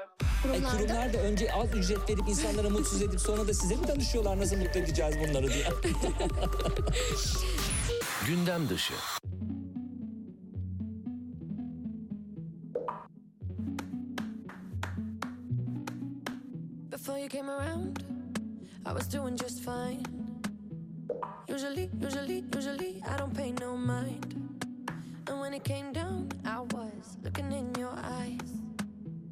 E, Kurumlarda kurumlar da önce az ücret verip insanlara mutsuz edip sonra da size mi danışıyorlar nasıl mutlu edeceğiz bunları diye? Gündem dışı. Before you came around, I was doing just fine. Usually, usually, usually, I don't pay no mind. And when it came down, I was looking in your eyes.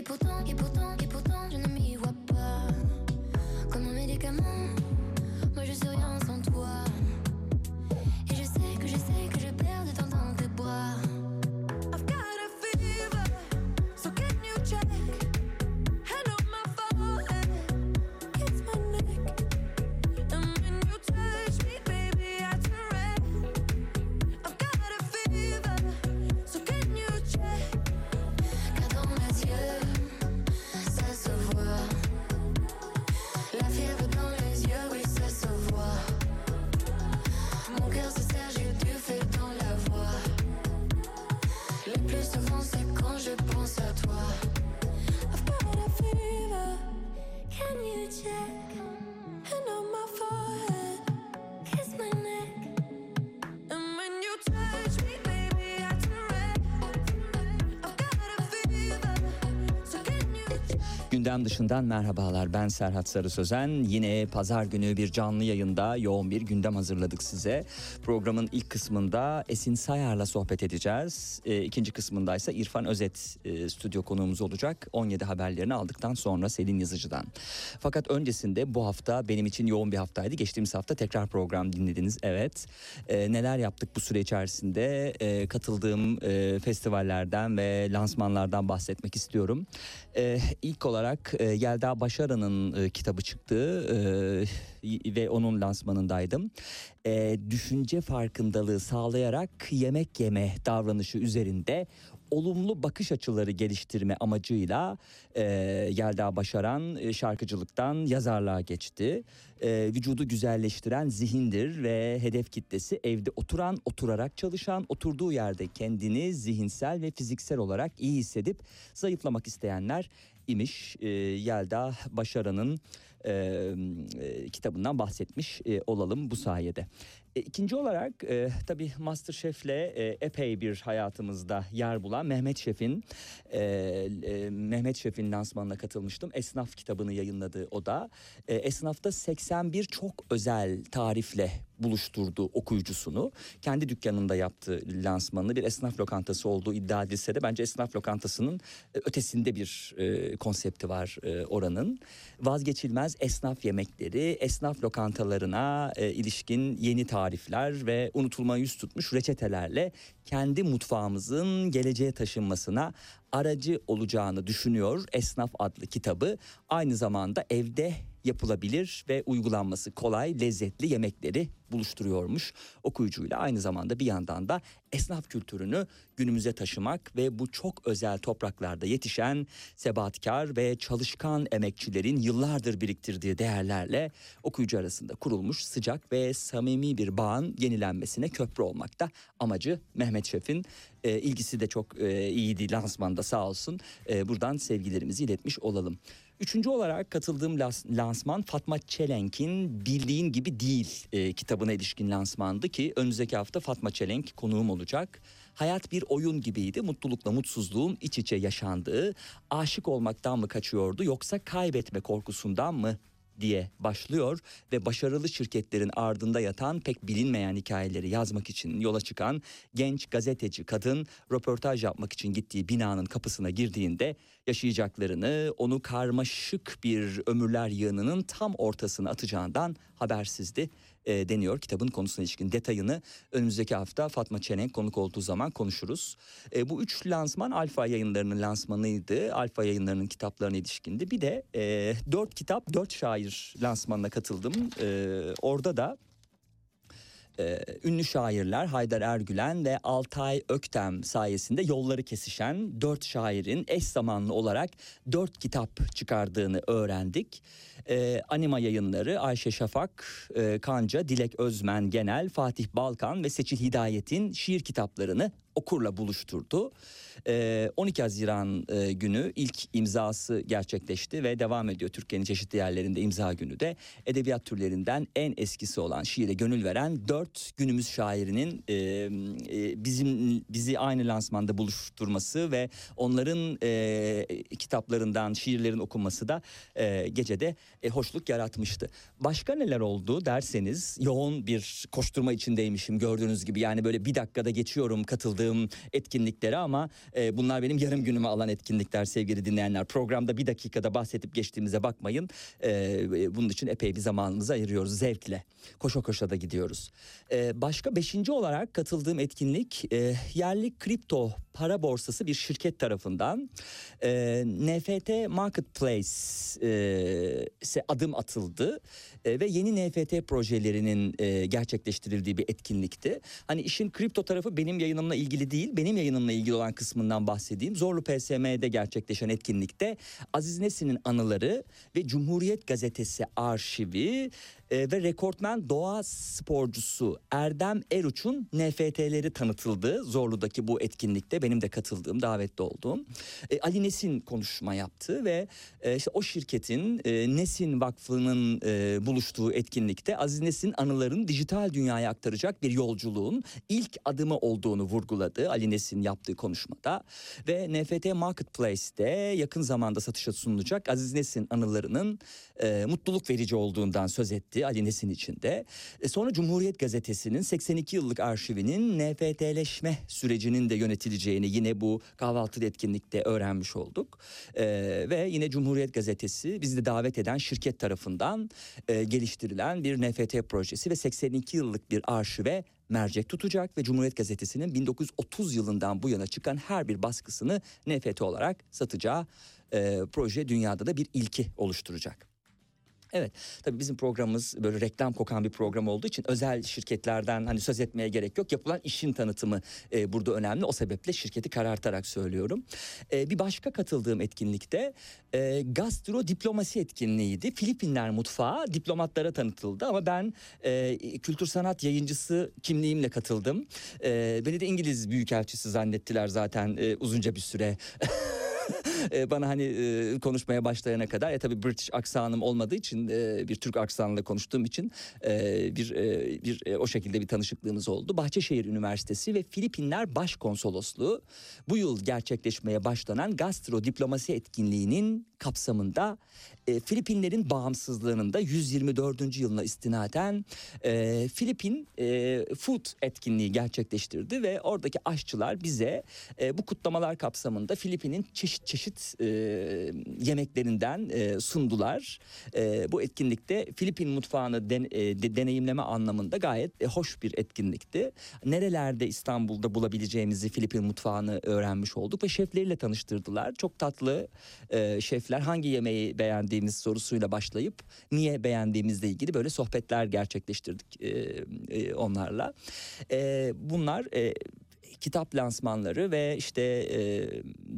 Et pourtant, et pourtant, share Gündem dışından merhabalar ben Serhat Sarı Sözen. Yine pazar günü bir canlı yayında yoğun bir gündem hazırladık size. Programın ilk kısmında Esin Sayar'la sohbet edeceğiz. E, ikinci kısmında ise İrfan Özet e, stüdyo konuğumuz olacak. 17 haberlerini aldıktan sonra Selin Yazıcı'dan. Fakat öncesinde bu hafta benim için yoğun bir haftaydı. Geçtiğimiz hafta tekrar program dinlediniz. Evet. E, neler yaptık bu süre içerisinde? E, katıldığım e, festivallerden ve lansmanlardan bahsetmek istiyorum. E, ilk olarak e, Yelda Başaran'ın e, kitabı çıktı e, ve onun lansmanındaydım. E, düşünce farkındalığı sağlayarak yemek yeme davranışı üzerinde olumlu bakış açıları geliştirme amacıyla e, Yelda Başaran e, şarkıcılıktan yazarlığa geçti. E, vücudu güzelleştiren zihindir ve hedef kitlesi evde oturan, oturarak çalışan, oturduğu yerde kendini zihinsel ve fiziksel olarak iyi hissedip zayıflamak isteyenler imiş. E, Yelda Başaran'ın e, e, kitabından bahsetmiş e, olalım bu sayede. E, ikinci olarak e, tabii Masterchef'le e, epey bir hayatımızda yer bulan Mehmet Şef'in e, e, Mehmet Şef'in lansmanına katılmıştım. Esnaf kitabını yayınladı o da. E, Esnaf'ta 81 çok özel tarifle buluşturdu okuyucusunu. Kendi dükkanında yaptığı lansmanını bir esnaf lokantası olduğu iddia edilse de bence esnaf lokantasının e, ötesinde bir e, konsepti var e, oranın. Vazgeçilmez esnaf yemekleri, esnaf lokantalarına e, ilişkin yeni tarifler ve unutulma yüz tutmuş reçetelerle kendi mutfağımızın geleceğe taşınmasına aracı olacağını düşünüyor Esnaf adlı kitabı. Aynı zamanda evde yapılabilir ve uygulanması kolay, lezzetli yemekleri buluşturuyormuş okuyucuyla. Aynı zamanda bir yandan da esnaf kültürünü günümüze taşımak ve bu çok özel topraklarda yetişen sebatkar ve çalışkan emekçilerin yıllardır biriktirdiği değerlerle okuyucu arasında kurulmuş sıcak ve samimi bir bağın yenilenmesine köprü olmakta. Amacı Mehmet Şef'in e, ilgisi de çok e, iyiydi lansmanda sağ olsun. E, buradan sevgilerimizi iletmiş olalım. Üçüncü olarak katıldığım lansman Fatma Çelenk'in Bildiğin Gibi Değil e, kitabına ilişkin lansmandı ki önümüzdeki hafta Fatma Çelenk konuğum olacak. Hayat bir oyun gibiydi. Mutlulukla mutsuzluğun iç içe yaşandığı, aşık olmaktan mı kaçıyordu yoksa kaybetme korkusundan mı diye başlıyor ve başarılı şirketlerin ardında yatan pek bilinmeyen hikayeleri yazmak için yola çıkan genç gazeteci kadın röportaj yapmak için gittiği binanın kapısına girdiğinde yaşayacaklarını onu karmaşık bir ömürler yığınının tam ortasına atacağından habersizdi e, deniyor kitabın konusuna ilişkin detayını önümüzdeki hafta Fatma Çelenk konuk olduğu zaman konuşuruz. E, bu üç lansman Alfa yayınlarının lansmanıydı. Alfa yayınlarının kitaplarına ilişkindi. Bir de e, dört kitap dört şair lansmanına katıldım. E, orada da e, ünlü şairler Haydar Ergülen ve Altay Öktem sayesinde yolları kesişen dört şairin eş zamanlı olarak dört kitap çıkardığını öğrendik. E, Anima yayınları Ayşe Şafak, e, Kanca, Dilek Özmen Genel, Fatih Balkan ve Seçil Hidayet'in şiir kitaplarını okurla buluşturdu. E, 12 Haziran e, günü ilk imzası gerçekleşti ve devam ediyor. Türkiye'nin çeşitli yerlerinde imza günü de edebiyat türlerinden en eskisi olan şiire gönül veren dört günümüz şairinin e, e, bizim bizi aynı lansmanda buluşturması ve onların kitaplarından şiirlerin okunması da gecede hoşluk yaratmıştı. Başka neler oldu derseniz yoğun bir koşturma içindeymişim gördüğünüz gibi yani böyle bir dakikada geçiyorum katıldığım etkinliklere ama e, bunlar benim yarım günümü alan etkinlikler sevgili dinleyenler. Programda bir dakikada bahsedip geçtiğimize bakmayın. E, bunun için epey bir zamanımızı ayırıyoruz zevkle. Koşa koşa da gidiyoruz. E, başka beşinci olarak katıldığım etkinlik e, yerli kripto para borsası bir şirket tarafından e, NFT Marketplace e, adım atıldı e, ve yeni NFT projelerinin e, gerçekleştirildiği bir etkinlikti. Hani işin kripto tarafı benim yayınımla ilgili değil, benim yayınımla ilgili olan kısmından bahsedeyim. Zorlu PSM'de gerçekleşen etkinlikte Aziz Nesin'in anıları ve Cumhuriyet Gazetesi arşivi e, ve rekortmen doğa sporcusu Erdem Eruç'un NFT'leri tanıtıldı. Zorlu'daki bu etkinlikte benim de katıldığım, davetli olduğum. E, Ali Nesin konuşma yaptı ve e, işte o şirketin Nesin Vakfı'nın buluştuğu etkinlikte Aziz Nesin anılarını dijital dünyaya aktaracak bir yolculuğun ilk adımı olduğunu vurguladı Ali Nesin yaptığı konuşmada. Ve NFT Marketplace'te yakın zamanda satışa sunulacak Aziz Nesin anılarının e, mutluluk verici olduğundan söz etti Ali Nesin içinde. E, sonra Cumhuriyet Gazetesi'nin 82 yıllık arşivinin NFT'leşme sürecinin de yönetileceğini yine bu kahvaltı etkinlikte öğrenmiş olduk. E, ve yine Cumhuriyet Gazetesi bizi de davet eden şirket tarafından e, geliştirilen bir NFT projesi ve 82 yıllık bir arşive mercek tutacak ve Cumhuriyet Gazetesi'nin 1930 yılından bu yana çıkan her bir baskısını NFT olarak satacağı e, proje dünyada da bir ilki oluşturacak. Evet tabii bizim programımız böyle reklam kokan bir program olduğu için özel şirketlerden hani söz etmeye gerek yok. Yapılan işin tanıtımı e, burada önemli. O sebeple şirketi karartarak söylüyorum. E, bir başka katıldığım etkinlikte e, gastro diplomasi etkinliğiydi. Filipinler mutfağı diplomatlara tanıtıldı ama ben e, kültür sanat yayıncısı kimliğimle katıldım. E, beni de İngiliz büyükelçisi zannettiler zaten e, uzunca bir süre. E, bana hani e, konuşmaya başlayana kadar. E tabii British aksanım olmadığı için e, bir Türk aksanıyla konuştuğum için bir bir o şekilde bir tanışıklığımız oldu. Bahçeşehir Üniversitesi ve Filipinler Başkonsolosluğu bu yıl gerçekleşmeye başlanan gastro diplomasi etkinliğinin kapsamında e, Filipinlerin bağımsızlığının da 124. yılına istinaden e, Filipin e, Food etkinliği gerçekleştirdi ve oradaki aşçılar bize e, bu kutlamalar kapsamında Filipin'in çeşit çeşit e, yemeklerinden e, sundular. E, bu etkinlikte Filipin mutfağını den, e, de, deneyimleme anlamında gayet e, hoş bir etkinlikti. Nerelerde İstanbul'da bulabileceğimizi Filipin mutfağını öğrenmiş olduk ve şefleriyle tanıştırdılar. Çok tatlı e, şefler hangi yemeği beğendiğimiz sorusuyla başlayıp niye beğendiğimizle ilgili böyle sohbetler gerçekleştirdik e, e, onlarla. E, bunlar... E, kitap lansmanları ve işte e,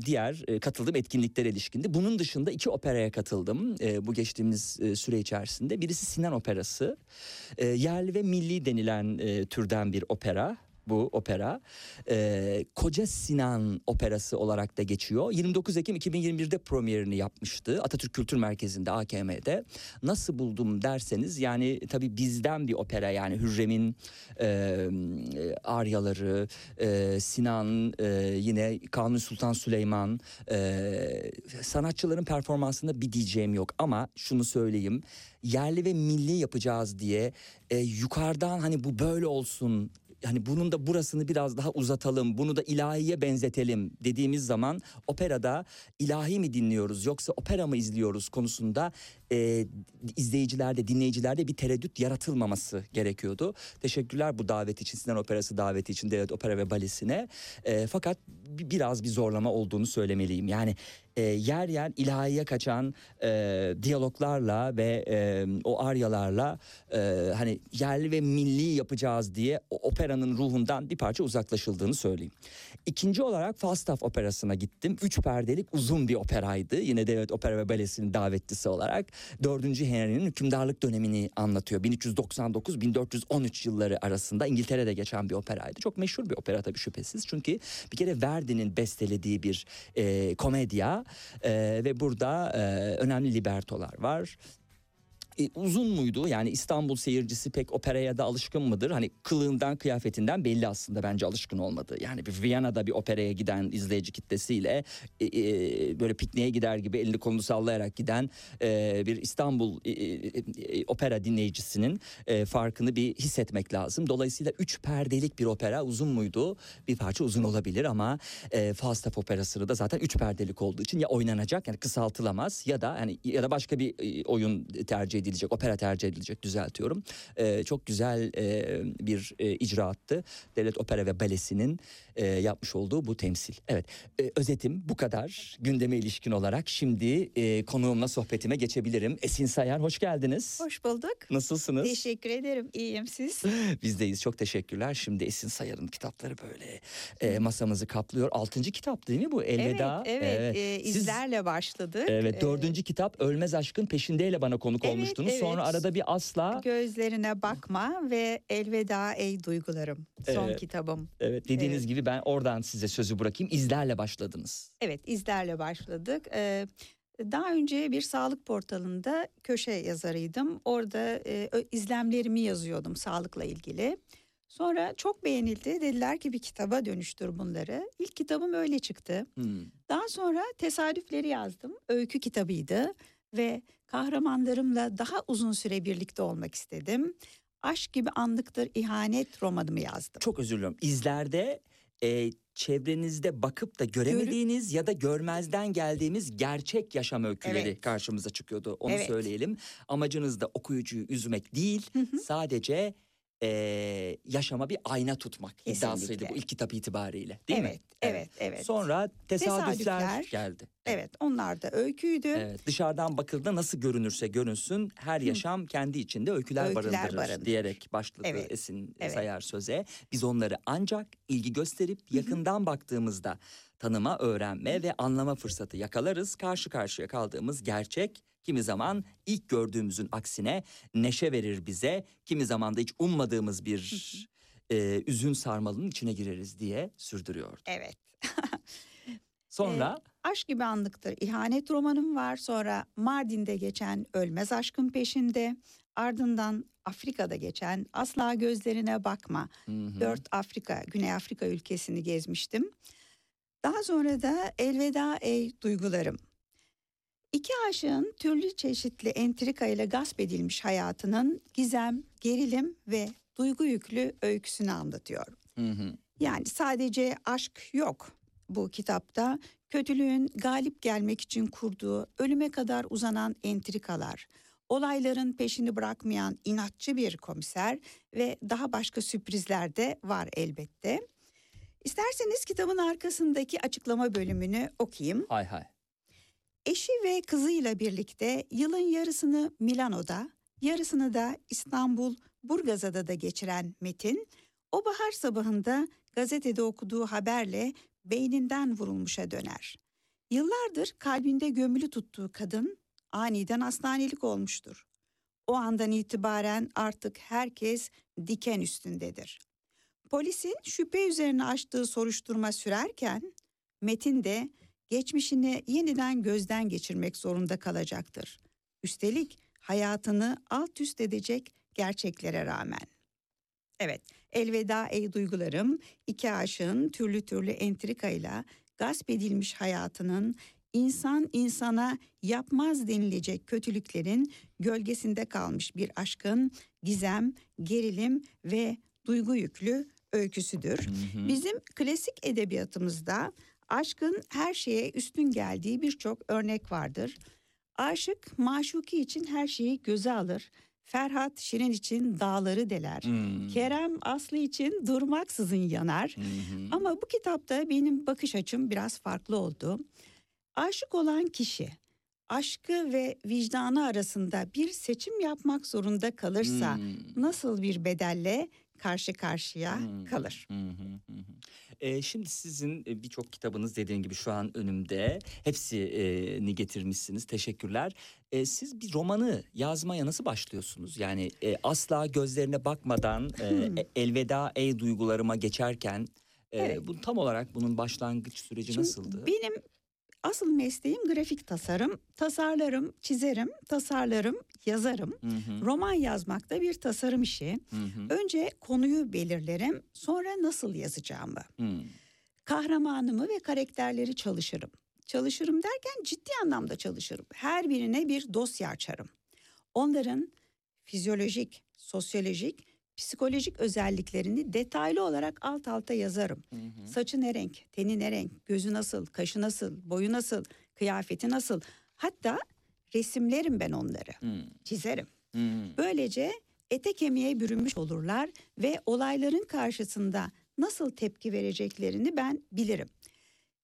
diğer e, katıldığım etkinliklere ilişkindi. Bunun dışında iki operaya katıldım e, bu geçtiğimiz e, süre içerisinde. Birisi Sinan Operası. E, yerli ve milli denilen e, türden bir opera. Bu opera. Ee, Koca Sinan Operası olarak da geçiyor. 29 Ekim 2021'de premierini yapmıştı. Atatürk Kültür Merkezi'nde AKM'de. Nasıl buldum derseniz yani tabii bizden bir opera yani Hürrem'in e, aryaları, e, Sinan, e, yine Kanuni Sultan Süleyman e, sanatçıların performansında bir diyeceğim yok ama şunu söyleyeyim yerli ve milli yapacağız diye e, yukarıdan hani bu böyle olsun hani bunun da burasını biraz daha uzatalım, bunu da ilahiye benzetelim dediğimiz zaman operada ilahi mi dinliyoruz yoksa opera mı izliyoruz konusunda e, izleyicilerde, dinleyicilerde bir tereddüt yaratılmaması gerekiyordu. Teşekkürler bu davet için, Sinan Operası daveti için Devlet Opera ve Balesi'ne. E, fakat bi- biraz bir zorlama olduğunu söylemeliyim. Yani e, yer yer ilahiye kaçan e, diyaloglarla ve e, o aryalarla e, hani yerli ve milli yapacağız diye operanın ruhundan bir parça uzaklaşıldığını söyleyeyim. İkinci olarak Falstaff Operası'na gittim. Üç perdelik uzun bir operaydı. Yine Devlet Opera ve Balesi'nin davetlisi olarak. Dördüncü Henry'nin hükümdarlık dönemini anlatıyor. 1399-1413 yılları arasında İngiltere'de geçen bir operaydı. Çok meşhur bir opera tabii şüphesiz. Çünkü bir kere Verdi'nin bestelediği bir e, komedya e, ve burada e, önemli libertolar var. E, uzun muydu? Yani İstanbul seyircisi pek operaya da alışkın mıdır? Hani kılığından, kıyafetinden belli aslında bence alışkın olmadı. Yani bir Viyana'da bir operaya giden izleyici kitlesiyle e, e, böyle pikniğe gider gibi elini kolunu sallayarak giden e, bir İstanbul e, e, e, opera dinleyicisinin e, farkını bir hissetmek lazım. Dolayısıyla üç perdelik bir opera uzun muydu? Bir parça uzun olabilir ama e, Falstaff operası da zaten üç perdelik olduğu için ya oynanacak yani kısaltılamaz ya da hani ya da başka bir e, oyun tercih edilecek, opera tercih edilecek düzeltiyorum. E, çok güzel e, bir e, icraattı. Devlet Opera ve Balesi'nin e, yapmış olduğu bu temsil. Evet, e, özetim bu kadar gündeme ilişkin olarak. Şimdi e, konuğumla sohbetime geçebilirim. Esin Sayar hoş geldiniz. Hoş bulduk. Nasılsınız? Teşekkür ederim. İyiyim siz. Bizdeyiz. Çok teşekkürler. Şimdi Esin Sayar'ın kitapları böyle e, masamızı kaplıyor. Altıncı kitap değil mi bu? Elveda. Evet, evet. Ee, Siz- izlerle başladık. Evet Ee, dördüncü kitap Ölmez Aşkın Peşindeyle bana konuk Evet, olmuştunuz. Evet. Sonra arada bir asla Gözlerine bakma ve elveda ey duygularım. Son Evet. kitabım. evet dediğiniz Evet. gibi ben oradan size sözü bırakayım. İzlerle başladınız. Evet izlerle başladık. Ee, daha önce bir sağlık portalında köşe yazarıydım. Orada e, izlemlerimi yazıyordum sağlıkla ilgili. Sonra çok beğenildi. Dediler ki bir kitaba dönüştür bunları. İlk kitabım öyle çıktı. Hmm. Daha sonra tesadüfleri yazdım. Öykü kitabıydı ve kahramanlarımla daha uzun süre birlikte olmak istedim. Aşk gibi anlıktır ihanet romanımı yazdım. Çok özür diliyorum. İzlerde e, çevrenizde bakıp da göremediğiniz ya da görmezden geldiğimiz gerçek yaşam öyküleri Evet. karşımıza çıkıyordu. Onu Evet. söyleyelim. Amacınız da okuyucuyu üzmek değil, Hı hı. sadece e, yaşama bir ayna tutmak iddiasıydı Kesinlikle. bu ilk kitap itibariyle. Değil evet, mi? evet, evet. Sonra tesadüfler, Tesadüfler. geldi. Evet, onlar da öyküydü. Evet, dışarıdan bakıldığında nasıl görünürse görünsün her yaşam kendi içinde öyküler, Öyküler barındırır, barındırır. diyerek başladı Evet, Esin evet. Sayar söze. Biz onları ancak ilgi gösterip yakından baktığımızda tanıma, öğrenme ve anlama fırsatı yakalarız. Karşı karşıya kaldığımız gerçek kimi zaman ilk gördüğümüzün aksine neşe verir bize. Kimi zaman da hiç ummadığımız bir e, üzün sarmalının içine gireriz diye sürdürüyor. Evet. Sonra Aşk gibi anlıktır ihanet romanım var. Sonra Mardin'de geçen Ölmez Aşkın Peşinde. Ardından Afrika'da geçen Asla Gözlerine Bakma. Hı hı. Dört Afrika, Güney Afrika ülkesini gezmiştim. Daha sonra da Elveda Ey Duygularım. İki aşığın türlü çeşitli entrika ile gasp edilmiş hayatının gizem, gerilim ve duygu yüklü öyküsünü anlatıyor. Hı hı. Yani sadece aşk yok bu kitapta. Kötülüğün galip gelmek için kurduğu ölüme kadar uzanan entrikalar, olayların peşini bırakmayan inatçı bir komiser ve daha başka sürprizler de var elbette. İsterseniz kitabın arkasındaki açıklama bölümünü okuyayım. Hay hay. Eşi ve kızıyla birlikte yılın yarısını Milano'da, yarısını da İstanbul Burgazada'da geçiren Metin, o bahar sabahında gazetede okuduğu haberle beyninden vurulmuşa döner. Yıllardır kalbinde gömülü tuttuğu kadın aniden hastanelik olmuştur. O andan itibaren artık herkes diken üstündedir. Polisin şüphe üzerine açtığı soruşturma sürerken Metin de geçmişini yeniden gözden geçirmek zorunda kalacaktır. Üstelik hayatını alt üst edecek gerçeklere rağmen. Evet, elveda ey duygularım, iki aşığın türlü türlü entrikayla gasp edilmiş hayatının insan insana yapmaz denilecek kötülüklerin gölgesinde kalmış bir aşkın gizem, gerilim ve duygu yüklü öyküsüdür. Bizim klasik edebiyatımızda aşkın her şeye üstün geldiği birçok örnek vardır. Aşık maşuki için her şeyi göze alır. Ferhat Şirin için dağları deler. Hmm. Kerem Aslı için durmaksızın yanar. Ama bu kitapta benim bakış açım biraz farklı oldu. Aşık olan kişi aşkı ve vicdanı arasında bir seçim yapmak zorunda kalırsa Hmm. nasıl bir bedelle karşı karşıya Hmm. kalır? Hı hı. Ee, şimdi sizin e, birçok kitabınız dediğim gibi şu an önümde. Hepsini getirmişsiniz. Teşekkürler. Ee, siz bir romanı yazmaya nasıl başlıyorsunuz? Yani e, asla gözlerine bakmadan e, Hmm. e, elveda ey duygularıma geçerken e, Evet. bu tam olarak bunun başlangıç süreci Şimdi nasıldı? Benim asıl mesleğim grafik tasarım. Tasarlarım, çizerim, tasarlarım, yazarım. Hı hı, Roman yazmak da bir tasarım işi. hı hı, Önce konuyu belirlerim, sonra nasıl yazacağımı. hı. Kahramanımı ve karakterleri çalışırım. Çalışırım derken ciddi anlamda çalışırım. Her birine bir dosya açarım. Onların fizyolojik, sosyolojik, psikolojik özelliklerini detaylı olarak alt alta yazarım. Hı hı. Saçı ne renk, teni ne renk, gözü nasıl, kaşı nasıl, boyu nasıl, kıyafeti nasıl. Hatta resimlerim ben onları, Hı, çizerim. hı. Böylece ete kemiğe bürünmüş olurlar ve olayların karşısında nasıl tepki vereceklerini ben bilirim.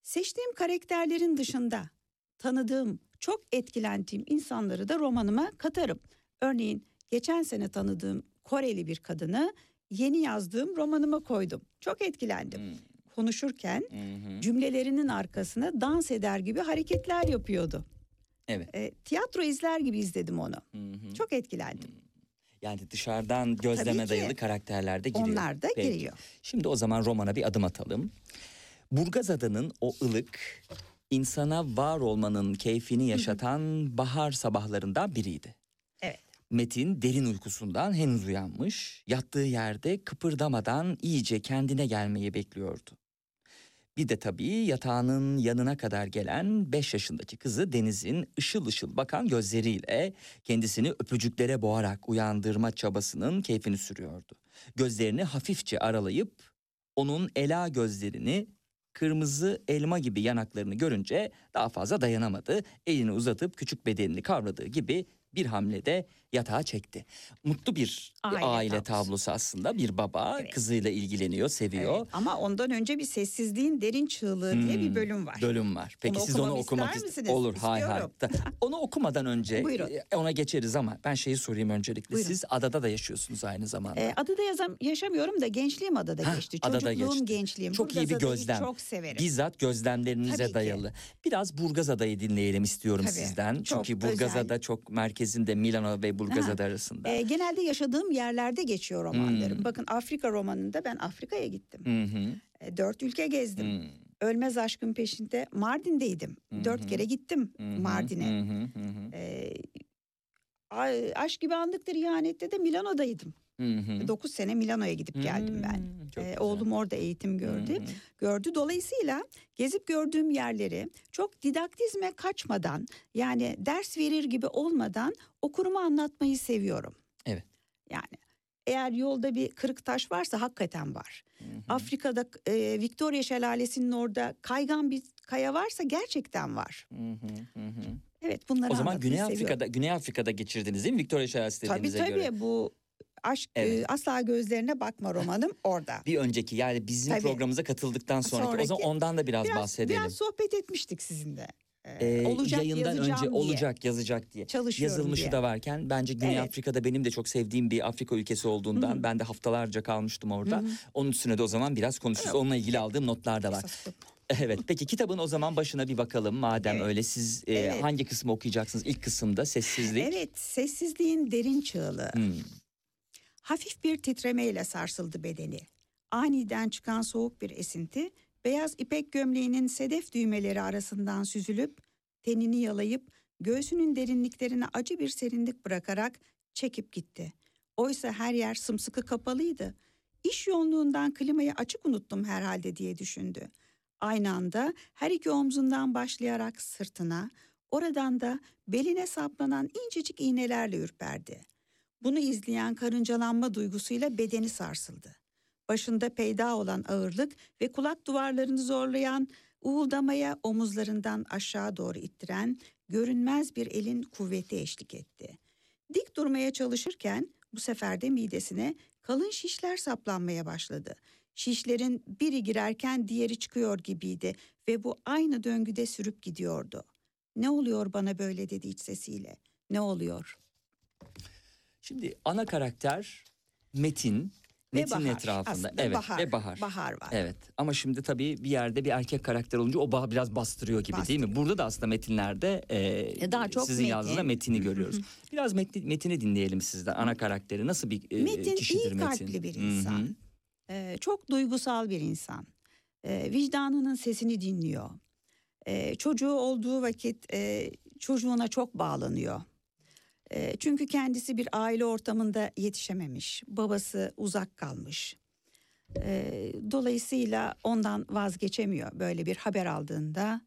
Seçtiğim karakterlerin dışında tanıdığım, çok etkilendiğim insanları da romanıma katarım. Örneğin geçen sene tanıdığım Koreli bir kadını yeni yazdığım romanıma koydum. Çok etkilendim. Hı. Konuşurken hı. cümlelerinin arkasına dans eder gibi hareketler yapıyordu. Evet. E, tiyatro izler gibi izledim onu. Hı. Çok etkilendim. Yani dışarıdan gözleme dayalı karakterler de giriyor. Onlar da Peki. giriyor. Şimdi o zaman romana bir adım atalım. Burgazada'nın o ılık, insana var olmanın keyfini yaşatan bahar sabahlarından biriydi. Metin derin uykusundan henüz uyanmış, yattığı yerde kıpırdamadan iyice kendine gelmeyi bekliyordu. Bir de tabii yatağının yanına kadar gelen 5 yaşındaki kızı Deniz'in ışıl ışıl bakan gözleriyle kendisini öpücüklere boğarak uyandırma çabasının keyfini sürüyordu. Gözlerini hafifçe aralayıp onun ela gözlerini kırmızı elma gibi yanaklarını görünce daha fazla dayanamadı. Elini uzatıp küçük bedenini kavradığı gibi bir hamlede yatağa çekti. Mutlu bir Aile aile, tablosu. tablosu aslında. Bir baba Evet. kızıyla ilgileniyor, seviyor. Evet, Ama ondan önce bir sessizliğin derin çığlığı diye Hmm, bir bölüm var. Bölüm var. Peki Onu siz onu okumak ister ist- misiniz? Olur hay hay. Onu okumadan önce Buyurun. e, ona geçeriz ama ben şeyi sorayım öncelikle. Buyurun. Siz adada da yaşıyorsunuz aynı zamanda. Ee, adada yazam, yaşamıyorum da gençliğim adada Hah, geçti. adada Çocukluğum, geçti. gençliğim. Çok iyi bir gözlem. Çok severim. Bizzat gözlemlerinize Tabii ki. dayalı. Biraz Burgazada'yı dinleyelim istiyorum Tabii, sizden. çok Çünkü Burgazada özel. çok merkezinde Milano ve Burgazada arasında. Ee, genelde yaşadığım yerlerde geçiyor romanlarım. Hmm. Bakın Afrika romanında ben Afrika'ya gittim. Hı. Ee, dört ülke gezdim. hı. Ölmez aşkın peşinde Mardin'deydim. Hı Dört kere gittim hı, Mardin'e. hı. Ee, a- aşk gibi andıktır ihanette de Milano'daydım. Hı hı. 9 sene Milano'ya gidip geldim ben. Çok Ee, güzel. oğlum orada eğitim gördü. Hı hı. gördü. Dolayısıyla gezip gördüğüm yerleri çok didaktizme kaçmadan yani ders verir gibi olmadan okurumu anlatmayı seviyorum. Evet. Yani eğer yolda bir kırık taş varsa hakikaten var. Hı hı. Afrika'da e, Victoria Şelalesi'nin orada kaygan bir kaya varsa gerçekten var. Hı hı, hı. Evet bunları O zaman Güney seviyorum. Afrika'da Güney Afrika'da geçirdiniz değil mi? Victoria Şelalesi Tabii dediğinize tabii göre. bu aşk e, Evet. asla gözlerine bakma romanım orada. Bir önceki yani bizim Tabii. programımıza katıldıktan sonraki, o zaman Sonraki- ondan da biraz, Biraz, bahsedelim. biraz sohbet etmiştik sizinle. Ee, olacak yayından önce diye. olacak yazacak diye. Çalışıyorum Yazılmışı diye. da varken bence Güney Evet. Afrika'da benim de çok sevdiğim bir Afrika ülkesi olduğundan Hı hı. ben de haftalarca kalmıştım orada. Hı hı. Onun üstüne de o zaman biraz konuşuruz. Onunla ilgili aldığım notlar da var. Evet peki kitabın o zaman başına bir bakalım madem Evet. öyle siz e, Evet. hangi kısmı okuyacaksınız? İlk kısımda sessizlik. Evet, sessizliğin derin çığlığı. Hmm. Hafif bir titremeyle sarsıldı bedeni. Aniden çıkan soğuk bir esinti beyaz ipek gömleğinin sedef düğmeleri arasından süzülüp tenini yalayıp göğsünün derinliklerine acı bir serinlik bırakarak çekip gitti. Oysa her yer sımsıkı kapalıydı. İş yoğunluğundan klimayı açık unuttum herhalde diye düşündü. Aynı anda her iki omzundan başlayarak sırtına, oradan da beline saplanan incecik iğnelerle ürperdi. Bunu izleyen karıncalanma duygusuyla bedeni sarsıldı. Başında peyda olan ağırlık ve kulak duvarlarını zorlayan, uğuldamaya omuzlarından aşağı doğru ittiren görünmez bir elin kuvveti eşlik etti. Dik durmaya çalışırken bu sefer de midesine kalın şişler saplanmaya başladı. Şişlerin biri girerken diğeri çıkıyor gibiydi ve bu aynı döngüde sürüp gidiyordu. Ne oluyor bana böyle dedi iç sesiyle. Ne oluyor? Şimdi ana karakter Metin. Metin Bahar. etrafında. Evet Bahar. ve Bahar. Bahar var. Evet ama şimdi tabii bir yerde bir erkek karakter olunca o bah biraz bastırıyor gibi değil mi? Bastırıyor. Burada da aslında metinlerde e, E, daha çok sizin Metin. yazdığınızda Metin'i görüyoruz. biraz Metin, Metin'i dinleyelim sizden. Ana karakteri nasıl bir e, Metin kişidir iyi Metin? kalpli bir insan. Ee, çok duygusal bir insan. Ee, vicdanının sesini dinliyor. Ee, çocuğu olduğu vakit e, çocuğuna çok bağlanıyor. Çünkü kendisi bir aile ortamında yetişememiş. Babası uzak kalmış. Dolayısıyla ondan vazgeçemiyor. Böyle bir haber aldığında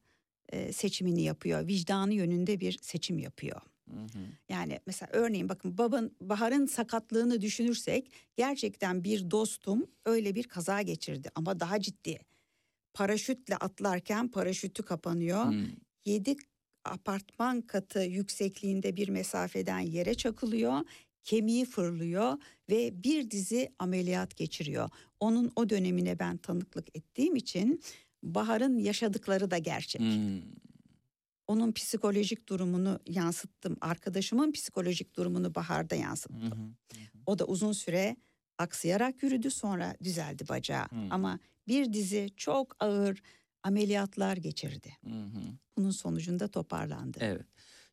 e, seçimini yapıyor. Vicdanı yönünde bir seçim yapıyor. Hı hı. Yani mesela örneğin bakın baban Bahar'ın sakatlığını düşünürsek gerçekten bir dostum öyle bir kaza geçirdi ama daha ciddi. Paraşütle atlarken paraşütü kapanıyor. Hı. Yedi apartman katı yüksekliğinde bir mesafeden yere çakılıyor. Kemiği fırlıyor ve bir dizi ameliyat geçiriyor. Onun o dönemine ben tanıklık ettiğim için Bahar'ın yaşadıkları da gerçek Hı. onun psikolojik durumunu yansıttım. Arkadaşımın psikolojik durumunu Bahar'da yansıttım. hı. O da uzun süre aksayarak yürüdü sonra düzeldi bacağı. Hı. Ama bir dizi çok ağır ameliyatlar geçirdi. Hı hı. Bunun sonucunda toparlandı. Evet.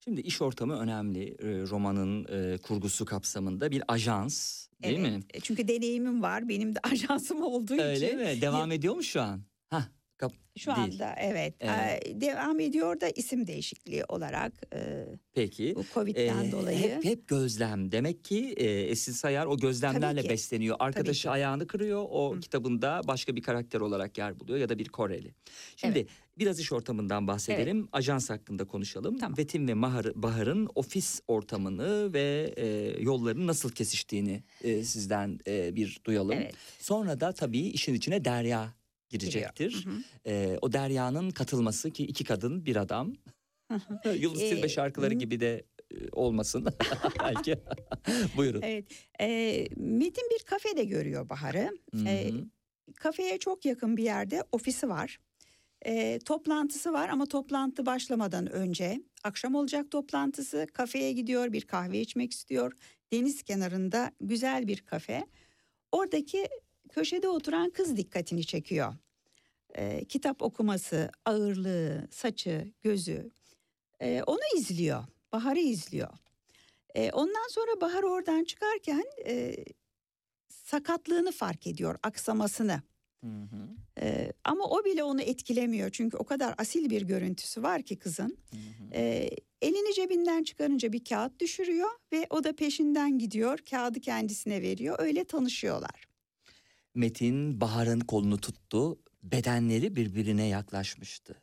Şimdi iş ortamı önemli. E, Romanın e, kurgusu kapsamında bir ajans değil Evet, mi? e, Çünkü deneyimim var. Benim de ajansım olduğu Öyle için. mi? Devam ediyor mu şu an? Hah, Şu değil. anda evet, Evet. devam ediyor da isim değişikliği olarak e, Peki. bu Covid'den Ee, dolayı. Hep, hep gözlem. Demek ki e, Esin Sayar o gözlemlerle besleniyor. Arkadaşı ayağını kırıyor. O Hı. kitabında başka bir karakter olarak yer buluyor ya da bir Koreli. Şimdi biraz iş ortamından bahsedelim. Ajans hakkında konuşalım. Tamam. Vetin ve Mahar, Bahar'ın ofis ortamını ve e, yolların nasıl kesiştiğini e, sizden e, bir duyalım. Evet. Sonra da tabii işin içine Derya girecektir. Giriyor. Hı hı. Ee, o Derya'nın katılması ki iki kadın bir adam. Yıldız Ee, Tilbe şarkıları hı. gibi de e, olmasın belki. Buyurun. Evet. E, Metin bir kafede görüyor Bahar'ı. Hı E, kafeye çok yakın bir yerde ofisi var. E, toplantısı var ama toplantı başlamadan önce akşam olacak toplantısı. Kafeye gidiyor bir kahve içmek istiyor. Deniz kenarında güzel bir kafe. Oradaki köşede oturan kız dikkatini çekiyor. E, kitap okuması, ağırlığı, saçı, gözü. E, onu izliyor. Bahar'ı izliyor. E, ondan sonra Bahar oradan çıkarken e, sakatlığını fark ediyor, aksamasını. Hı hı. E, ama o bile onu etkilemiyor çünkü o kadar asil bir görüntüsü var ki kızın. Hı hı. E, elini cebinden çıkarınca bir kağıt düşürüyor ve o da peşinden gidiyor. Kağıdı kendisine veriyor. Öyle tanışıyorlar. Metin Bahar'ın kolunu tuttu. Bedenleri birbirine yaklaşmıştı.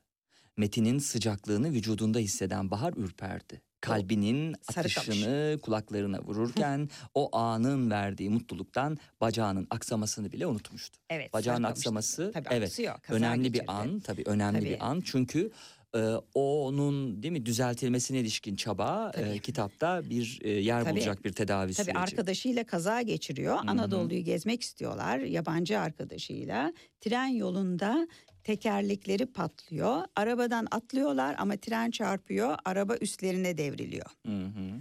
Metin'in sıcaklığını vücudunda hisseden Bahar ürperdi. Kalbinin atışını kulaklarına vururken o anın verdiği mutluluktan bacağının aksamasını bile unutmuştu. Evet. Bacağın aksaması Tabii evet kaza önemli geçirdi. bir an tabii önemli Tabii. bir an çünkü e, onun değil mi düzeltilmesine ilişkin çaba e, Tabii. kitapta bir e, yer Tabii. bulacak bir tedavi Tabii süreci. arkadaşıyla kaza geçiriyor. hı. Anadolu'yu gezmek istiyorlar yabancı arkadaşıyla. Tren yolunda tekerlekleri patlıyor. Arabadan atlıyorlar ama tren çarpıyor. Araba üstlerine devriliyor. Hı hı.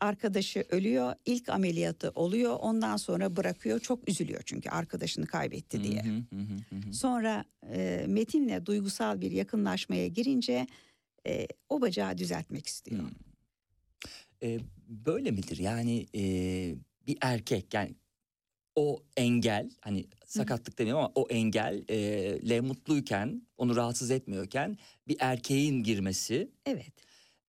Arkadaşı ölüyor. İlk ameliyatı oluyor. Ondan sonra bırakıyor. Çok üzülüyor çünkü arkadaşını kaybetti diye. Hı hı hı hı hı. Sonra e, Metin'le duygusal bir yakınlaşmaya girince e, o bacağı düzeltmek istiyor. E, böyle midir yani e, bir erkek yani o engel hani sakatlık demiyorum ama o engelle mutluyken onu rahatsız etmiyorken bir erkeğin girmesi Evet.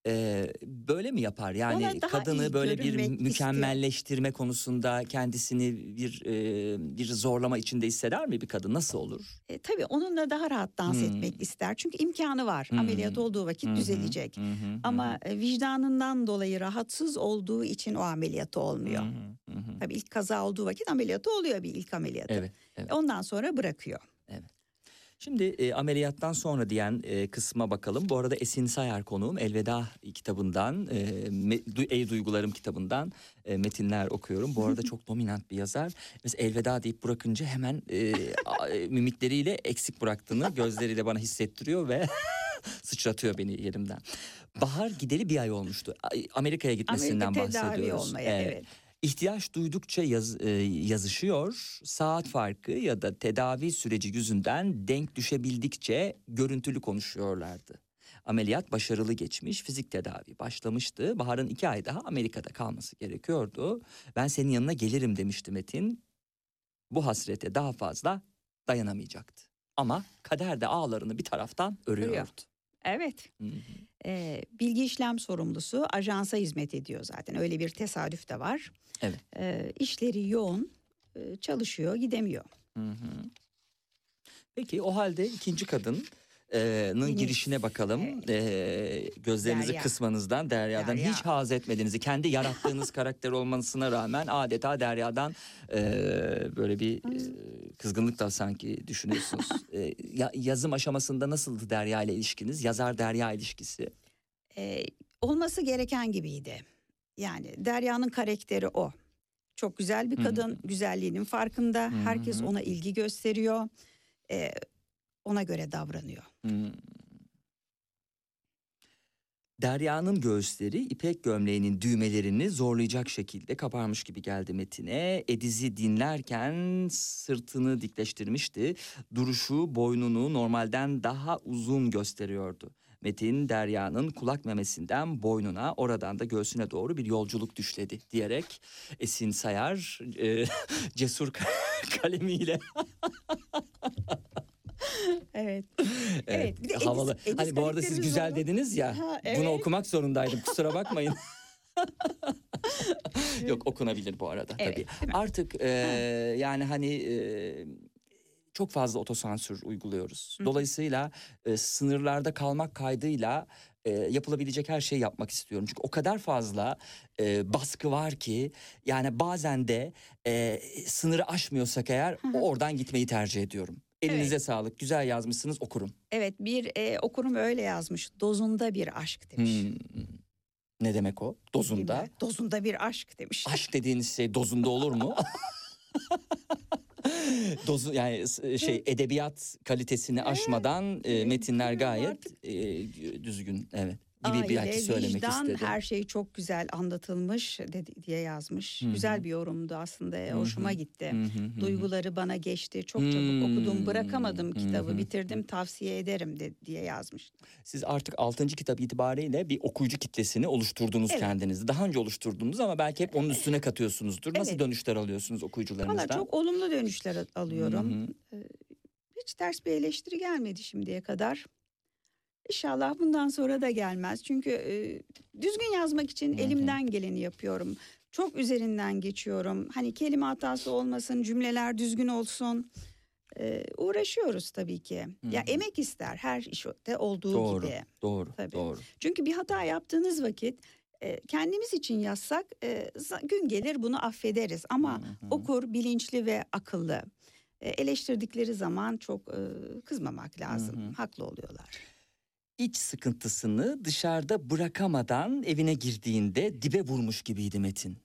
E, böyle mi yapar? Yani kadını böyle bir mükemmelleştirme konusunda kendisini bir e, bir zorlama içinde hisseder mi bir kadın? Nasıl olur? E, tabii onunla daha rahat dans Hmm. etmek ister. Çünkü imkanı var. Hmm. Ameliyat olduğu vakit hı, düzelecek. hı, Ama e, vicdanından dolayı rahatsız olduğu için o ameliyatı olmuyor. hı hı. Tabii ilk kaza olduğu vakit ameliyatı oluyor bir ilk ameliyatı. Evet, evet. Ondan sonra bırakıyor. Şimdi e, ameliyattan sonra diyen e, kısma bakalım. Bu arada Esin Sayar konuğum Elveda kitabından, e, Me- Du- Ey Duygularım kitabından e, metinler okuyorum. Bu arada çok dominant bir yazar. Mesela Elveda deyip bırakınca hemen e, e, mimikleriyle eksik bıraktığını gözleriyle bana hissettiriyor ve sıçratıyor beni yerimden. Bahar gideli bir ay olmuştu. Ay, Amerika'ya gitmesinden Amerika bahsediyoruz. olmaya Evet. evet. İhtiyaç duydukça yaz- e, yazışıyor. Saat farkı ya da tedavi süreci yüzünden denk düşebildikçe görüntülü konuşuyorlardı. Ameliyat başarılı geçmiş, fizik tedavi başlamıştı. Bahar'ın iki ay daha Amerika'da kalması gerekiyordu. Ben senin yanına gelirim demişti Metin. Bu hasrete daha fazla dayanamayacaktı. Ama kader de ağlarını bir taraftan örüyordu. Örüyor. Evet. E, bilgi işlem sorumlusu ajansa hizmet ediyor zaten. Öyle bir tesadüf de var. Evet. E, işleri yoğun, e, çalışıyor, gidemiyor. Hı hı. Peki o halde ikinci kadının Deniz. girişine bakalım. Ee, gözlerinizi Derya. kısmanızdan, Derya'dan Derya. hiç haz etmediğinizi, kendi yarattığınız karakter olmasına rağmen adeta Derya'dan ee, böyle bir ee, kızgınlık da sanki düşünüyorsunuz. Ee, ya- yazım aşamasında nasıldı Derya ile ilişkiniz? Yazar Derya ilişkisi. E, olması gereken gibiydi. Yani Derya'nın karakteri o. Çok güzel bir kadın, güzelliğinin farkında. Hı Herkes ona ilgi gösteriyor. E, ona göre davranıyor. Hmm. Derya'nın göğüsleri ipek gömleğinin düğmelerini zorlayacak şekilde kaparmış gibi geldi Metin'e. Ediz'i dinlerken sırtını dikleştirmişti. Duruşu boynunu normalden daha uzun gösteriyordu. Metin Derya'nın kulak memesinden boynuna oradan da göğsüne doğru bir yolculuk düşledi diyerek Esin Sayar e, cesur kalemiyle Evet. Evet, Evet, bir de Edis- havalı. Edis hani bu arada siz güzel zorlu. dediniz ya. Ha, Bunu evet. okumak zorundaydım. Kusura bakmayın. Yok okunabilir bu arada Evet, tabii. Artık e, yani hani e, çok fazla otosansür uyguluyoruz. Hı. Dolayısıyla e, sınırlarda kalmak kaydıyla e, yapılabilecek her şeyi yapmak istiyorum. Çünkü o kadar fazla e, baskı var ki yani bazen de e, sınırı aşmıyorsak eğer hı. oradan gitmeyi tercih ediyorum. Elinize sağlık. Güzel yazmışsınız okurum. Evet bir e, okurum öyle yazmış. Dozunda bir aşk demiş. Hmm. Ne demek o? Dozunda. Dozunda bir aşk demiş. Aşk dediğiniz şey dozunda olur mu? Dozu yani s- şey edebiyat kalitesini aşmadan e, Evet, metinler gayet e, düzgün evet gibi Aile, belki söylemek vicdan, istedim. her şey çok güzel anlatılmış dedi, diye yazmış. Hı hı. Güzel bir yorumdu aslında. Hı Hoşuma hı. gitti. Hı hı hı hı. Duyguları bana geçti. Çok Hmm. çabuk okudum. Bırakamadım Hı kitabı. Bitirdim. Tavsiye ederim de, diye yazmış. Siz artık 6. kitap itibariyle bir okuyucu kitlesini oluşturdunuz Evet. kendinizi. Daha önce oluşturdunuz ama belki hep onun üstüne katıyorsunuzdur. Nasıl Evet. dönüşler alıyorsunuz okuyucularınızdan? Valla çok olumlu dönüşler al- alıyorum. Hı hı. Hiç ters bir eleştiri gelmedi şimdiye kadar. İnşallah bundan sonra da gelmez. Çünkü e, düzgün yazmak için elimden geleni yapıyorum. Çok üzerinden geçiyorum. Hani kelime hatası olmasın, cümleler düzgün olsun. E, uğraşıyoruz tabii ki. Ya hı. emek ister her işte olduğu Doğru, gibi. doğru, Tabii. doğru. Çünkü bir hata yaptığınız vakit kendimiz için yazsak gün gelir bunu affederiz. Ama Hı hı. okur bilinçli ve akıllı. Eleştirdikleri zaman çok kızmamak lazım. Hı hı. Haklı oluyorlar. İç sıkıntısını dışarıda bırakamadan evine girdiğinde dibe vurmuş gibiydi Metin.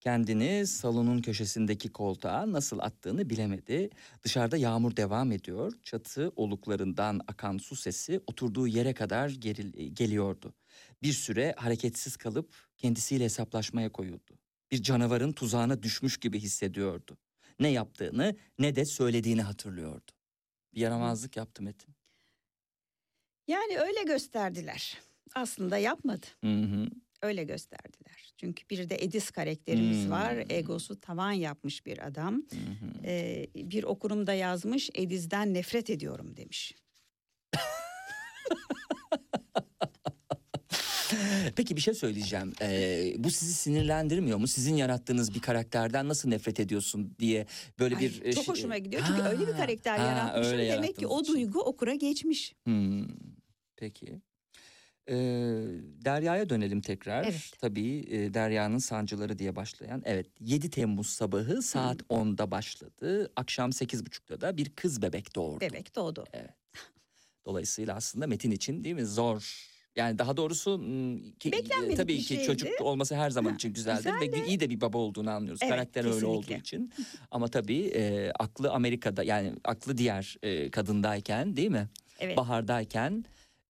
Kendini salonun köşesindeki koltuğa nasıl attığını bilemedi. Dışarıda yağmur devam ediyor. Çatı oluklarından akan su sesi oturduğu yere kadar geril- geliyordu. Bir süre hareketsiz kalıp kendisiyle hesaplaşmaya koyuldu. Bir canavarın tuzağına düşmüş gibi hissediyordu. Ne yaptığını ne de söylediğini hatırlıyordu. Bir yaramazlık yaptı Metin. Yani öyle gösterdiler. Aslında yapmadı. Hı hı. öyle gösterdiler. Çünkü bir de Edis karakterimiz Hmm. var. Egosu tavan yapmış bir adam. Ee, bir okurum da yazmış Ediz'den nefret ediyorum demiş. Peki bir şey söyleyeceğim. Ee, bu sizi sinirlendirmiyor mu? Sizin yarattığınız bir karakterden nasıl nefret ediyorsun diye böyle Ay, bir... e, çok şey- hoşuma gidiyor çünkü öyle bir Ha, karakter ha, yaratmışım. Demek ki o duygu okura geçmiş. Hmm, peki. Ee, Derya'ya dönelim tekrar. Evet. Tabii e, Derya'nın Sancıları diye başlayan. Evet 7 Temmuz sabahı saat 10'da başladı. Akşam 8.30'da da bir kız bebek doğurdu. Bebek doğdu. Dolayısıyla aslında Metin için değil mi zor. Yani daha doğrusu ki, Beklenmedik tabii ki şeydi. çocuk olması her zaman için güzeldir ve güzel de- iyi de bir baba olduğunu anlıyoruz. Evet, Karakter öyle olduğu kesinlikle. için. Ama tabii e, aklı Amerika'da yani aklı diğer e, kadındayken değil mi? Evet. Bahardayken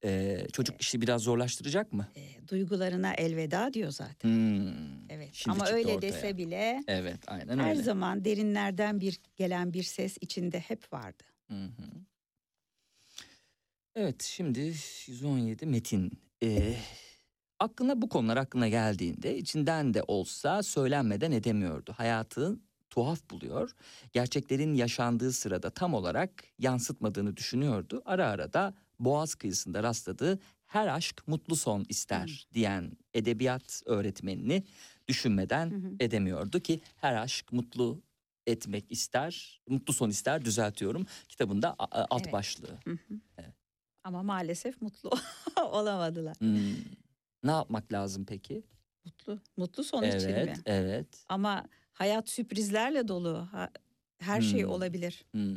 e, çocuk işi biraz zorlaştıracak mı? e, duygularına elveda diyor zaten. Hmm, Evet. şimdi Ama öyle ortaya. dese bile Evet aynen her öyle. zaman derinlerden bir gelen bir ses içinde hep vardı. Hı hı. Evet şimdi 117 Metin. Ee, aklına bu konular aklına geldiğinde içinden de olsa söylenmeden edemiyordu. Hayatı tuhaf buluyor. Gerçeklerin yaşandığı sırada tam olarak yansıtmadığını düşünüyordu. Ara ara da Boğaz kıyısında rastladığı her aşk mutlu son ister diyen edebiyat öğretmenini düşünmeden Hı hı. edemiyordu ki her aşk mutlu etmek ister, mutlu son ister düzeltiyorum. Kitabında alt Evet. başlığı. Hı hı. Ama maalesef mutlu olamadılar. Hmm. Ne yapmak lazım peki? Mutlu, mutlu son için mi? evet, evet. Ama hayat sürprizlerle dolu. Her şey Hmm. olabilir. Hmm.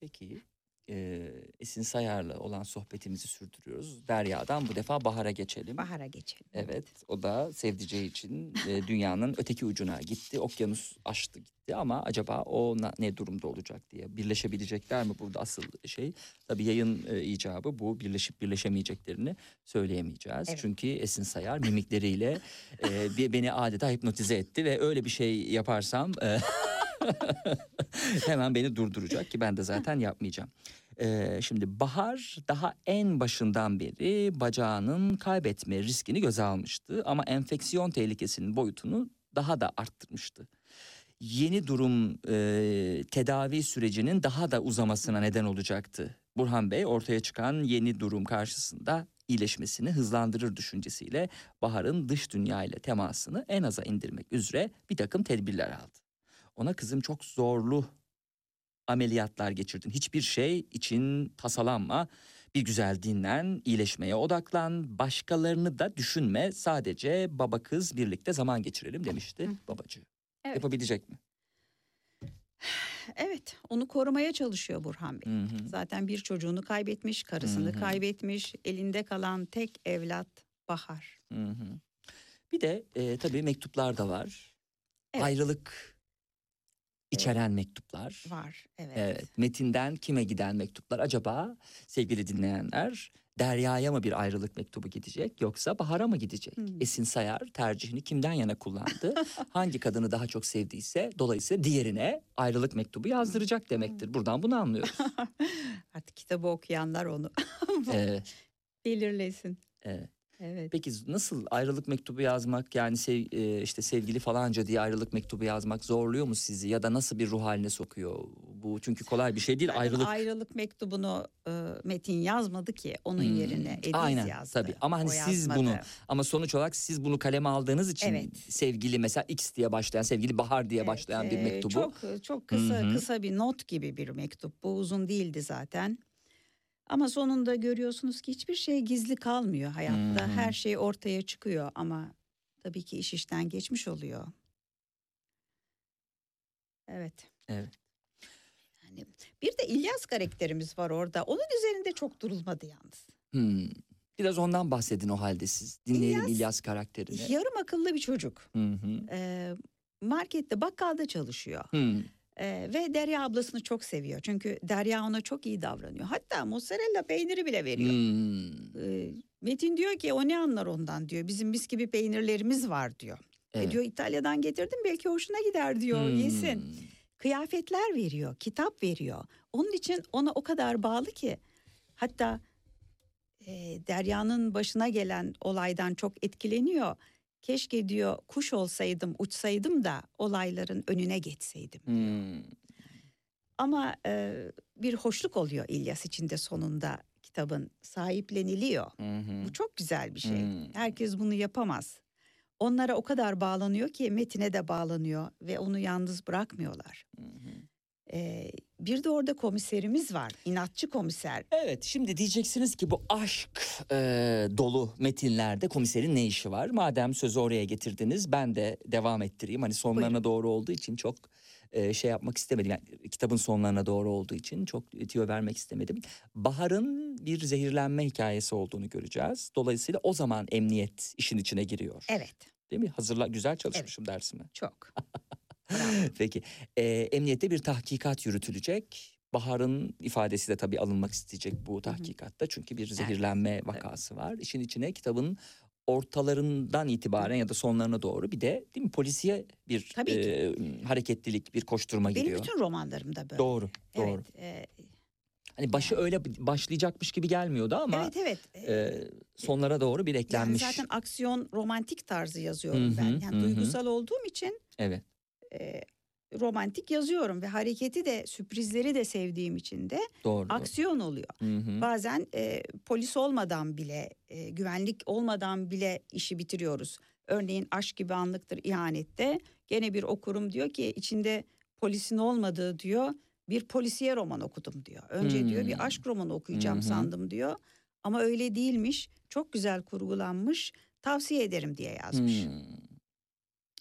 Peki. E, Esin Sayar'la olan sohbetimizi sürdürüyoruz. Derya'dan bu defa Bahar'a geçelim. Bahara geçelim. Evet, o da sevdiceği için e, dünyanın öteki ucuna gitti. Okyanus aştı gitti ama acaba o na- ne durumda olacak diye. Birleşebilecekler mi burada asıl şey? Tabii yayın e, icabı bu. Birleşip birleşemeyeceklerini söyleyemeyeceğiz. Evet. Çünkü Esin Sayar mimikleriyle e, beni adeta hipnotize etti ve öyle bir şey yaparsam e, hemen beni durduracak ki ben de zaten yapmayacağım. Ee, şimdi Bahar daha en başından beri bacağının kaybetme riskini göze almıştı ama enfeksiyon tehlikesinin boyutunu daha da arttırmıştı. Yeni durum e, tedavi sürecinin daha da uzamasına neden olacaktı. Burhan Bey ortaya çıkan yeni durum karşısında iyileşmesini hızlandırır düşüncesiyle Bahar'ın dış dünya ile temasını en aza indirmek üzere bir takım tedbirler aldı. Ona kızım çok zorlu ameliyatlar geçirdin. Hiçbir şey için tasalanma. Bir güzel dinlen, iyileşmeye odaklan, başkalarını da düşünme. Sadece baba kız birlikte zaman geçirelim demişti babacı. Evet. Yapabilecek mi? Evet, onu korumaya çalışıyor Burhan Bey. Hı hı. Zaten bir çocuğunu kaybetmiş, karısını Hı hı. kaybetmiş. Elinde kalan tek evlat Bahar. Hı hı. Bir de e, tabii mektuplar da var. Evet. Ayrılık içeren mektuplar. Var. Evet. Evet. Metinden kime giden mektuplar? Acaba sevgili dinleyenler Derya'ya mı bir ayrılık mektubu gidecek yoksa Bahar'a mı gidecek? Hmm. Esin Sayar tercihini kimden yana kullandı? Hangi kadını daha çok sevdiyse dolayısıyla diğerine ayrılık mektubu yazdıracak demektir. Buradan bunu anlıyoruz. Artık kitabı okuyanlar onu evet, belirlesin. evet. Evet. Peki nasıl ayrılık mektubu yazmak yani sev, e, işte sevgili falanca diye ayrılık mektubu yazmak zorluyor mu sizi ya da nasıl bir ruh haline sokuyor bu? Çünkü kolay bir şey değil Zaten ayrılık. ayrılık mektubunu e, Metin yazmadı ki onun Hmm, yerine Ediz aynen, yazdı. tabii. Ama hani O siz yazmadı. bunu Ama sonuç olarak siz bunu kaleme aldığınız için Evet. sevgili mesela X diye başlayan sevgili Bahar diye Evet, başlayan bir e, mektubu. Çok çok kısa Hı hı. kısa bir not gibi bir mektup. Bu uzun değildi zaten. Ama sonunda görüyorsunuz ki hiçbir şey gizli kalmıyor hayatta. Hı hı. Her şey ortaya çıkıyor ama tabii ki iş işten geçmiş oluyor. Evet. Evet. Yani bir de İlyas karakterimiz var orada. Onun üzerinde çok durulmadı yalnız. Hmm. Biraz ondan bahsedin o halde siz. Dinleyelim İlyas- İlyas, karakterini. Yarım akıllı bir çocuk. Hı hı. Ee, markette bakkalda çalışıyor. Hmm. Ee, ve Derya ablasını çok seviyor. Çünkü Derya ona çok iyi davranıyor. Hatta mozzarella peyniri bile veriyor. Hmm. Ee, Metin diyor ki o ne anlar ondan diyor. Bizim mis gibi peynirlerimiz var diyor. E Evet. diyor İtalya'dan getirdim belki hoşuna gider diyor Hmm. yesin. Kıyafetler veriyor, kitap veriyor. Onun için ona o kadar bağlı ki hatta e, e, Derya'nın başına gelen olaydan çok etkileniyor. Keşke diyor kuş olsaydım uçsaydım da olayların önüne geçseydim. Hmm. Ama e, bir hoşluk oluyor İlyas için de sonunda kitabın sahipleniliyor. Hı hı. Bu çok güzel bir şey. Hmm. Herkes bunu yapamaz. Onlara o kadar bağlanıyor ki Metin'e de bağlanıyor ve onu yalnız bırakmıyorlar. Hı hı. Ee, bir de orada komiserimiz var. inatçı komiser. Evet şimdi diyeceksiniz ki bu aşk e, dolu metinlerde komiserin ne işi var? Madem sözü oraya getirdiniz ben de devam ettireyim. Hani sonlarına doğru olduğu için çok e, şey yapmak istemedim. Yani kitabın sonlarına doğru olduğu için çok tüyo vermek istemedim. Bahar'ın bir zehirlenme hikayesi olduğunu göreceğiz. Dolayısıyla o zaman emniyet işin içine giriyor. Evet Değil mi? Hazırla güzel çalışmışım dersimi. çok. Peki. Ee, emniyette bir tahkikat yürütülecek. Bahar'ın ifadesi de tabii alınmak isteyecek bu tahkikatta. Çünkü bir zehirlenme vakası var. İşin içine kitabın ortalarından itibaren ya da sonlarına doğru bir de değil mi polisiye bir Tabii ki. e, hareketlilik, bir koşturma Benim giriyor. bütün romanlarımda böyle. Doğru, doğru. Evet, e, Hani başı öyle başlayacakmış gibi gelmiyordu ama evet evet. E, sonlara doğru bir yani eklenmiş. zaten aksiyon romantik tarzı yazıyorum Hı hı, ben. Yani hı. duygusal olduğum için Evet. E, romantik yazıyorum ve hareketi de sürprizleri de sevdiğim için de Doğru. doğru. aksiyon oluyor. Hı hı. Bazen e, polis olmadan bile, e, güvenlik olmadan bile işi bitiriyoruz. Örneğin Aşk gibi anlıktır ihanette. Gene bir okurum diyor ki içinde polisin olmadığı diyor. Bir polisiye roman okudum diyor. Önce diyor Hmm. bir aşk romanı okuyacağım hı. sandım diyor. Ama öyle değilmiş. Çok güzel kurgulanmış. Tavsiye ederim diye yazmış. Hmm.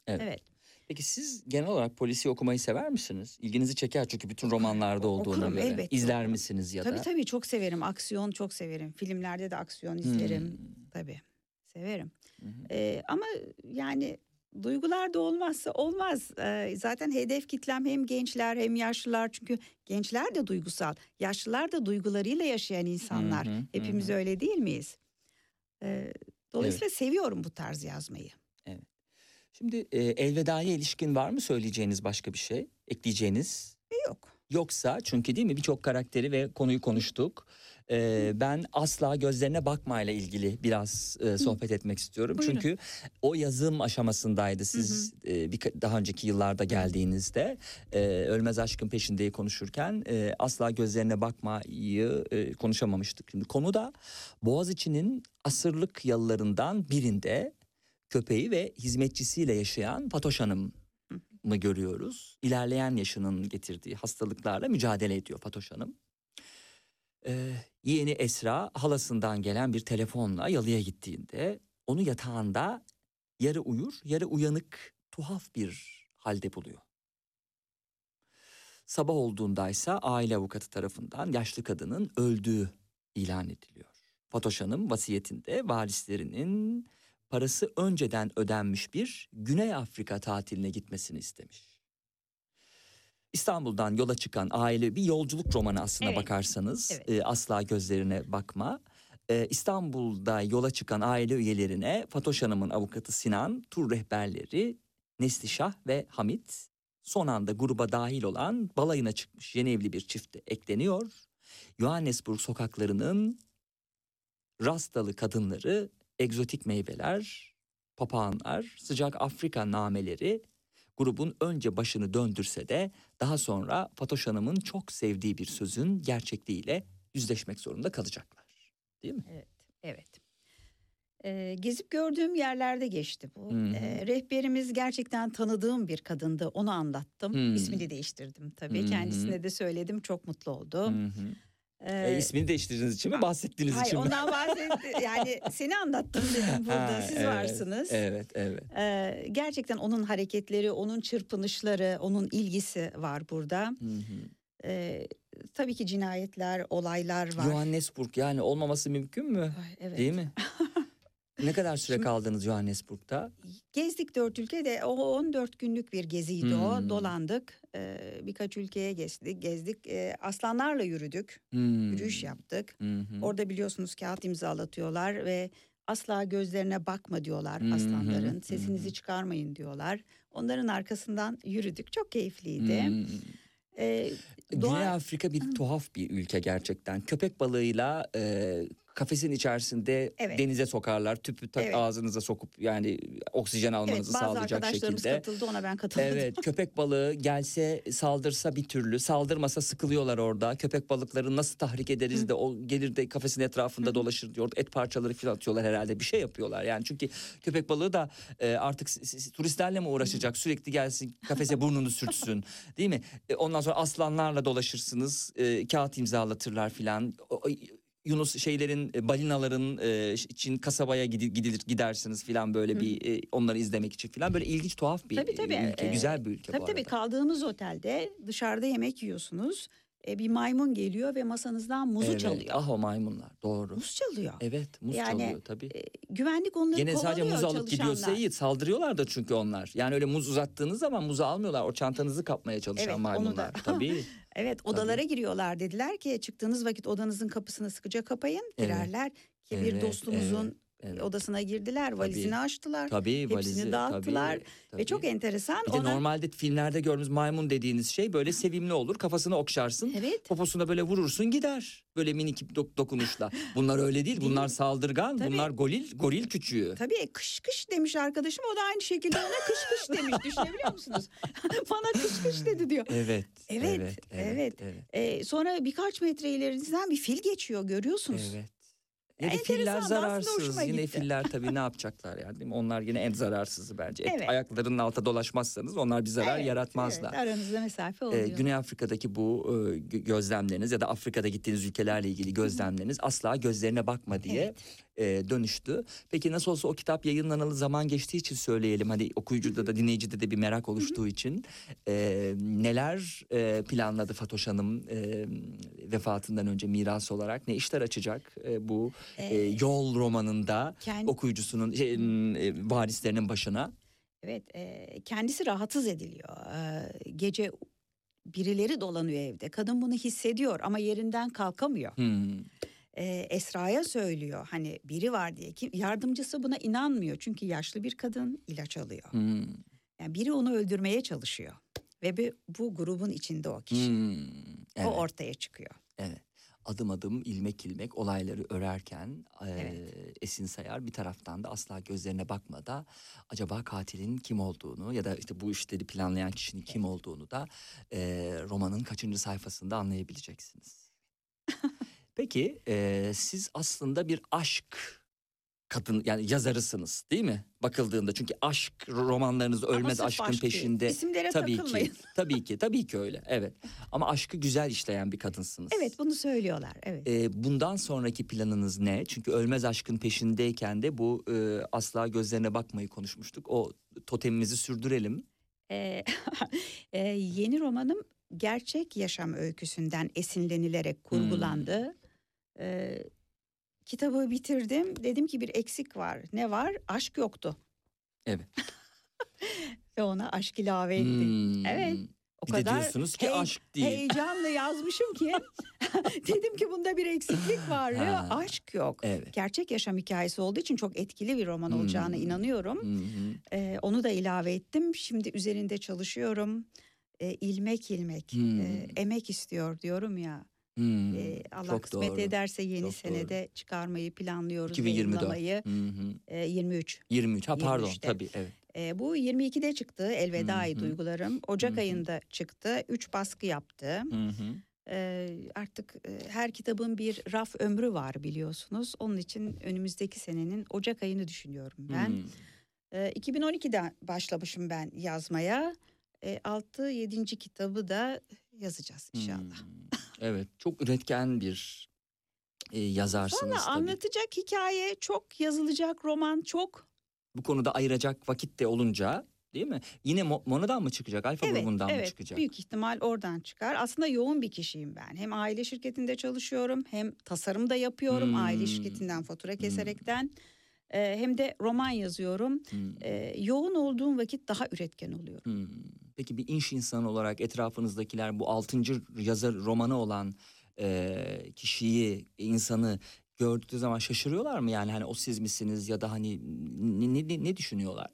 Evet. Evet. Peki siz genel olarak polisi okumayı sever misiniz? İlginizi çeker çünkü bütün romanlarda olduğuna Okurum, göre. elbette İzler misiniz ya Tabii da? tabii çok severim. Aksiyon çok severim. Filmlerde de aksiyon izlerim. Hmm. Tabii. Severim. Hı. Ee, ama yani duygular da olmazsa olmaz. Ee, zaten hedef kitlem hem gençler hem yaşlılar. Çünkü gençler de duygusal. Yaşlılar da duygularıyla yaşayan insanlar. Hı Hepimiz hı. öyle değil miyiz? Ee, dolayısıyla seviyorum bu tarz yazmayı. Şimdi e, elvedaya ilişkin var mı söyleyeceğiniz başka bir şey? Ekleyeceğiniz? Yok. Yoksa çünkü değil mi birçok karakteri ve konuyu konuştuk. Ee, ben asla gözlerine bakmayla ilgili biraz e, sohbet etmek istiyorum. Buyurun. Çünkü o yazım aşamasındaydı siz e, bir, daha önceki yıllarda geldiğinizde e, Ölmez Aşkın Peşinde'yi konuşurken e, asla gözlerine bakmayı e, konuşamamıştık. Şimdi konu da Boğaziçi'nin asırlık yalılarından birinde köpeği ve hizmetçisiyle yaşayan Fatoş Hanım mı görüyoruz. İlerleyen yaşının getirdiği hastalıklarla mücadele ediyor Fatoş Hanım. Ee, yeğeni Esra halasından gelen bir telefonla yalıya gittiğinde onu yatağında yarı uyur yarı uyanık tuhaf bir halde buluyor. Sabah olduğundaysa aile avukatı tarafından yaşlı kadının öldüğü ilan ediliyor. Fatoş Hanım vasiyetinde varislerinin parası önceden ödenmiş bir Güney Afrika tatiline gitmesini istemiş. İstanbul'dan yola çıkan aile bir yolculuk romanı aslına Evet. bakarsanız. Evet. e, asla gözlerine bakma. E, İstanbul'da yola çıkan aile üyelerine Fatoş Hanım'ın avukatı Sinan, tur rehberleri Neslişah ve Hamit son anda gruba dahil olan balayına çıkmış yeni evli bir çifte ekleniyor. Johannesburg sokaklarının rastalı kadınları, egzotik meyveler, papağanlar, sıcak Afrika nameleri grubun önce başını döndürse de daha sonra Fatoş Hanım'ın çok sevdiği bir sözün gerçekliğiyle yüzleşmek zorunda kalacaklar. Değil mi? Evet. Evet. Ee, gezip gördüğüm yerlerde geçti bu. Ee, rehberimiz gerçekten tanıdığım bir kadındı. Onu anlattım. Hı. İsmini değiştirdim tabii. Hı. Kendisine de söyledim. Çok mutlu oldu. Hı. Ee, E, ismini değiştirdiğiniz için mi bahsettiğiniz hayır, için mi? ondan bahsetti. yani seni anlattım dedim burada. Ha, Siz evet, varsınız. Evet, evet. Ee, gerçekten onun hareketleri, onun çırpınışları, onun ilgisi var burada. Hı hı. Ee, tabii ki cinayetler, olaylar var. Johannesburg yani olmaması mümkün mü? Ay, evet. Değil mi? ne kadar süre Şimdi- kaldınız Johannesburg'da? Gezdik dört ülkede. O 14 günlük bir geziydi Hmm. o. Dolandık. Ee, birkaç ülkeye gezdik. gezdik. Ee, aslanlarla yürüdük. Hmm. Yürüyüş yaptık. Hı. Orada biliyorsunuz kağıt imzalatıyorlar ve asla gözlerine bakma diyorlar hı, aslanların. Sesinizi hı. çıkarmayın diyorlar. Onların arkasından yürüdük. Çok keyifliydi. Hmm. Ee, Güney doğa- Afrika bir tuhaf bir ülke gerçekten. Köpek balığıyla e, kafesin içerisinde Evet. denize sokarlar. Tüpü tak Evet. ağzınıza sokup yani oksijen Evet, almanızı bazı sağlayacak arkadaşlarımız şekilde. katıldı ona ben katılmadım. Evet köpek balığı gelse saldırsa bir türlü saldırmasa sıkılıyorlar orada. Köpek balıkları nasıl tahrik ederiz de o gelir de kafesin etrafında dolaşır diyor. Et parçaları falan atıyorlar herhalde bir şey yapıyorlar yani. Çünkü köpek balığı da e, artık turistlerle mi uğraşacak sürekli gelsin kafese burnunu sürtsün değil mi? E, ondan sonra aslanlarla dolaşırsınız e, kağıt imzalatırlar filan. Yunus şeylerin e, balinaların e, için kasabaya gidi- gidilir gidersiniz filan böyle bir e, onları izlemek için filan böyle ilginç tuhaf bir Tabii, tabii. ülke Ee, güzel bir ülke Tabii bu tabii arada. kaldığımız otelde dışarıda yemek yiyorsunuz. E, bir maymun geliyor ve masanızdan muzu Evet, çalıyor. Ah o maymunlar doğru. Muz çalıyor. Evet muz Yani, çalıyor tabii. E, güvenlik onları Gene sadece muz alıp gidiyorsa iyi saldırıyorlar da çünkü onlar. Yani öyle muz uzattığınız zaman muzu almıyorlar. O çantanızı kapmaya çalışan Evet, onu da. maymunlar tabii. Evet odalara giriyorlar dediler ki çıktığınız vakit odanızın kapısını sıkıca kapayın Evet. girerler ki bir Evet, dostumuzun evet. odasına girdiler valizini açtılar Tabii hepsini valizi dağıttılar tabii, ve tabii. çok enteresan Bir de ona normalde filmlerde gördüğümüz maymun dediğiniz şey böyle sevimli olur. Kafasını okşarsın. evet Poposuna böyle vurursun gider. Böyle minik dok- dokunuşla. Bunlar öyle değil. Değil. Bunlar saldırgan. Tabii. Bunlar goril, goril küçüğü. tabii kış kış demiş arkadaşım o da aynı şekilde ona kış kış demiş düşünebiliyor musunuz bana kış kış dedi diyor Evet. Evet, evet. Ee, sonra birkaç metre ilerinizden bir fil geçiyor görüyorsunuz. Evet. Da Enteresan filler zararsız. Yine gitti. filler tabii ne yapacaklar yani değil mi? Onlar yine en zararsızı bence. Et, Evet. ayaklarının alta dolaşmazsanız onlar bir zarar Evet, yaratmazlar. evet, aranızda mesafe Ee, oluyor. Güney Afrika'daki bu e, gö- gözlemleriniz ya da Afrika'da gittiğiniz ülkelerle ilgili gözlemleriniz asla gözlerine bakma diye e, dönüştü. Peki nasıl olsa o kitap yayınlanalı zaman geçtiği için söyleyelim. Hani okuyucuda da dinleyicide de bir merak oluştuğu için e, neler e, planladı Fatoş Hanım e, vefatından önce miras olarak ne işler açacak e, bu e, yol romanında Kend- okuyucusunun şey, e, varislerinin başına. Evet, e, kendisi rahatsız ediliyor. E, gece birileri dolanıyor evde. Kadın bunu hissediyor ama yerinden kalkamıyor. Hmm. E, Esra'ya söylüyor hani biri var diye. Kim, yardımcısı buna inanmıyor çünkü yaşlı bir kadın ilaç alıyor. Hmm. Yani biri onu öldürmeye çalışıyor. Ve bu, bu grubun içinde o kişi. Hmm. Evet. O ortaya çıkıyor. Evet. Adım adım ilmek ilmek olayları örerken e, Evet. Esin Sayar bir taraftan da asla gözlerine bakmada acaba katilin kim olduğunu ya da işte bu işleri planlayan kişinin kim olduğunu da e, romanın kaçıncı sayfasında anlayabileceksiniz. Peki e, siz aslında bir aşk kadın yani yazarısınız değil mi? Bakıldığında çünkü aşk romanlarınız ölmez aşkın aşk değil. peşinde. İsimlere Tabii takılmayın. ki. Tabii ki. Tabii ki öyle. Evet. Ama aşkı güzel işleyen bir kadınsınız. Evet bunu söylüyorlar. Evet. Ee, bundan sonraki planınız ne? Çünkü ölmez aşkın peşindeyken de bu e, asla gözlerine bakmayı konuşmuştuk. O totemimizi sürdürelim. Ee, e, yeni romanım gerçek yaşam öyküsünden esinlenilerek kurgulandı. Ee, kitabı bitirdim. Dedim ki bir eksik var. Ne var? Aşk yoktu. Evet. Ve ona aşk ilave ettim. Hmm. Evet. O Bir de kadar diyorsunuz ki hey- aşk değil. heyecanla yazmışım ki dedim ki bunda bir eksiklik var. Ya, Ha. aşk yok. Evet. Gerçek yaşam hikayesi olduğu için çok etkili bir roman olacağına Hmm. inanıyorum. Hı hı. Ee, onu da ilave ettim. Şimdi üzerinde çalışıyorum. Ee, ilmek ilmek Hmm. e, emek istiyor diyorum ya. Hmm. Ee, Allah Çok kısmet doğru. ederse yeni Çok senede çıkarmayı planlıyoruz. 2024. yayınlamayı. Hı hı. Ee, 23. 23. Ha pardon 23'te. tabii evet. Ee, bu 22'de çıktı Elveda'yı Hı hı. duygularım. Ocak Hı hı. ayında çıktı. 3 baskı yaptı. Hı hı. Ee, artık e, her kitabın bir raf ömrü var biliyorsunuz. Onun için önümüzdeki senenin Ocak ayını düşünüyorum ben. Hmm. Ee, 2012'de başlamışım ben yazmaya. 6-7. kitabı da yazacağız inşallah. Hmm. Evet. Çok üretken bir e, yazarsınız Valla anlatacak hikaye çok, yazılacak roman çok. Bu konuda ayıracak vakit de olunca değil mi? Yine Mo- Mona'dan mı çıkacak? Alfa Evet, grubundan mı evet çıkacak? büyük ihtimal oradan çıkar. Aslında yoğun bir kişiyim ben. Hem aile şirketinde çalışıyorum hem tasarım da yapıyorum Hmm. aile şirketinden fatura keserekten. Ee, hem de roman yazıyorum. Hmm. Ee, yoğun olduğum vakit daha üretken oluyorum. Hmm. Peki bir iş insanı olarak etrafınızdakiler bu altıncı yazar romanı olan e, kişiyi, insanı gördükleri zaman şaşırıyorlar mı? Yani hani o siz misiniz ya da hani ne, ne, ne- düşünüyorlar?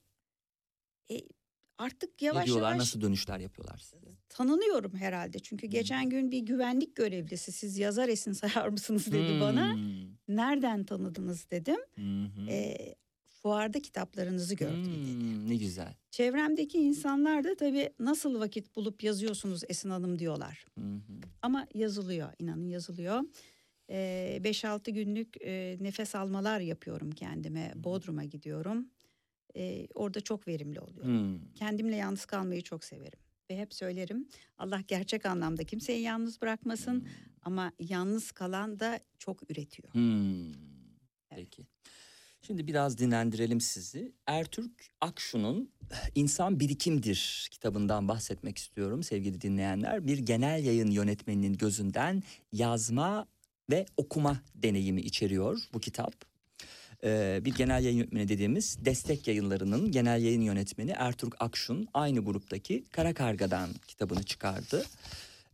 Artık ne yavaş diyorlar? yavaş Nasıl dönüşler yapıyorlar size? tanınıyorum herhalde. Çünkü geçen gün bir güvenlik görevlisi siz yazar Esin sayar mısınız dedi bana. Hmm. Nereden tanıdınız dedim. Hı hı. E, fuarda kitaplarınızı gördüm dedi. Hmm, ne güzel. Çevremdeki insanlar da tabii nasıl vakit bulup yazıyorsunuz Esin Hanım diyorlar. Hı. Ama yazılıyor inanın yazılıyor. 5-6 günlük e, nefes almalar yapıyorum kendime. Bodrum'a gidiyorum. E, orada çok verimli oluyorum. Hmm. Kendimle yalnız kalmayı çok severim. Ve hep söylerim Allah gerçek anlamda kimseyi yalnız bırakmasın. Ama yalnız kalan da çok üretiyor. Hmm. Peki. Şimdi biraz dinlendirelim sizi. Ertürk Akşu'nun İnsan Birikimdir kitabından bahsetmek istiyorum sevgili dinleyenler. Bir genel yayın yönetmeninin gözünden yazma ve okuma deneyimi içeriyor bu kitap. Ee, bir genel yayın yönetmeni dediğimiz destek yayınlarının genel yayın yönetmeni Ertürk Akşun aynı gruptaki Kara Karga'dan kitabını çıkardı.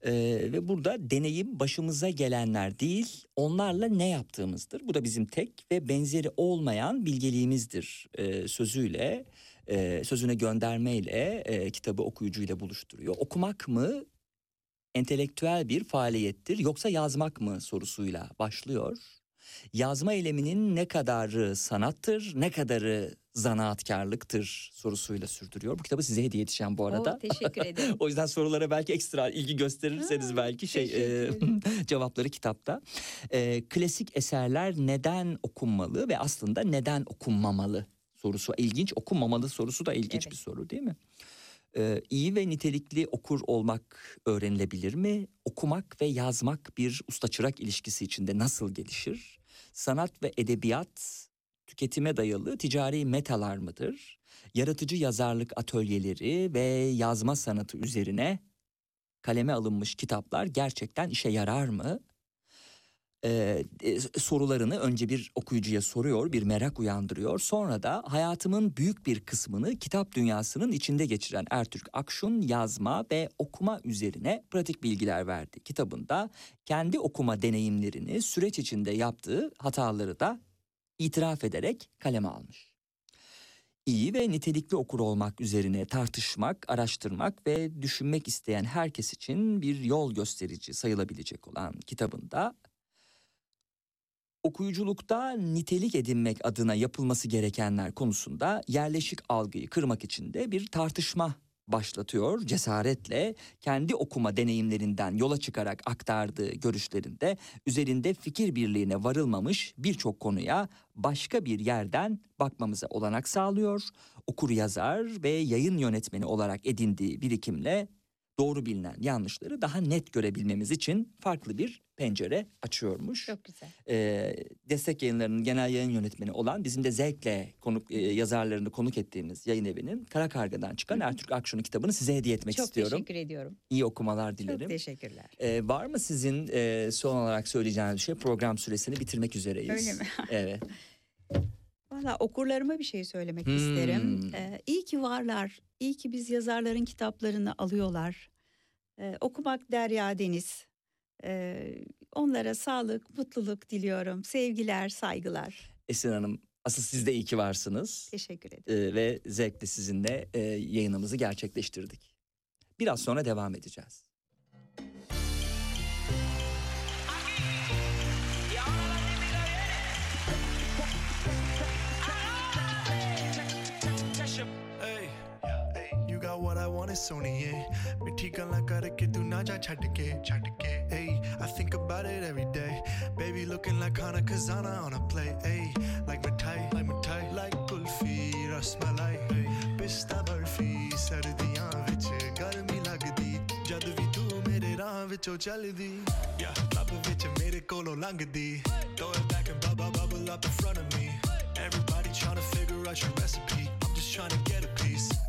Ee, ve burada deneyim başımıza gelenler değil onlarla ne yaptığımızdır. Bu da bizim tek ve benzeri olmayan bilgeliğimizdir ee, sözüyle e, sözüne göndermeyle e, kitabı okuyucuyla buluşturuyor. Okumak mı entelektüel bir faaliyettir yoksa yazmak mı sorusuyla başlıyor. Yazma eyleminin ne kadarı sanattır, ne kadarı zanaatkarlıktır sorusuyla sürdürüyor. Bu kitabı size hediye edeceğim bu arada. Oo, teşekkür ederim. o yüzden sorulara belki ekstra ilgi gösterirseniz Ha, belki şey e, cevapları kitapta. E, klasik eserler neden okunmalı ve aslında neden okunmamalı sorusu ilginç. Okunmamalı sorusu da ilginç Evet. bir soru değil mi? Ee, iyi ve nitelikli okur olmak öğrenilebilir mi? Okumak ve yazmak bir usta çırak ilişkisi içinde nasıl gelişir? Sanat ve edebiyat tüketime dayalı ticari metalar mıdır? Yaratıcı yazarlık atölyeleri ve yazma sanatı üzerine kaleme alınmış kitaplar gerçekten işe yarar mı? Ee, e, sorularını önce bir okuyucuya soruyor, bir merak uyandırıyor. Sonra da hayatımın büyük bir kısmını kitap dünyasının içinde geçiren Ertürk Akşun yazma ve okuma üzerine pratik bilgiler verdi. Kitabında kendi okuma deneyimlerini süreç içinde yaptığı hataları da itiraf ederek kaleme almış. İyi ve nitelikli okur olmak üzerine tartışmak, araştırmak ve düşünmek isteyen herkes için bir yol gösterici sayılabilecek olan kitabında okuyuculukta nitelik edinmek adına yapılması gerekenler konusunda yerleşik algıyı kırmak için de bir tartışma başlatıyor. Cesaretle kendi okuma deneyimlerinden yola çıkarak aktardığı görüşlerinde üzerinde fikir birliğine varılmamış birçok konuya başka bir yerden bakmamıza olanak sağlıyor. Okur yazar ve yayın yönetmeni olarak edindiği birikimle doğru bilinen yanlışları daha net görebilmemiz için farklı bir pencere açıyormuş. Çok güzel. Ee, destek yayınlarının genel yayın yönetmeni olan bizim de zevkle konuk e, yazarlarını konuk ettiğimiz yayın evinin Kara Karga'dan çıkan Ertürk Akşun'un kitabını size hediye etmek Çok istiyorum. teşekkür ediyorum. İyi okumalar Çok dilerim. teşekkürler. Ee, var mı sizin e, son olarak söyleyeceğiniz bir şey? Program süresini bitirmek üzereyiz. Öyle mi? evet. Valla okurlarıma bir şey söylemek Hmm. isterim. Ee, iyi ki varlar. İyi ki biz yazarların kitaplarını alıyorlar. Ee, okumak derya deniz. Ee, onlara sağlık, mutluluk diliyorum. Sevgiler, saygılar. Esin Hanım asıl siz de iyi ki varsınız. Teşekkür ederim. Ee, ve zevkle sizinle e, yayınımızı gerçekleştirdik. Biraz sonra devam edeceğiz. ਸੋਣੀਏ ਮਿੱਠੀ ਗੱਲਾਂ ਕਰਕੇ ਤੂੰ ਨਾ ਜਾ ਛੱਡ ਕੇ ਛੱਡ ਕੇ ਏ I think about it every day. Baby looking like Hana Kazana on a play. Ay, like Matai, like Matai, like Kulfi, Rasmalai. Pista barfi, ਸਰਦੀਆਂ ਵਿੱਚ ਗਰਮੀ ਲੱਗਦੀ ਜਦ ਵੀ ਤੂੰ ਮੇਰੇ ਰਾਹ ਵਿੱਚੋਂ ਚੱਲਦੀ ਯਾ ਲੱਭ ਵਿੱਚ ਮੇਰੇ ਕੋਲੋਂ ਲੰਘਦੀ Throw it back and bubble bubble up in front of me Everybody trying to figure out your recipe I'm just trying to get a piece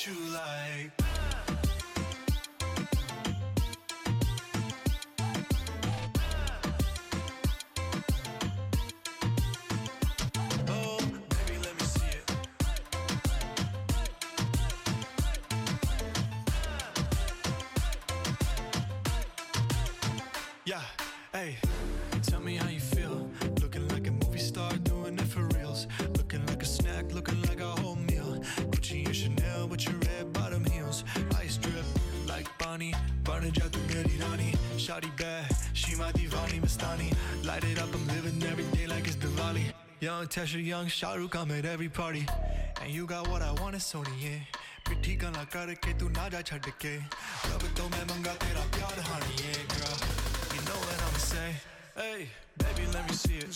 what you like. Oh, yeah, hey, tell me how you Bonnie. Burning out the Mary Rani. Shawty bad, she my divani Mastani. Light it up, I'm living every day like it's Diwali. Young Tesha, young Shahrukh, I'm at every party. And you got what I want, it's Sony, yeah. मिठी गल्ला करके तू ना जा छड़ के रब तो मैं मंगा तेरा प्यार हानी yeah, girl you know what I'ma say hey baby let me see it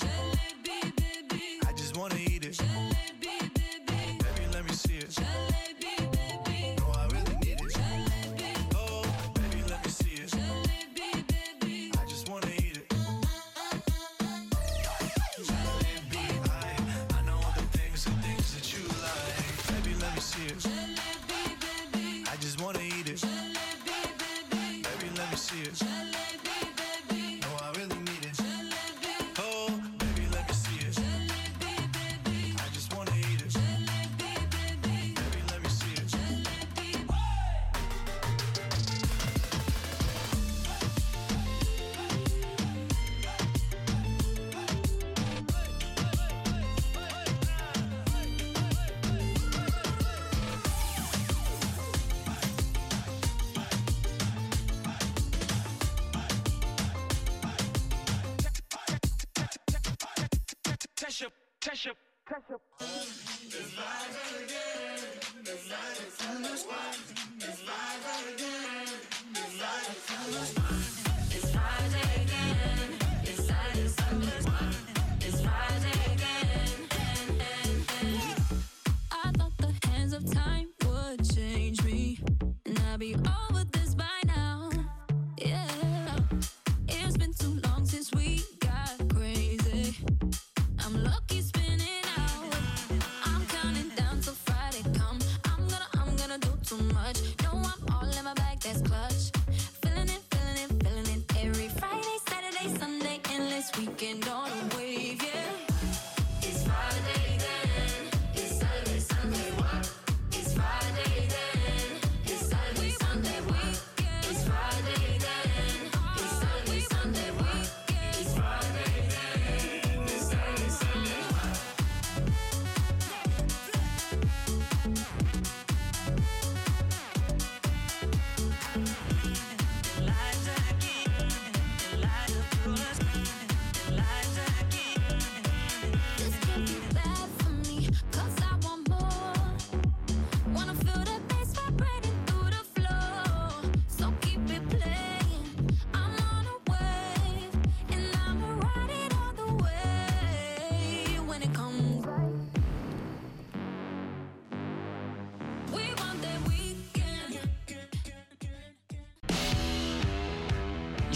I just wanna eat it baby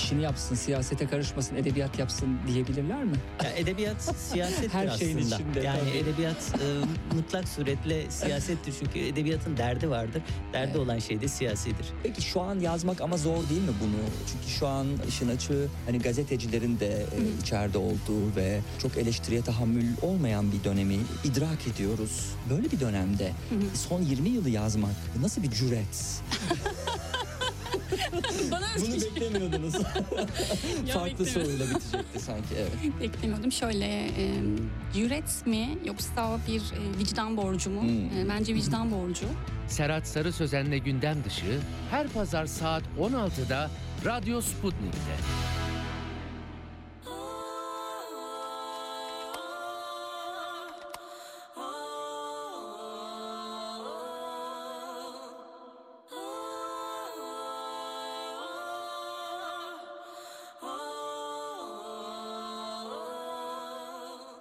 İşini yapsın, siyasete karışmasın, edebiyat yapsın diyebilirler mi? Ya edebiyat siyasettir Her şeyin aslında. içinde, yani tabii. edebiyat e, mutlak suretle siyasettir çünkü edebiyatın derdi vardır. Derdi olan şey de siyasidir. Peki şu an yazmak ama zor değil mi bunu? Çünkü şu an işin açığı hani gazetecilerin de e, içeride olduğu ve çok eleştiriye tahammül olmayan bir dönemi idrak ediyoruz. Böyle bir dönemde son 20 yılı yazmak nasıl bir cüret? Bana Bunu beklemiyordunuz. Farklı soruyla bitecekti sanki evet. beklemiyordum. Şöyle e, cüret mi yoksa bir e, vicdan borcu mu? Hmm. E, bence vicdan borcu. Serhat Sarı Sözen'le gündem dışı her pazar saat 16'da Radyo Sputnik'te.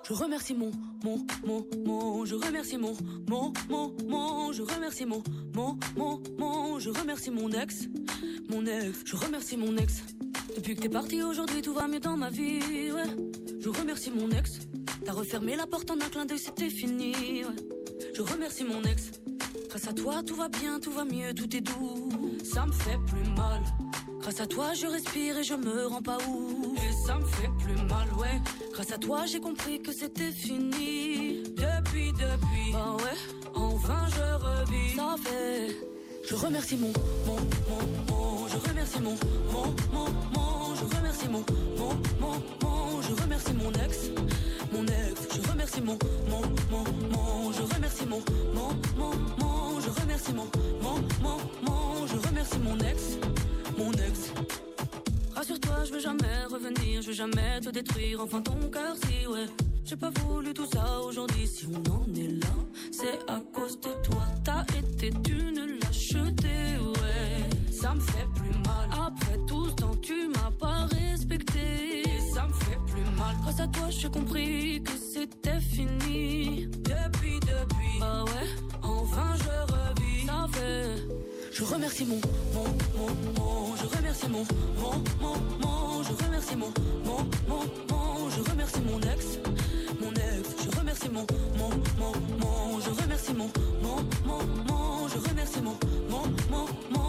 Je remercie mon, mon, mon, mon, je remercie mon, mon, mon, mon, je remercie mon, mon, mon, mon, je remercie mon ex, mon ex, je remercie mon ex. Depuis que t'es parti aujourd'hui, tout va mieux dans ma vie, ouais. Je remercie mon ex, t'as refermé la porte en un clin d'œil, c'était fini, ouais. Je remercie mon ex, grâce à toi, tout va bien, tout va mieux, tout est doux. Ça me fait plus mal. Grâce à toi, je respire et je me rends pas où. Et ça me fait plus mal, ouais. Grâce à toi, j'ai compris que c'était fini. Depuis, depuis, bah ouais, enfin je revis. Ça fait. Je remercie mon, mon, mon, mon, je remercie mon, mon, mon, mon, je remercie mon, mon, mon, mon, je remercie mon ex, mon ex, je remercie mon, mon, mon, mon, je remercie mon, mon, mon, mon, je remercie mon, mon, mon, mon, je remercie mon ex, mon ex. Rassure-toi, je veux jamais revenir, je veux jamais te détruire, enfin ton cœur si ouais. J'ai pas voulu tout ça aujourd'hui, si on en est là, c'est à cause de toi. T'as été d'une lâcheté, ouais. Ça me fait plus mal. Après tout ce temps, tu m'as pas respecté. Ça me fait plus mal. Grâce à toi, j'ai compris que c'était fini. Depuis, depuis. Bah ouais, enfin je revis. Ça fait. Je remercie mon, mon, mon, mon, je remercie mon, mon, mon, mon, je remercie mon, mon, mon, mon, je remercie mon ex, mon ex, je remercie mon, mon, mon, mon, je remercie mon, mon, mon, mon, je remercie mon, mon, mon, mon,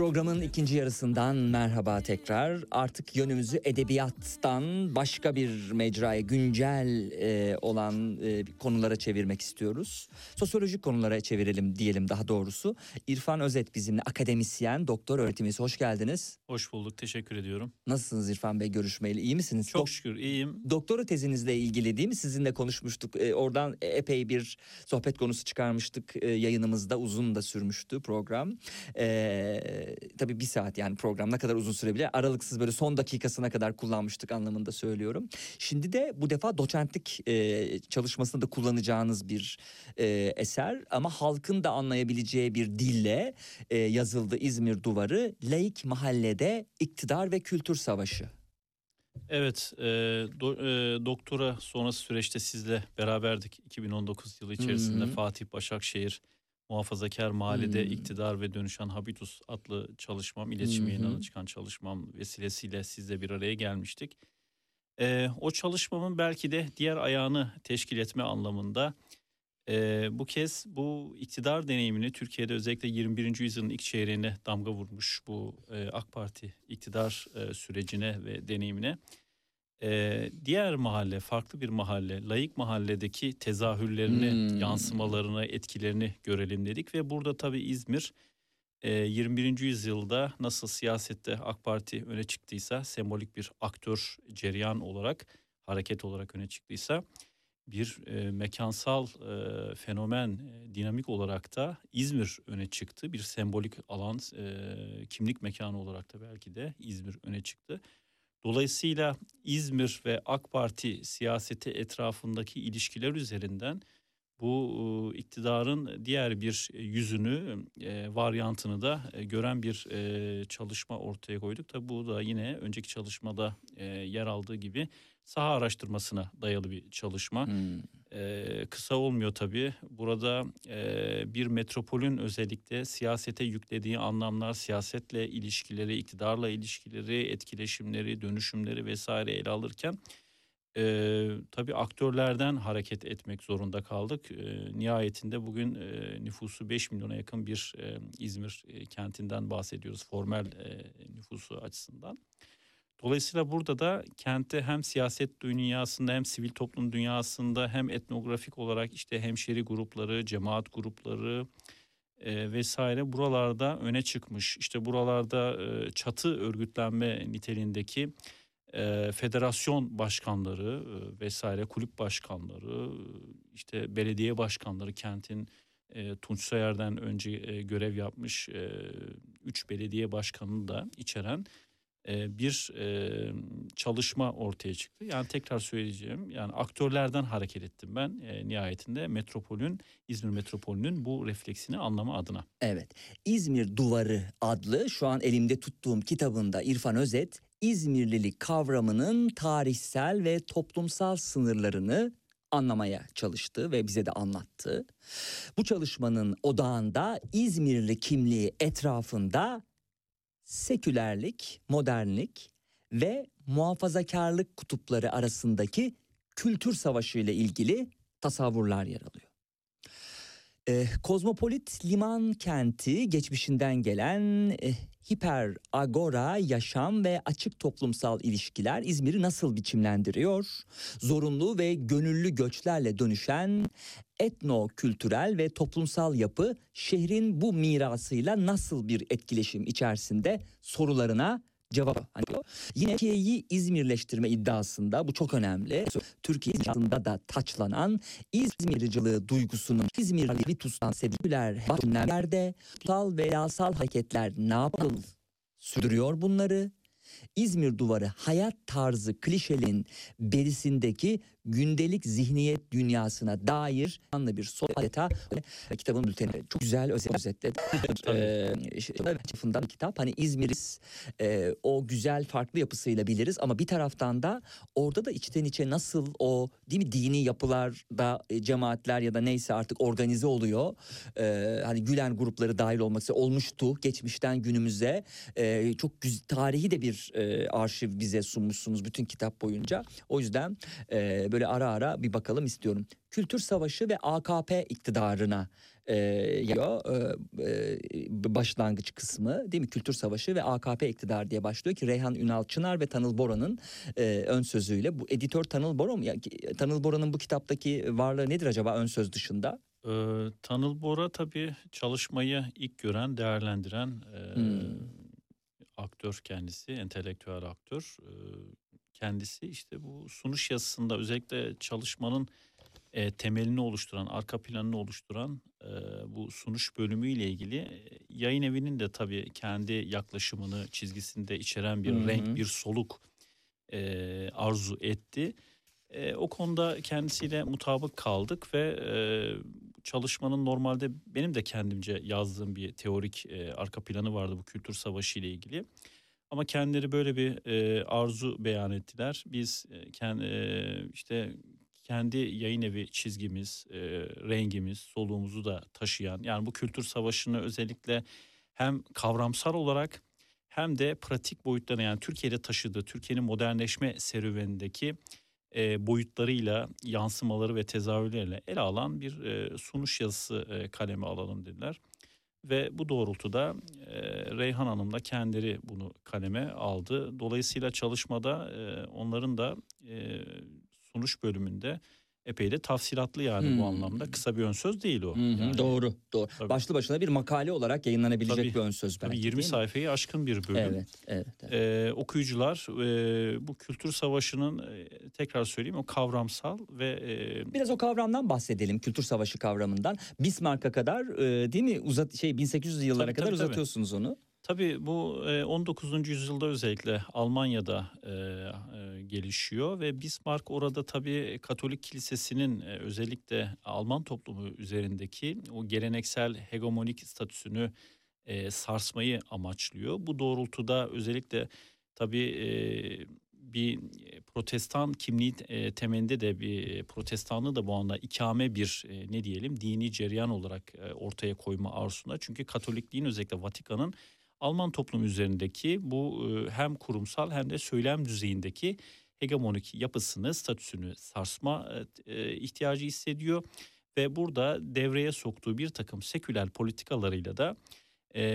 Programın ikinci yarısından merhaba tekrar. Artık yönümüzü edebiyattan başka bir mecraya, güncel e, olan e, konulara çevirmek istiyoruz. Sosyolojik konulara çevirelim diyelim daha doğrusu. İrfan Özet bizimle akademisyen, doktor öğretim üyesi. Hoş geldiniz. Hoş bulduk, teşekkür ediyorum. Nasılsınız İrfan Bey görüşmeyeli? İyi misiniz? Çok Dok- şükür iyiyim. Doktora tezinizle ilgili değil mi? Sizinle konuşmuştuk. Ee, oradan epey bir sohbet konusu çıkarmıştık. Ee, yayınımızda uzun da sürmüştü program. Ee, tabii bir saat yani program ne kadar uzun sürebilir? Aralıksız böyle son dakikasına kadar kullanmıştık anlamında söylüyorum. Şimdi de bu defa doçentlik e, çalışmasında da kullanacağınız bir e, eser ama halkın da anlayabileceği bir dille e, yazıldı İzmir Duvarı. Laik Mahallede İktidar ve Kültür Savaşı. Evet, e, do- e, doktora sonrası süreçte sizle beraberdik 2019 yılı içerisinde Hı hı. Fatih Başakşehir Muhafazakar Mahallede Hı. İktidar ve Dönüşen Habitus adlı çalışmam, iletişim hı. yayınlarına çıkan çalışmam vesilesiyle sizle bir araya gelmiştik. E, o çalışmamın belki de diğer ayağını teşkil etme anlamında e, bu kez bu iktidar deneyimini Türkiye'de özellikle 21. yüzyılın ilk çeyreğine damga vurmuş bu e, AK Parti iktidar e, sürecine ve deneyimine e, diğer mahalle, farklı bir mahalle, layık mahalledeki tezahürlerini, Hmm. yansımalarını, etkilerini görelim dedik ve burada tabii İzmir e, 21. yüzyılda nasıl siyasette AK Parti öne çıktıysa, sembolik bir aktör, cereyan olarak, hareket olarak öne çıktıysa bir e, mekansal e, fenomen, e, dinamik olarak da İzmir öne çıktı. Bir sembolik alan, e, kimlik mekanı olarak da belki de İzmir öne çıktı. Dolayısıyla İzmir ve AK Parti siyaseti etrafındaki ilişkiler üzerinden bu e, iktidarın diğer bir yüzünü, e, varyantını da e, gören bir e, çalışma ortaya koyduk. Tabi bu da yine önceki çalışmada e, yer aldığı gibi saha araştırmasına dayalı bir çalışma. Hmm. Ee, kısa olmuyor tabii. Burada e, bir metropolün özellikle siyasete yüklediği anlamlar, siyasetle ilişkileri, iktidarla ilişkileri, etkileşimleri, dönüşümleri vesaire ele alırken e, tabii aktörlerden hareket etmek zorunda kaldık. E, nihayetinde bugün e, nüfusu 5 milyona yakın bir e, İzmir e, kentinden bahsediyoruz formel e, nüfusu açısından. Dolayısıyla burada da kentte hem siyaset dünyasında hem sivil toplum dünyasında hem etnografik olarak işte hemşeri grupları, cemaat grupları e, vesaire buralarda öne çıkmış. İşte buralarda e, çatı örgütlenme niteliğindeki e, federasyon başkanları e, vesaire kulüp başkanları e, işte belediye başkanları kentin e, Tunç Soyer'den önce e, görev yapmış e, üç belediye başkanını da içeren bir çalışma ortaya çıktı. Yani tekrar söyleyeceğim yani aktörlerden hareket ettim ben nihayetinde metropolün İzmir metropolünün bu refleksini anlama adına. Evet. İzmir Duvarı adlı şu an elimde tuttuğum kitabında İrfan Özet İzmirlilik kavramının tarihsel ve toplumsal sınırlarını anlamaya çalıştı ve bize de anlattı. Bu çalışmanın odağında İzmirli kimliği etrafında sekülerlik, modernlik ve muhafazakarlık kutupları arasındaki kültür savaşı ile ilgili tasavvurlar yer alıyor. E, kozmopolit liman kenti geçmişinden gelen e, hiper agora yaşam ve açık toplumsal ilişkiler İzmir'i nasıl biçimlendiriyor? Zorunlu ve gönüllü göçlerle dönüşen etno kültürel ve toplumsal yapı şehrin bu mirasıyla nasıl bir etkileşim içerisinde sorularına cevabı. Hani o yine Türkiye'yi İzmirleştirme iddiasında bu çok önemli. Türkiye inşaatında da taçlanan İzmircılığı duygusunun İzmirli tutan sediküler dönemlerde tutal ve yasal hareketler ne yapıl sürdürüyor bunları. İzmir duvarı hayat tarzı klişelerin berisindeki gündelik zihniyet dünyasına dair anlı bir e, kitabın bülteni çok güzel özet özetledi. Ee, işte, tarafından kitap hani İzmir'iz e, o güzel farklı yapısıyla biliriz ama bir taraftan da orada da içten içe nasıl o değil mi dini yapılarda e, cemaatler ya da neyse artık organize oluyor. Ee, hani Gülen grupları dahil olmak üzere olmuştu geçmişten günümüze. Ee, çok güzel, tarihi de bir e, arşiv bize sunmuşsunuz bütün kitap boyunca. O yüzden e, böyle ara ara bir bakalım istiyorum. Kültür Savaşı ve AKP iktidarına e, geliyor e, e, başlangıç kısmı değil mi? Kültür Savaşı ve AKP iktidarı diye başlıyor ki Reyhan Ünal Çınar ve Tanıl Bora'nın e, ön sözüyle. Bu editör Tanıl Bora mı? Ya, Tanıl Bora'nın bu kitaptaki varlığı nedir acaba ön söz dışında? Ee, Tanıl Bora tabii çalışmayı ilk gören, değerlendiren e, Hmm. aktör kendisi, entelektüel aktör. Ee, kendisi işte bu sunuş yazısında özellikle çalışmanın e, temelini oluşturan, arka planını oluşturan e, bu sunuş bölümüyle ilgili e, yayın evinin de tabii kendi yaklaşımını, çizgisinde içeren bir Hı hı. renk, bir soluk e, arzu etti. E, o konuda kendisiyle mutabık kaldık ve e, çalışmanın normalde benim de kendimce yazdığım bir teorik e, arka planı vardı bu kültür savaşı ile ilgili. Ama kendileri böyle bir e, arzu beyan ettiler. Biz e, kendi, işte kendi yayın evi çizgimiz, e, rengimiz, soluğumuzu da taşıyan yani bu kültür savaşını özellikle hem kavramsal olarak hem de pratik boyutlarına yani Türkiye'de taşıdığı Türkiye'nin modernleşme serüvenindeki e, boyutlarıyla yansımaları ve tezahürleriyle ele alan bir e, sunuş yazısı e, kaleme alalım dediler. Ve bu doğrultuda Reyhan Hanım da kendileri bunu kaleme aldı. Dolayısıyla çalışmada onların da e, sunuş bölümünde epey de tafsilatlı yani Hmm. bu anlamda. Kısa bir ön söz değil o. Hı, Yani doğru, doğru. Tabii. Başlı başına bir makale olarak yayınlanabilecek Tabii, bir ön söz belki. Tabii 20 değil mi? sayfayı aşkın bir bölüm. Evet, evet. evet. Ee, okuyucular e, bu kültür savaşının e, tekrar söyleyeyim o kavramsal ve e, Biraz o kavramdan bahsedelim. Kültür savaşı kavramından. Bismarck'a kadar e, değil mi? Uzat şey 1800 yıllara Tabii, kadar tabii, tabii. uzatıyorsunuz onu. Tabii bu e, 19. yüzyılda özellikle Almanya'da e, e, gelişiyor ve Bismarck orada tabii Katolik Kilisesi'nin e, özellikle Alman toplumu üzerindeki o geleneksel hegemonik statüsünü e, sarsmayı amaçlıyor. Bu doğrultuda özellikle tabii e, bir protestan kimliği e, temelinde de bir e, protestanlığı da bu anda ikame bir e, ne diyelim dini cereyan olarak e, ortaya koyma arzusunda. Çünkü Katolikliğin özellikle Vatikan'ın Alman toplumu üzerindeki bu e, hem kurumsal hem de söylem düzeyindeki hegemonik yapısını, statüsünü sarsma e, ihtiyacı hissediyor ve burada devreye soktuğu bir takım seküler politikalarıyla da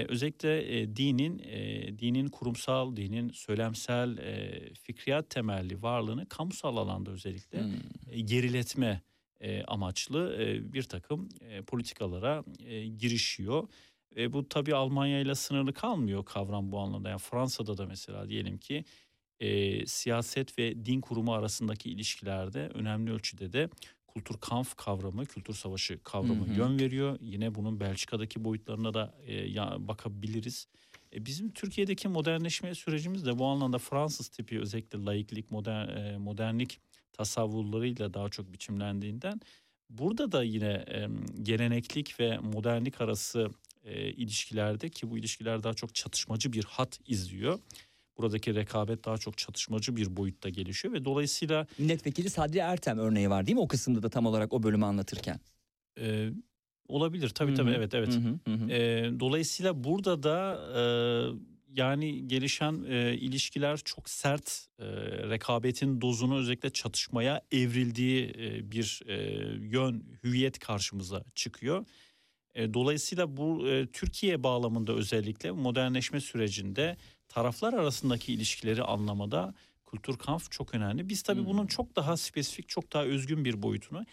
özellikle e, dinin e, dinin kurumsal, dinin söylemsel, e, fikriyat temelli varlığını kamusal alanda özellikle Hmm. e, geriletme e, amaçlı e, bir takım e, politikalara e, girişiyor. E, bu tabii Almanya ile sınırlı kalmıyor kavram bu anlamda. Yani Fransa'da da mesela diyelim ki e, siyaset ve din kurumu arasındaki ilişkilerde önemli ölçüde de kültür kampf kavramı, kültür savaşı kavramı Hı hı. yön veriyor. Yine bunun Belçika'daki boyutlarına da e, ya, bakabiliriz. E, bizim Türkiye'deki modernleşme sürecimiz de bu anlamda Fransız tipi özellikle laiklik, modern, e, modernlik tasavvurlarıyla daha çok biçimlendiğinden burada da yine e, geleneklik ve modernlik arası e, ilişkilerde ki bu ilişkiler daha çok çatışmacı bir hat izliyor. Buradaki rekabet daha çok çatışmacı bir boyutta gelişiyor ve dolayısıyla Milletvekili Sadri Ertem örneği var değil mi o kısımda da tam olarak o bölümü anlatırken? e, olabilir tabii Hı tabii hı, evet evet. hı hı, hı hı. E, dolayısıyla burada da e, yani gelişen e, ilişkiler çok sert e, rekabetin dozunu özellikle çatışmaya evrildiği e, bir e, yön hüviyet karşımıza çıkıyor. E, dolayısıyla bu e, Türkiye bağlamında özellikle modernleşme sürecinde taraflar arasındaki ilişkileri anlamada kültür kampf çok önemli. Biz tabii Hmm. bunun çok daha spesifik, çok daha özgün bir boyutunu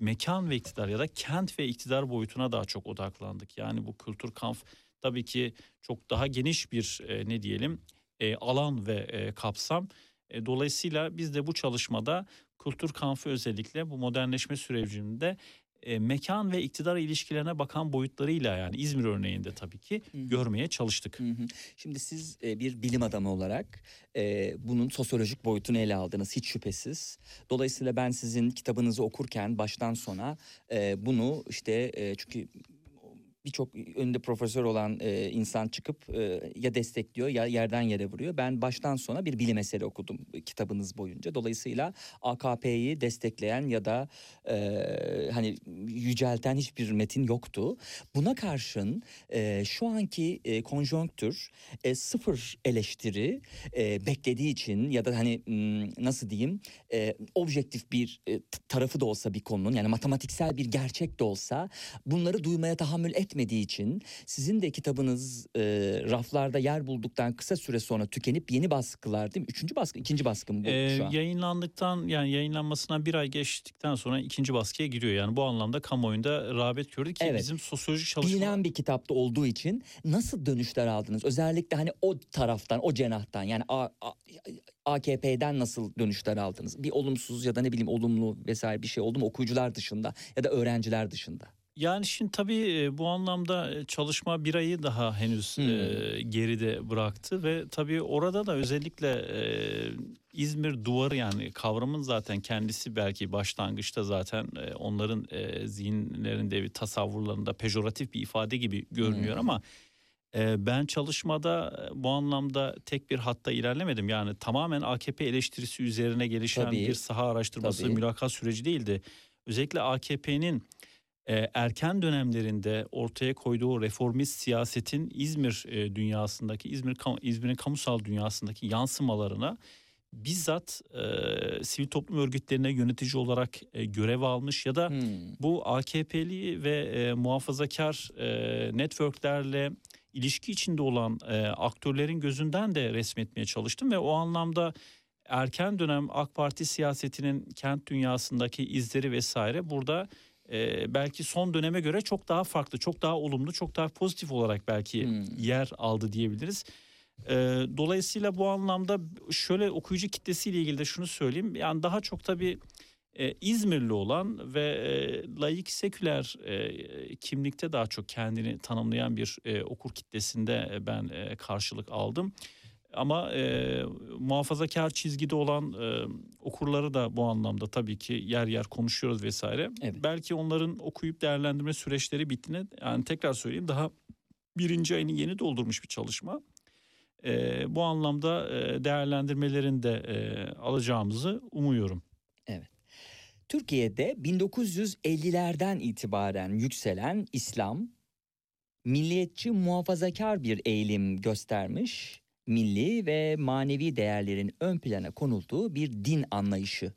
mekan ve iktidar ya da kent ve iktidar boyutuna daha çok odaklandık. Yani bu kültür kampf tabii ki çok daha geniş bir e, ne diyelim e, alan ve e, kapsam. E, dolayısıyla biz de bu çalışmada kültür kampı özellikle bu modernleşme sürecinde e, mekan ve iktidar ilişkilerine bakan boyutlarıyla yani İzmir örneğinde tabii ki görmeye çalıştık. Şimdi siz e, bir bilim adamı olarak e, bunun sosyolojik boyutunu ele aldınız hiç şüphesiz. Dolayısıyla ben sizin kitabınızı okurken baştan sona e, bunu işte e, çünkü birçok önünde profesör olan e, insan çıkıp e, ya destekliyor ya yerden yere vuruyor. Ben baştan sona bir bilim eseri okudum kitabınız boyunca. Dolayısıyla AKP'yi destekleyen ya da e, hani yücelten hiçbir metin yoktu. Buna karşın e, şu anki e, konjonktür e, sıfır eleştiri e, beklediği için ya da hani nasıl diyeyim e, objektif bir e, tarafı da olsa bir konunun yani matematiksel bir gerçek de olsa bunları duymaya tahammül etmediği için sizin de kitabınız e, raflarda yer bulduktan kısa süre sonra tükenip yeni baskılar değil mi? Üçüncü baskı, ikinci baskı mı bu Ee, şu an? yayınlandıktan yani yayınlanmasına bir ay geçtikten sonra ikinci baskıya giriyor. Yani bu anlamda kamuoyunda rağbet gördü ki Evet. bizim sosyolojik çalışma Bilinen bir kitapta olduğu için nasıl dönüşler aldınız? Özellikle hani o taraftan, o cenahtan yani A- A- AKP'den nasıl dönüşler aldınız? Bir olumsuz ya da ne bileyim olumlu vesaire bir şey oldu mu okuyucular dışında ya da öğrenciler dışında? Yani şimdi tabii e, bu anlamda e, çalışma bir ayı daha henüz Hmm. e, geride bıraktı ve tabii orada da özellikle e, İzmir duvarı yani kavramın zaten kendisi belki başlangıçta zaten e, onların e, zihinlerinde bir tasavvurlarında pejoratif bir ifade gibi görünüyor Hmm. ama ben çalışmada bu anlamda tek bir hatta ilerlemedim. Yani tamamen AKP eleştirisi üzerine gelişen Tabii. bir saha araştırması, Tabii. mülakat süreci değildi. Özellikle AKP'nin e, erken dönemlerinde ortaya koyduğu reformist siyasetin İzmir e, dünyasındaki İzmir İzmir'in kamusal dünyasındaki yansımalarına bizzat e, sivil toplum örgütlerine yönetici olarak e, görev almış ya da Hmm. bu AKP'li ve e, muhafazakar e, networklerle ilişki içinde olan e, aktörlerin gözünden de resmetmeye çalıştım ve o anlamda erken dönem AK Parti siyasetinin kent dünyasındaki izleri vesaire burada e, belki son döneme göre çok daha farklı, çok daha olumlu, çok daha pozitif olarak belki Hmm. yer aldı diyebiliriz. E, dolayısıyla bu anlamda şöyle okuyucu kitlesiyle ilgili de şunu söyleyeyim. Yani daha çok tabii e, İzmirli olan ve e, laik seküler e, kimlikte daha çok kendini tanımlayan bir e, okur kitlesinde ben e, karşılık aldım. Ama e, muhafazakar çizgide olan e, okurları da bu anlamda tabii ki yer yer konuşuyoruz vesaire. Belki onların okuyup değerlendirme süreçleri bittiğini yani tekrar söyleyeyim daha birinci ayını yeni doldurmuş bir çalışma. E, bu anlamda e, değerlendirmelerini de e, alacağımızı umuyorum. Evet. Türkiye'de 1950'lerden itibaren yükselen İslam milliyetçi muhafazakar bir eğilim göstermiş, milli ve manevi değerlerin ön plana konulduğu bir din anlayışı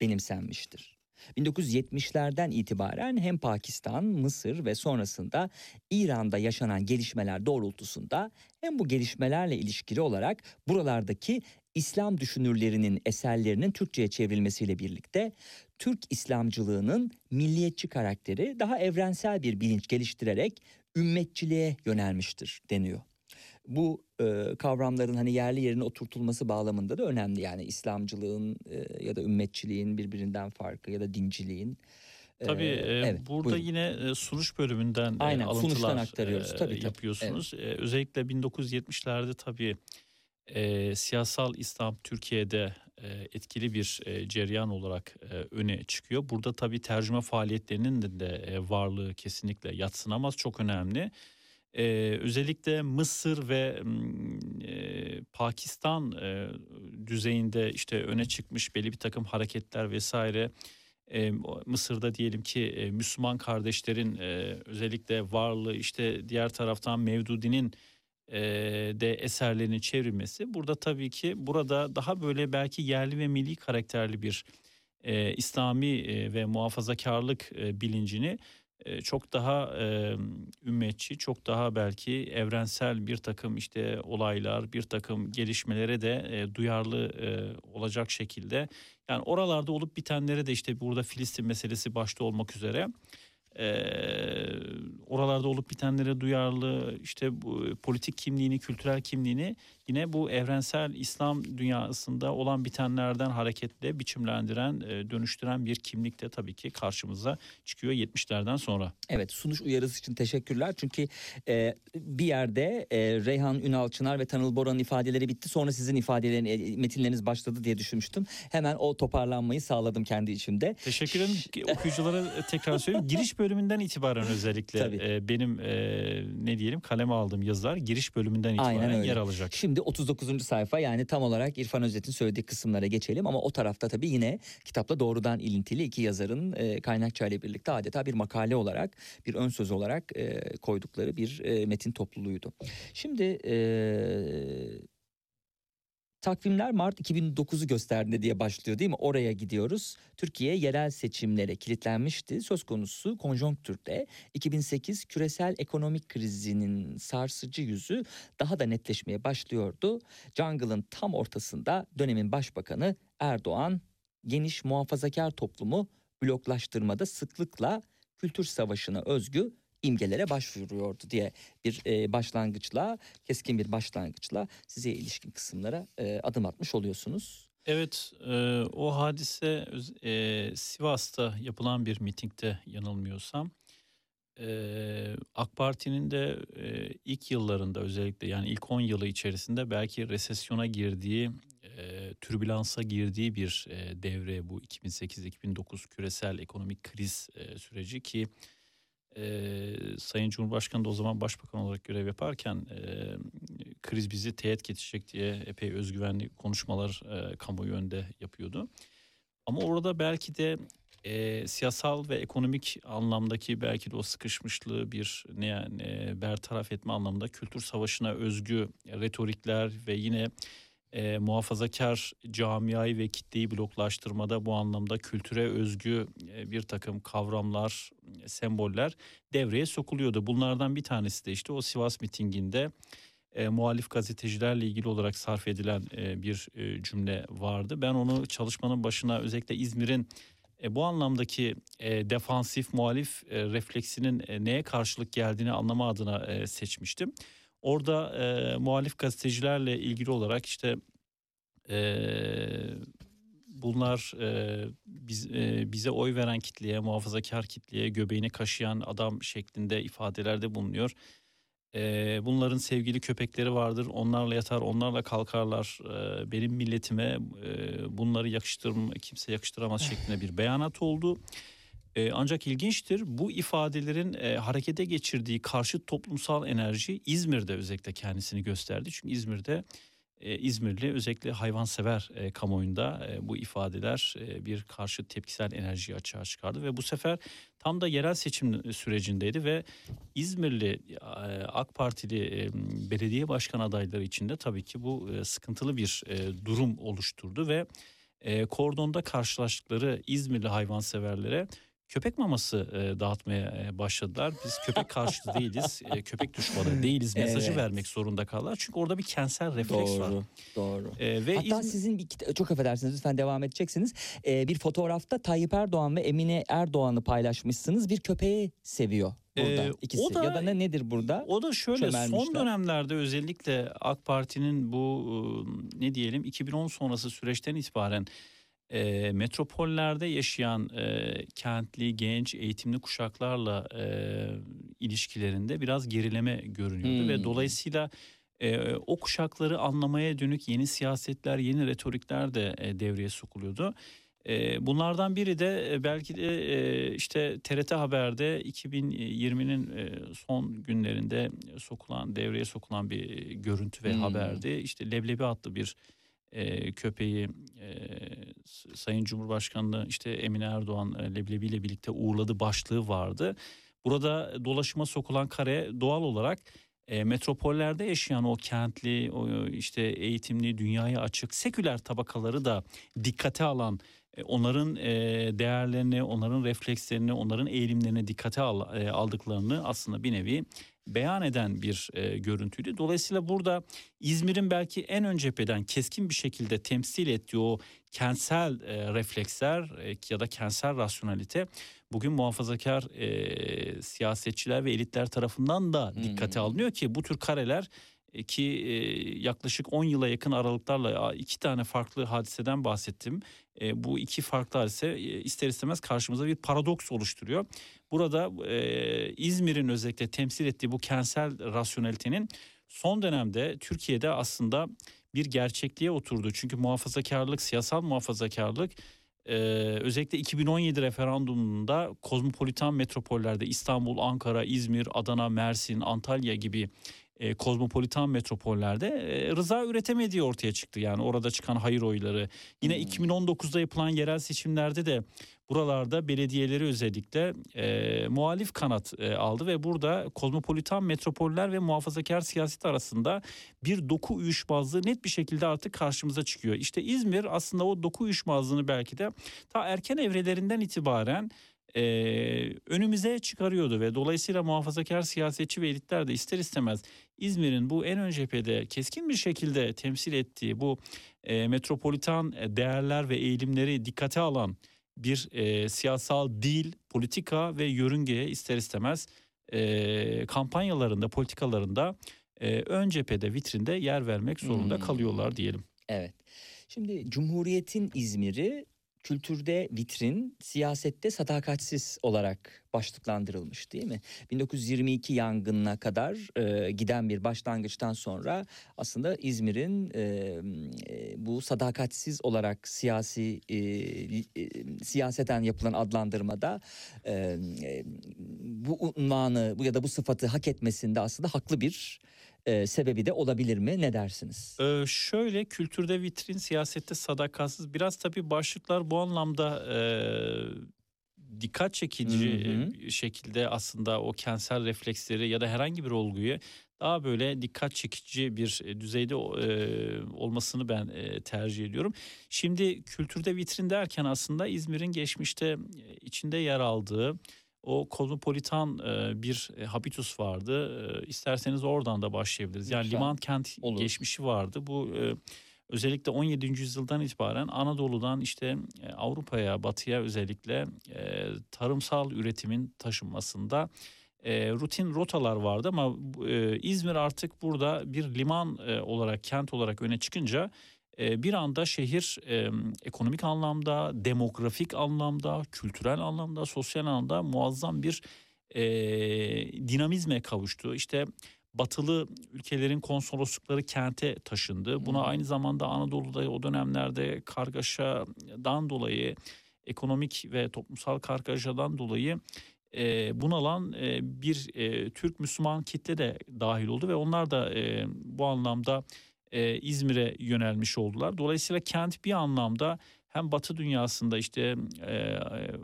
benimsenmiştir. 1970'lerden itibaren hem Pakistan, Mısır ve sonrasında İran'da yaşanan gelişmeler doğrultusunda hem bu gelişmelerle ilişkili olarak buralardaki İslam düşünürlerinin eserlerinin Türkçe'ye çevrilmesiyle birlikte Türk İslamcılığının milliyetçi karakteri daha evrensel bir bilinç geliştirerek ümmetçiliğe yönelmiştir deniyor. Bu e, kavramların hani yerli yerine oturtulması bağlamında da önemli yani İslamcılığın e, ya da ümmetçiliğin birbirinden farkı ya da dinciliğin. E, Tabii e, evet, burada buyurun. yine e, sunuş bölümünden e, Aynen, alıntılar aktarıyoruz. Tabii, tabii. yapıyorsunuz. E, özellikle 1970'lerde tabii e, siyasal İslam Türkiye'de e, etkili bir e, cereyan olarak e, öne çıkıyor. Burada tabii tercüme faaliyetlerinin de, de e, varlığı kesinlikle yatsınamaz çok önemli. E, özellikle Mısır ve e, Pakistan e, düzeyinde işte öne çıkmış belli bir takım hareketler vesaire. E, Mısır'da diyelim ki e, Müslüman kardeşlerin e, özellikle varlığı işte diğer taraftan Mevdudi'nin e, de eserlerinin çevrilmesi. Burada tabii ki burada daha böyle belki yerli ve milli karakterli bir e, İslami e, ve muhafazakarlık e, bilincini çok daha e, ümmetçi, çok daha belki evrensel bir takım işte olaylar, bir takım gelişmelere de e, duyarlı e, olacak şekilde. Yani oralarda olup bitenlere de işte burada Filistin meselesi başta olmak üzere e, oralarda olup bitenlere duyarlı işte bu politik kimliğini, kültürel kimliğini yine bu evrensel İslam dünyasında olan bitenlerden hareketle biçimlendiren, e, dönüştüren bir kimlik de tabii ki karşımıza çıkıyor 70'lerden sonra. Evet sunuş uyarısı için teşekkürler. Çünkü e, bir yerde e, Reyhan Ünal Çınar ve Tanıl Boran'ın ifadeleri bitti. Sonra sizin ifadelerin, e, metinleriniz başladı diye düşünmüştüm. Hemen o toparlanmayı sağladım kendi içimde. Teşekkür ederim. Okuyuculara tekrar söyleyeyim. Giriş bölümünden itibaren özellikle e, benim e, ne diyelim kaleme aldığım yazılar giriş bölümünden itibaren yer alacak. Şimdi 39. sayfa yani tam olarak İrfan Özet'in söylediği kısımlara geçelim ama o tarafta tabii yine kitapla doğrudan ilintili iki yazarın e, kaynakçayla birlikte adeta bir makale olarak bir ön söz olarak e, koydukları bir e, metin topluluğuydu. Şimdi e, takvimler Mart 2009'u gösterdi diye başlıyor değil mi? Oraya gidiyoruz. Türkiye yerel seçimlere kilitlenmişti. Söz konusu konjonktürde 2008 küresel ekonomik krizinin sarsıcı yüzü daha da netleşmeye başlıyordu. Jungle'ın tam ortasında dönemin başbakanı Erdoğan geniş muhafazakar toplumu bloklaştırmada sıklıkla kültür savaşına özgü imgelere başvuruyordu diye bir e, başlangıçla keskin bir başlangıçla size ilişkin kısımlara e, adım atmış oluyorsunuz. Evet e, o hadise e, Sivas'ta yapılan bir mitingde yanılmıyorsam e, AK Parti'nin de e, ilk yıllarında özellikle yani ilk 10 yılı içerisinde belki resesyona girdiği e, türbülansa girdiği bir e, devre bu 2008-2009 küresel ekonomik kriz e, süreci ki e, Sayın Cumhurbaşkanı da o zaman başbakan olarak görev yaparken e, kriz bizi teğet geçecek diye epey özgüvenli konuşmalar e, kamuoyu önünde yapıyordu. Ama orada belki de e, siyasal ve ekonomik anlamdaki belki de o sıkışmışlığı bir ne yani e, bertaraf etme anlamında kültür savaşına özgü retorikler ve yine e, muhafazakar camiayı ve kitleyi bloklaştırmada bu anlamda kültüre özgü e, bir takım kavramlar, e, semboller devreye sokuluyordu. Bunlardan bir tanesi de işte o Sivas mitinginde e, muhalif gazetecilerle ilgili olarak sarf edilen e, bir e, cümle vardı. Ben onu çalışmanın başına özellikle İzmir'in e, bu anlamdaki e, defansif muhalif e, refleksinin e, neye karşılık geldiğini anlama adına e, seçmiştim. Orada e, muhalif gazetecilerle ilgili olarak işte e, bunlar e, biz, e, bize oy veren kitleye, muhafazakar kitleye göbeğini kaşıyan adam şeklinde ifadelerde bulunuyor. E, bunların sevgili köpekleri vardır, onlarla yatar, onlarla kalkarlar. E, benim milletime e, bunları yakıştırma, kimse yakıştıramaz şeklinde bir beyanat oldu. E, ancak ilginçtir bu ifadelerin e, harekete geçirdiği karşı toplumsal enerji İzmir'de özellikle kendisini gösterdi. Çünkü İzmir'de e, İzmirli özellikle hayvansever e, kamuoyunda e, bu ifadeler e, bir karşı tepkisel enerjiyi açığa çıkardı ve bu sefer tam da yerel seçim sürecindeydi ve İzmirli e, AK Partili e, belediye başkan adayları için de tabii ki bu e, sıkıntılı bir e, durum oluşturdu ve e, kordonda karşılaştıkları İzmirli hayvanseverlere köpek maması e, dağıtmaya e, başladılar. Biz köpek karşıtı değiliz, e, köpek düşmanı değiliz mesajı Evet. vermek zorunda kaldılar. Çünkü orada bir kentsel refleks var. Doğru, doğru. E, ve Hatta İzmir- sizin bir çok affedersiniz lütfen devam edeceksiniz. Ee, bir fotoğrafta Tayyip Erdoğan ve Emine Erdoğan'ı paylaşmışsınız. Bir köpeği seviyor burada Ee, ikisi. o da- ya da ne nedir burada? O da şöyle son Çömelmişler. dönemlerde özellikle AK Parti'nin bu e, ne diyelim 2010 sonrası süreçten itibaren e, metropollerde yaşayan e, kentli, genç, eğitimli kuşaklarla e, ilişkilerinde biraz gerileme görünüyordu Hmm. ve dolayısıyla e, o kuşakları anlamaya dönük yeni siyasetler, yeni retorikler de e, devreye sokuluyordu. E, bunlardan biri de e, belki de e, işte TRT Haber'de 2020'nin e, son günlerinde sokulan, devreye sokulan bir görüntü ve Hmm. haberdi. İşte Leblebi adlı bir e, köpeği e, Sayın Cumhurbaşkanı işte Emine Erdoğan e, Leblebi ile birlikte uğurladı başlığı vardı. Burada dolaşıma sokulan kare doğal olarak e, metropollerde yaşayan o kentli, o işte eğitimli, dünyaya açık, seküler tabakaları da dikkate alan, e, onların e, değerlerini, onların reflekslerini, onların eğilimlerini dikkate al- e, aldıklarını aslında bir nevi beyan eden bir e, görüntüydü. Dolayısıyla burada İzmir'in belki en ön cepheden keskin bir şekilde temsil ettiği o kentsel e, refleksler e, ya da kentsel rasyonalite bugün muhafazakar e, siyasetçiler ve elitler tarafından da dikkate alınıyor ki bu tür kareler e, ki e, yaklaşık 10 yıla yakın aralıklarla iki tane farklı hadiseden bahsettim. E, bu iki farklı hadise ister istemez karşımıza bir paradoks oluşturuyor. Burada e, İzmir'in özellikle temsil ettiği bu kentsel rasyonelitenin son dönemde Türkiye'de aslında bir gerçekliğe oturdu. Çünkü muhafazakarlık, siyasal muhafazakarlık e, özellikle 2017 referandumunda kozmopolitan metropollerde İstanbul, Ankara, İzmir, Adana, Mersin, Antalya gibi e, kozmopolitan metropollerde e, rıza üretemediği ortaya çıktı. Yani orada çıkan hayır oyları. Yine 2019'da yapılan yerel seçimlerde de buralarda belediyeleri özellikle e, muhalif kanat e, aldı ve burada kozmopolitan metropoller ve muhafazakar siyaset arasında bir doku uyuşmazlığı net bir şekilde artık karşımıza çıkıyor. İşte İzmir aslında o doku uyuşmazlığını belki de ta erken evrelerinden itibaren e, önümüze çıkarıyordu ve dolayısıyla muhafazakar siyasetçi ve elitler de ister istemez İzmir'in bu en ön cephede keskin bir şekilde temsil ettiği bu e, metropolitan değerler ve eğilimleri dikkate alan bir e, siyasal dil, politika ve yörüngeye ister istemez e, kampanyalarında, politikalarında e, ön cephede, vitrinde yer vermek zorunda Hmm. kalıyorlar diyelim. Evet. Şimdi Cumhuriyet'in İzmir'i kültürde vitrin, siyasette sadakatsiz olarak başlıklandırılmış değil mi? 1922 yangınına kadar e, giden bir başlangıçtan sonra aslında İzmir'in e, e, bu sadakatsiz olarak siyasi e, e, siyaseten yapılan adlandırmada e, e, bu unvanı bu ya da bu sıfatı hak etmesinde aslında haklı bir e, sebebi de olabilir mi? Ne dersiniz? Ee, şöyle kültürde vitrin, siyasette sadakatsız. Biraz tabii başlıklar bu anlamda e, dikkat çekici Hı hı. şekilde aslında o kentsel refleksleri ya da herhangi bir olguyu daha böyle dikkat çekici bir e, düzeyde e, olmasını ben e, tercih ediyorum. Şimdi kültürde vitrin derken aslında İzmir'in geçmişte içinde yer aldığı o kozmopolitan e, bir e, habitus vardı. E, İsterseniz oradan da başlayabiliriz. Yani Lütfen. liman kent Olur. geçmişi vardı. Bu e, özellikle 17. yüzyıldan itibaren Anadolu'dan işte e, Avrupa'ya, Batı'ya özellikle e, tarımsal üretimin taşınmasında e, rutin rotalar vardı ama e, İzmir artık burada bir liman e, olarak, kent olarak öne çıkınca bir anda şehir ekonomik anlamda, demografik anlamda, kültürel anlamda, sosyal anlamda muazzam bir e, dinamizme kavuştu. İşte batılı ülkelerin konsoloslukları kente taşındı. Buna aynı zamanda Anadolu'da o dönemlerde kargaşadan dolayı, ekonomik ve toplumsal kargaşadan dolayı e, bunalan e, bir e, Türk Müslüman kitle de dahil oldu ve onlar da e, bu anlamda e, İzmir'e yönelmiş oldular. Dolayısıyla kent bir anlamda hem Batı dünyasında işte e,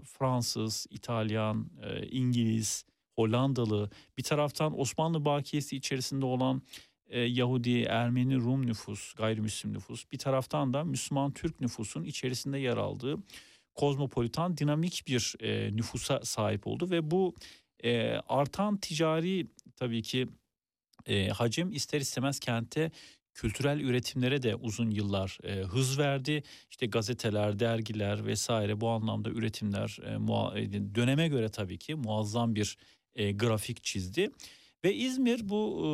Fransız, İtalyan, e, İngiliz, Hollandalı bir taraftan Osmanlı bakiyesi içerisinde olan e, Yahudi, Ermeni, Rum nüfus, gayrimüslim nüfus bir taraftan da Müslüman Türk nüfusun içerisinde yer aldığı kozmopolitan dinamik bir e, nüfusa sahip oldu ve bu e, artan ticari tabii ki e, hacim ister istemez kente kültürel üretimlere de uzun yıllar e, hız verdi. İşte gazeteler, dergiler vesaire bu anlamda üretimler e, mua- e, döneme göre tabii ki muazzam bir e, grafik çizdi. Ve İzmir bu e,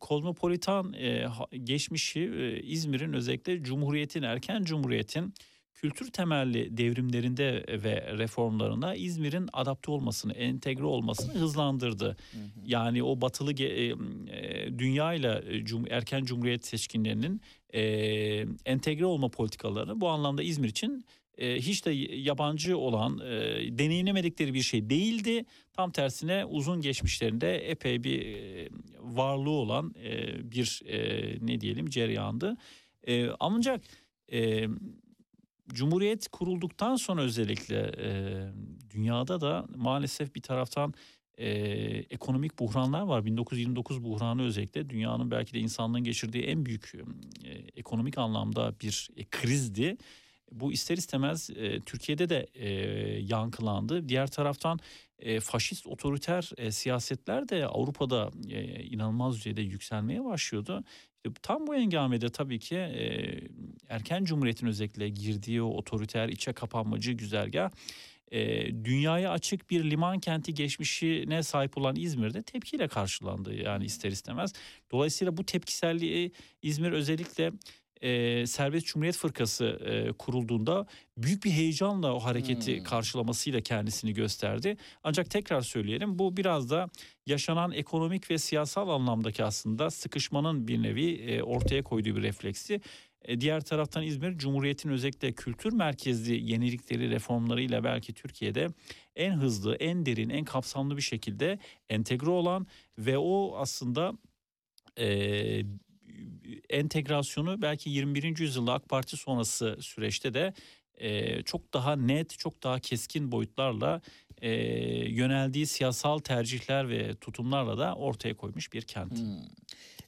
kozmopolitan e, geçmişi e, İzmir'in özellikle Cumhuriyet'in erken Cumhuriyet'in kültür temelli devrimlerinde ve reformlarına İzmir'in adapte olmasını, entegre olmasını hızlandırdı. Yani o batılı e, e, dünyayla e, cum- erken cumhuriyet seçkinlerinin e, entegre olma politikaları bu anlamda İzmir için e, hiç de yabancı olan, e, deneyimlemedikleri bir şey değildi. Tam tersine uzun geçmişlerinde epey bir e, varlığı olan e, bir e, ne diyelim cereyandı. E, ancak e, Cumhuriyet kurulduktan sonra özellikle e, dünyada da maalesef bir taraftan e, ekonomik buhranlar var. 1929 buhranı özellikle dünyanın belki de insanlığın geçirdiği en büyük e, ekonomik anlamda bir e, krizdi. bu ister istemez e, Türkiye'de de e, yankılandı. Diğer taraftan e, faşist otoriter e, siyasetler de Avrupa'da e, inanılmaz düzeyde yükselmeye başlıyordu. İşte tam bu engamede tabii ki e, erken cumhuriyetin özellikle girdiği o otoriter içe kapanmacı güzergah e, dünyaya açık bir liman kenti geçmişine sahip olan İzmir'de tepkiyle karşılandı yani ister istemez. Dolayısıyla bu tepkiselliği İzmir özellikle e, Serbest Cumhuriyet Fırkası e, kurulduğunda büyük bir heyecanla o hareketi Hmm. karşılamasıyla kendisini gösterdi. Ancak tekrar söyleyelim bu biraz da yaşanan ekonomik ve siyasal anlamdaki aslında sıkışmanın bir nevi e, ortaya koyduğu bir refleksi. E, diğer taraftan İzmir Cumhuriyet'in özellikle kültür merkezli yenilikleri, reformlarıyla belki Türkiye'de en hızlı, en derin, en kapsamlı bir şekilde entegre olan ve o aslında e, entegrasyonu belki 21. yüzyılda AK Parti sonrası süreçte de e, çok daha net, çok daha keskin boyutlarla e, yöneldiği siyasal tercihler ve tutumlarla da ortaya koymuş bir kent. Hmm.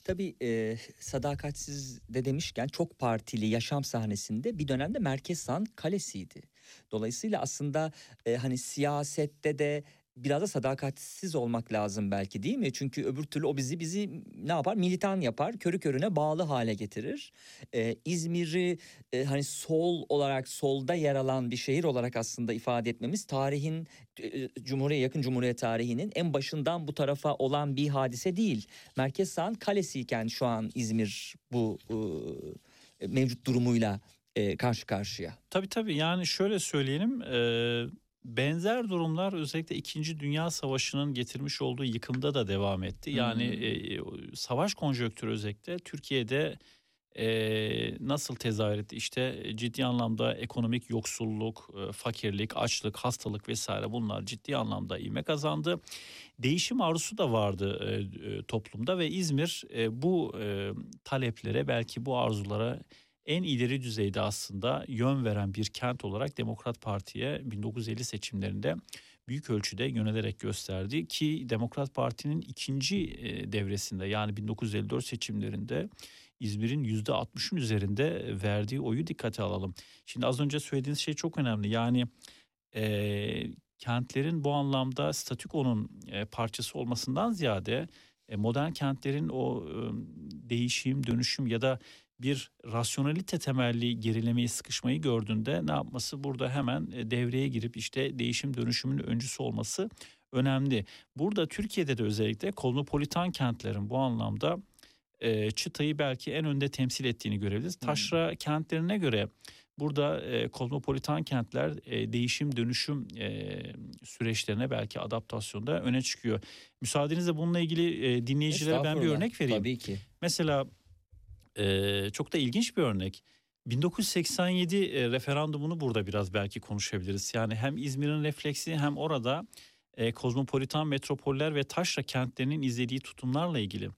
Tabii e, sadakatsiz de demişken çok partili yaşam sahnesinde bir dönemde Merkez San kalesiydi. Dolayısıyla aslında e, hani siyasette de biraz da sadakatsiz olmak lazım belki değil mi? Çünkü öbür türlü o bizi bizi ne yapar? Militan yapar, körü körüne bağlı hale getirir. E, İzmir'i e, hani sol olarak solda yer alan bir şehir olarak aslında ifade etmemiz tarihin e, Cumhuriyet yakın Cumhuriyet tarihinin en başından bu tarafa olan bir hadise değil. Merkez Sağ'ın kalesiyken şu an İzmir bu e, mevcut durumuyla e, karşı karşıya. Tabii tabii yani şöyle söyleyelim e, benzer durumlar özellikle 2. Dünya Savaşı'nın getirmiş olduğu yıkımda da devam etti. Yani e, savaş konjonktürü özellikle Türkiye'de e, nasıl tezahür etti? İşte ciddi anlamda ekonomik yoksulluk, e, fakirlik, açlık, hastalık vesaire bunlar ciddi anlamda ivme kazandı. Değişim arzusu da vardı e, e, toplumda ve İzmir e, bu e, taleplere belki bu arzulara en ileri düzeyde aslında yön veren bir kent olarak Demokrat Parti'ye 1950 seçimlerinde büyük ölçüde yönelerek gösterdi ki Demokrat Parti'nin ikinci e, devresinde yani 1954 seçimlerinde İzmir'in %60'ın üzerinde verdiği oyu dikkate alalım. Şimdi az önce söylediğiniz şey çok önemli. Yani e, kentlerin bu anlamda statükonun e, parçası olmasından ziyade e, modern kentlerin o e, değişim, dönüşüm ya da bir rasyonalite temelli gerilemeyi, sıkışmayı gördüğünde ne yapması? Burada hemen e, devreye girip işte değişim dönüşümün öncüsü olması önemli. Burada Türkiye'de de özellikle kozmopolitan kentlerin bu anlamda e, çıtayı belki en önde temsil ettiğini görebiliriz. Taşra kentlerine göre burada e, kozmopolitan kentler e, değişim dönüşüm e, süreçlerine belki adaptasyonda öne çıkıyor. Müsaadenizle bununla ilgili e, dinleyicilere ben bir örnek vereyim. Tabii ki. Mesela çok da ilginç bir örnek. 1987 e, referandumunu burada biraz belki konuşabiliriz. Yani hem İzmir'in refleksi hem orada e, kozmopolitan metropoller ve taşra kentlerinin izlediği tutumlarla ilgili.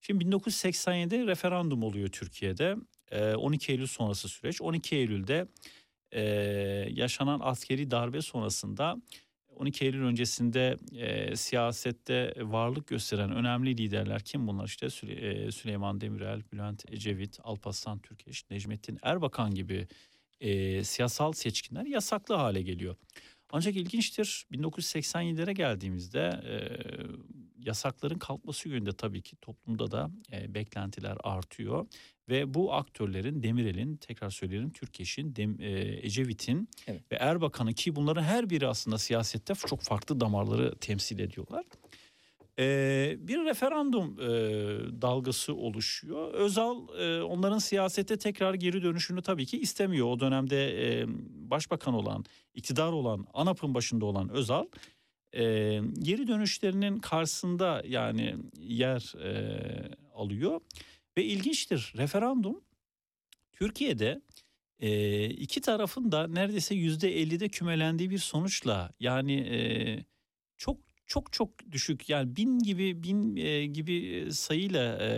Şimdi 1987 referandum oluyor Türkiye'de. E, 12 Eylül sonrası süreç. 12 Eylül'de yaşanan askeri darbe sonrasında 12 Eylül öncesinde e, siyasette varlık gösteren önemli liderler kim bunlar? İşte Süle- e, Süleyman Demirel, Bülent Ecevit, Alparslan Türkeş, Necmettin Erbakan gibi e, siyasal seçkinler yasaklı hale geliyor. Ancak ilginçtir 1987'lere geldiğimizde e, yasakların kalkması yönünde tabii ki toplumda da e, beklentiler artıyor. Ve bu aktörlerin Demirel'in tekrar söyleyelim Türkeş'in, Dem, e, Ecevit'in Evet. ve Erbakan'ın ki bunların her biri aslında siyasette çok farklı damarları temsil ediyorlar. Ee, bir referandum e, dalgası oluşuyor. Özal e, onların siyasete tekrar geri dönüşünü tabii ki istemiyor. O dönemde e, başbakan olan, iktidar olan, ANAP'ın başında olan Özal e, geri dönüşlerinin karşısında yani yer e, alıyor. Ve ilginçtir referandum Türkiye'de e, iki tarafın da neredeyse yüzde 50'de kümelendiği bir sonuçla yani e, çok çok çok düşük yani bin gibi bin e, gibi sayıyla e,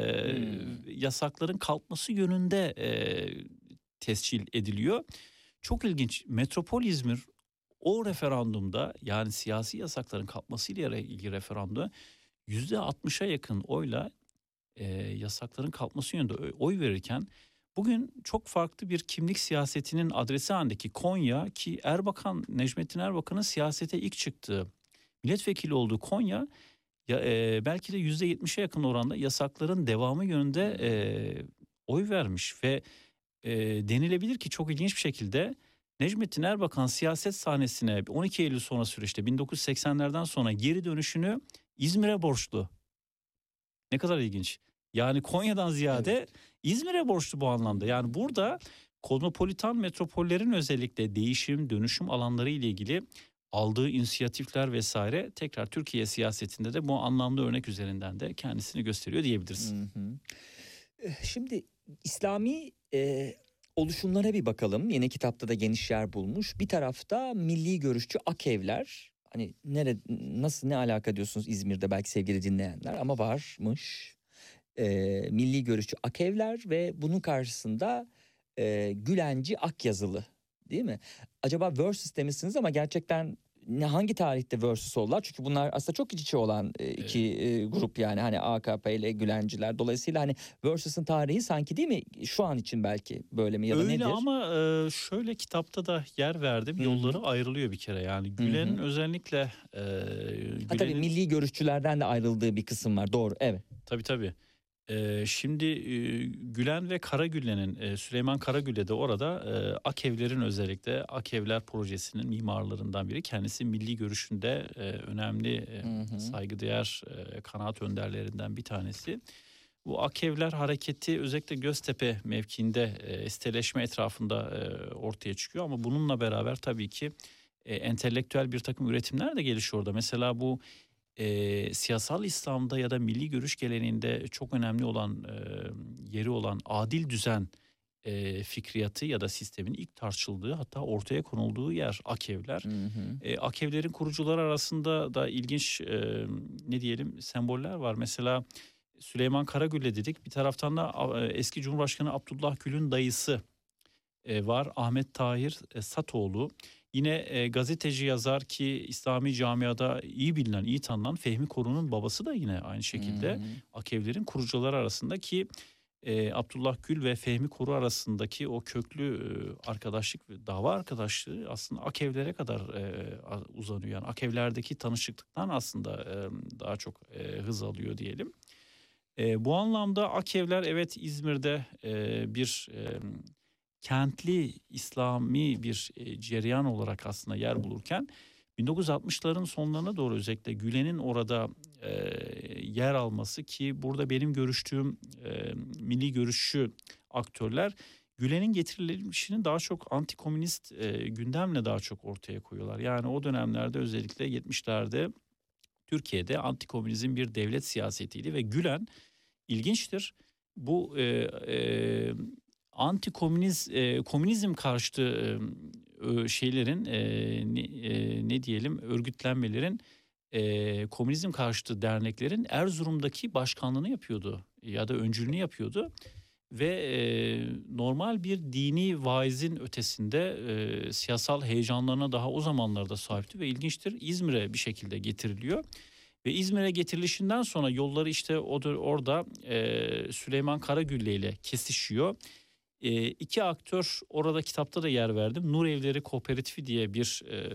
yasakların kalkması yönünde e, tescil ediliyor. Çok ilginç. Metropol İzmir o referandumda yani siyasi yasakların kalkmasıyla ilgili referandumda yüzde 60'a yakın oyla e, yasakların kalkması yönünde oy verirken Bugün çok farklı bir kimlik siyasetinin adresi halindeki Konya ki Erbakan, Necmettin Erbakan'ın siyasete ilk çıktığı, milletvekili olduğu Konya ya, e, belki de %70'e yakın oranda yasakların devamı yönünde e, oy vermiş ve e, denilebilir ki çok ilginç bir şekilde Necmettin Erbakan siyaset sahnesine 12 Eylül sonra süreçte 1980'lerden sonra geri dönüşünü İzmir'e borçlu. Ne kadar ilginç. Yani Konya'dan ziyade İzmir'e borçlu bu anlamda. Yani burada kozmopolitan metropollerin özellikle değişim, dönüşüm alanları ile ilgili aldığı inisiyatifler vesaire tekrar Türkiye siyasetinde de bu anlamda örnek üzerinden de kendisini gösteriyor diyebiliriz. Eh, Şimdi İslami e, oluşumlara bir bakalım. Yine kitapta da geniş yer bulmuş. Bir tarafta milli görüşçü Akevler. Hani nere nasıl ne alaka diyorsunuz İzmir'de belki sevgili dinleyenler ama varmış. E, milli görüşçü Akevler ve bunun karşısında e, Gülenci Akyazılı değil mi? Acaba versus demişsiniz ama gerçekten hangi tarihte versus oldular? Çünkü bunlar aslında çok iç içe olan e, iki e, grup yani hani AKP ile Gülenciler. Dolayısıyla hani versus'ın tarihi sanki değil mi? Şu an için belki böyle mi ya da Öyle nedir? ama e, şöyle kitapta da yer verdim. Yolları ayrılıyor bir kere. Yani Gülen'in özellikle e, Ha tabii Gülen'in- milli görüşçülerden de ayrıldığı bir kısım var. Doğru evet. Tabii tabii. Ee, şimdi e, Gülen ve Karagülle'nin e, Süleyman Karagülle de orada e, Akevlerin özellikle Akevler projesinin mimarlarından biri. Kendisi milli görüşünde e, önemli e, saygıdeğer e, kanaat önderlerinden bir tanesi. Bu Akevler hareketi özellikle Göztepe mevkiinde e, siteleşme etrafında e, ortaya çıkıyor ama bununla beraber tabii ki e, entelektüel bir takım üretimler de gelişiyor orada. Mesela bu e, siyasal İslam'da ya da milli görüş geleneğinde çok önemli olan e, yeri olan adil düzen e, fikriyatı ya da sistemin ilk tartışıldığı hatta ortaya konulduğu yer Akevler. E, Akevlerin kurucuları arasında da ilginç e, ne diyelim semboller var. Mesela Süleyman Karagül'le dedik. Bir taraftan da e, eski Cumhurbaşkanı Abdullah Gül'ün dayısı e, var. Ahmet Tahir e, Satoğlu. Yine e, gazeteci yazar ki İslami camiada iyi bilinen, iyi tanınan Fehmi Korun'un babası da yine aynı şekilde Akevlerin kurucuları arasında ki e, Abdullah Gül ve Fehmi Koru arasındaki o köklü e, arkadaşlık ve dava arkadaşlığı aslında Akevlere kadar e, uzanıyor. Yani Akevlerdeki tanışıklıktan aslında e, daha çok e, hız alıyor diyelim. E, bu anlamda Akevler evet İzmir'de e, bir e, kentli İslami bir e, cereyan olarak aslında yer bulurken 1960'ların sonlarına doğru özellikle Gülen'in orada e, yer alması ki burada benim görüştüğüm e, milli görüşçü aktörler Gülen'in getirilişini daha çok antikomünist e, gündemle daha çok ortaya koyuyorlar. Yani o dönemlerde özellikle 70'lerde Türkiye'de antikomünizm bir devlet siyasetiydi ve Gülen ilginçtir. Bu e, e, antikomüniz e, komünizm karşıtı e, şeylerin e, ne, e, ne diyelim örgütlenmelerin e, komünizm karşıtı derneklerin Erzurum'daki başkanlığını yapıyordu ya da öncülüğünü yapıyordu ve e, normal bir dini vaizin ötesinde e, siyasal heyecanlarına daha o zamanlarda sahipti ve ilginçtir İzmir'e bir şekilde getiriliyor. Ve İzmir'e getirilişinden sonra yolları işte orada e, Süleyman Karagülle ile kesişiyor. E, iki aktör orada kitapta da yer verdim. Nur Evleri Kooperatifi diye bir e,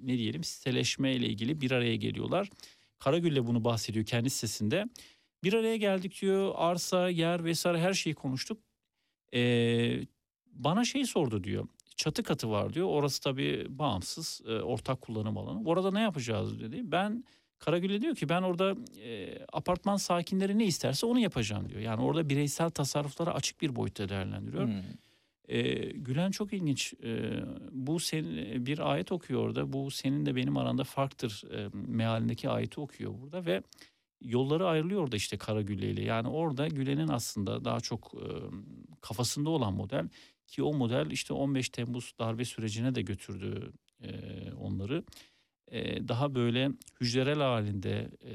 ne diyelim siteleşme ile ilgili bir araya geliyorlar. Karagülle bunu bahsediyor kendi sitesinde. Bir araya geldik diyor arsa, yer vesaire her şeyi konuştuk. E, bana şey sordu diyor. Çatı katı var diyor. Orası tabii bağımsız e, ortak kullanım alanı. Orada ne yapacağız dedi. Ben Karagül'e diyor ki ben orada e, apartman sakinleri ne isterse onu yapacağım diyor. Yani orada bireysel tasarruflara açık bir boyutta değerlendiriyor. E, Gülen çok ilginç. E, bu senin bir ayet okuyor orada. Bu senin de benim aranda farktır e, mealindeki ayeti okuyor burada ve yolları ayrılıyor orada işte Karagül ile. Yani orada Gülen'in aslında daha çok e, kafasında olan model ki o model işte 15 Temmuz darbe sürecine de götürdü e, onları. E, daha böyle hücrel halinde e,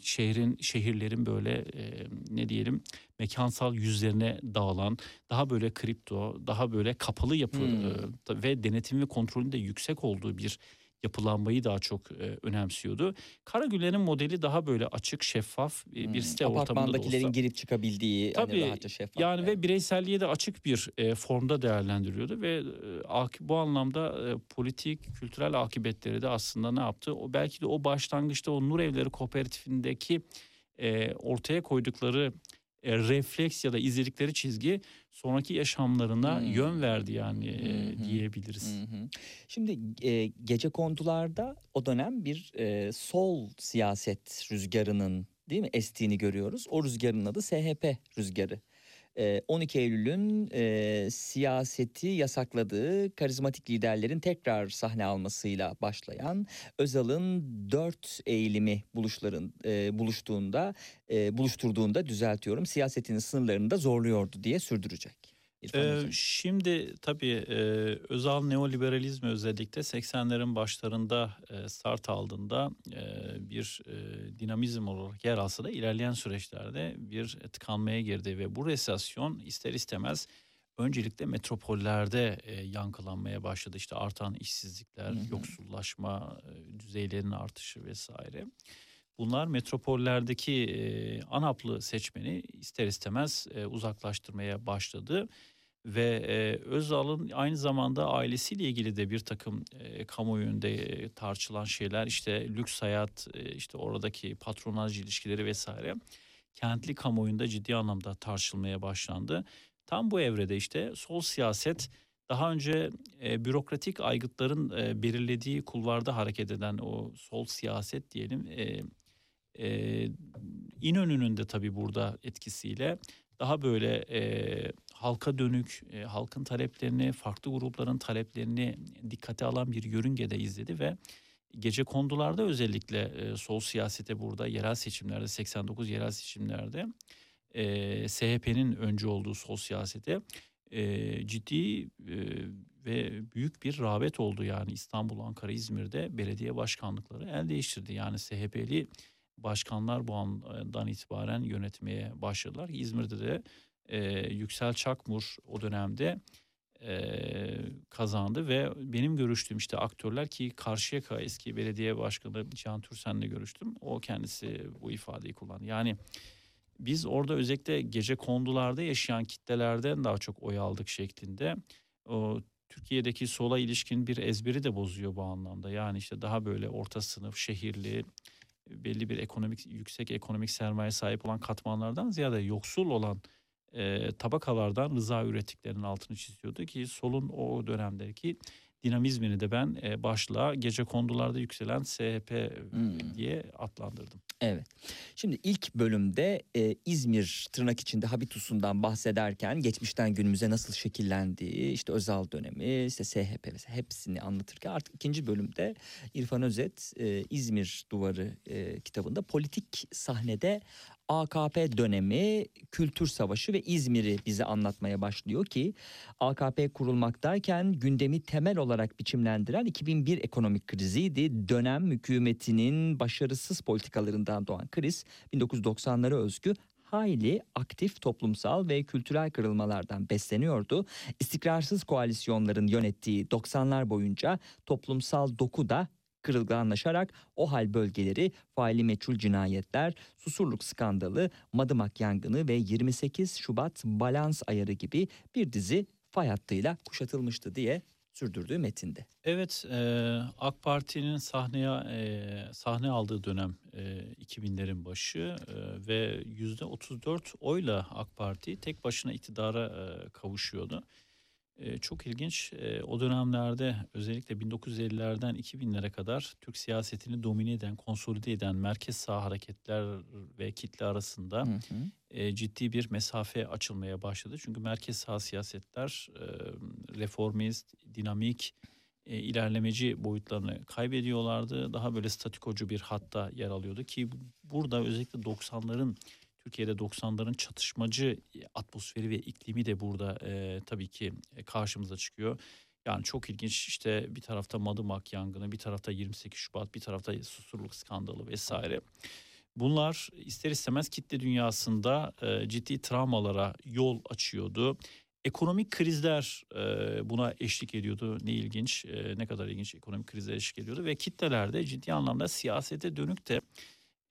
şehrin şehirlerin böyle e, ne diyelim mekansal yüzlerine dağılan daha böyle kripto daha böyle kapalı yapı Hmm. e, ve denetim ve kontrolün de yüksek olduğu bir yapılanmayı daha çok e, önemsiyordu. Karagüller'in modeli daha böyle açık, şeffaf e, bir Hmm, site ortamında da Apartmandakilerin olsa. girip çıkabildiği Tabii, hani rahatça şeffaf. Yani ve bireyselliğe de açık bir e, formda değerlendiriyordu ve e, bu anlamda e, politik, kültürel akıbetleri de aslında ne yaptı? O belki de o başlangıçta o Nur Evleri Kooperatifindeki e, ortaya koydukları e, refleks ya da izledikleri çizgi sonraki yaşamlarına Hmm. yön verdi yani e, hı. diyebiliriz. Hı. Şimdi e, gece kondularda o dönem bir e, sol siyaset rüzgarının değil mi estiğini görüyoruz. O rüzgarın adı SHP rüzgarı. E, 12 Eylül'ün siyaseti yasakladığı karizmatik liderlerin tekrar sahne almasıyla başlayan Özal'ın dört eğilimi buluşların e, buluştuğunda buluşturduğunda düzeltiyorum siyasetinin sınırlarını da zorluyordu diye sürdürecek. İrfan Ee, şimdi tabii e, Özal neoliberalizmi özellikle 80'lerin başlarında e, start aldığında e, bir e, dinamizm olarak yer alsa da ilerleyen süreçlerde bir tıkanmaya girdi ve bu resesyon ister istemez öncelikle metropollerde e, yankılanmaya başladı. İşte artan işsizlikler, Hı hı. yoksullaşma e, düzeylerinin artışı vesaire. Bunlar metropollerdeki e, ANAP'lı seçmeni ister istemez e, uzaklaştırmaya başladı. Ve e, Özal'ın aynı zamanda ailesiyle ilgili de bir takım e, kamuoyunda e, tartışılan şeyler işte lüks hayat, e, işte oradaki patronaj ilişkileri vesaire kentli kamuoyunda ciddi anlamda tartışılmaya başlandı. Tam bu evrede işte sol siyaset daha önce e, bürokratik aygıtların e, belirlediği kulvarda hareket eden o sol siyaset diyelim e, e, İnönü'nün de tabii burada etkisiyle daha böyle e, halka dönük, e, halkın taleplerini, farklı grupların taleplerini dikkate alan bir yörüngede izledi ve gece kondularda özellikle e, sol siyasete burada yerel seçimlerde 89 yerel seçimlerde e, SHP'nin öncü olduğu sol siyasete e, ciddi e, ve büyük bir rağbet oldu yani İstanbul, Ankara, İzmir'de belediye başkanlıkları el değiştirdi. Yani SHP'li başkanlar bu andan itibaren yönetmeye başladılar. İzmir'de de e, Yüksel Çakmur o dönemde e, kazandı ve benim görüştüğüm işte aktörler ki Karşıyaka eski belediye başkanı Can Türsen'le görüştüm. O kendisi bu ifadeyi kullandı. Yani biz orada özellikle gece kondularda yaşayan kitlelerden daha çok oy aldık şeklinde. O Türkiye'deki sola ilişkin bir ezberi de bozuyor bu anlamda. Yani işte daha böyle orta sınıf, şehirli, belli bir ekonomik yüksek ekonomik sermaye sahip olan katmanlardan ziyade yoksul olan e, tabakalardan rıza ürettiklerinin altını çiziyordu ki solun o dönemdeki dinamizmini de ben e, başlığa gece kondularda yükselen SHP Hmm. diye adlandırdım. Evet. Şimdi ilk bölümde e, İzmir tırnak içinde habitusundan bahsederken geçmişten günümüze nasıl şekillendiği, işte Özal dönemi, işte SHP vesaire hepsini anlatırken artık ikinci bölümde İrfan Özet e, İzmir Duvarı e, kitabında politik sahnede AKP dönemi, kültür savaşı ve İzmir'i bize anlatmaya başlıyor ki AKP kurulmaktayken gündemi temel olarak biçimlendiren 2001 ekonomik kriziydi. Dönem hükümetinin başarısız politikalarından doğan kriz 1990'lara özgü hayli aktif toplumsal ve kültürel kırılmalardan besleniyordu. İstikrarsız koalisyonların yönettiği 90'lar boyunca toplumsal doku da kırılganlaşarak o hal bölgeleri faili meçhul cinayetler, susurluk skandalı, Madımak yangını ve 28 Şubat balans ayarı gibi bir dizi fay hattıyla kuşatılmıştı diye sürdürdüğü metinde. Evet, e, AK Parti'nin sahneye e, sahne aldığı dönem e, 2000'lerin başı e, ve yüzde 34 oyla AK Parti tek başına iktidara e, kavuşuyordu. E, çok ilginç. E, o dönemlerde özellikle 1950'lerden 2000'lere kadar Türk siyasetini domine eden, konsolide eden merkez sağ hareketler ve kitle arasında Hı hı. e, ciddi bir mesafe açılmaya başladı. Çünkü merkez sağ siyasetler e, reformist, dinamik, e, ilerlemeci boyutlarını kaybediyorlardı. Daha böyle statikocu bir hatta yer alıyordu ki bu- burada özellikle 90'ların Türkiye'de 90'ların çatışmacı atmosferi ve iklimi de burada e, tabii ki e, karşımıza çıkıyor. Yani çok ilginç işte bir tarafta Madımak yangını, bir tarafta 28 Şubat, bir tarafta susurluk skandalı vesaire. Bunlar ister istemez kitle dünyasında e, ciddi travmalara yol açıyordu. Ekonomik krizler e, buna eşlik ediyordu. Ne ilginç, e, ne kadar ilginç ekonomik krizler eşlik ediyordu ve kitlelerde ciddi anlamda siyasete dönük de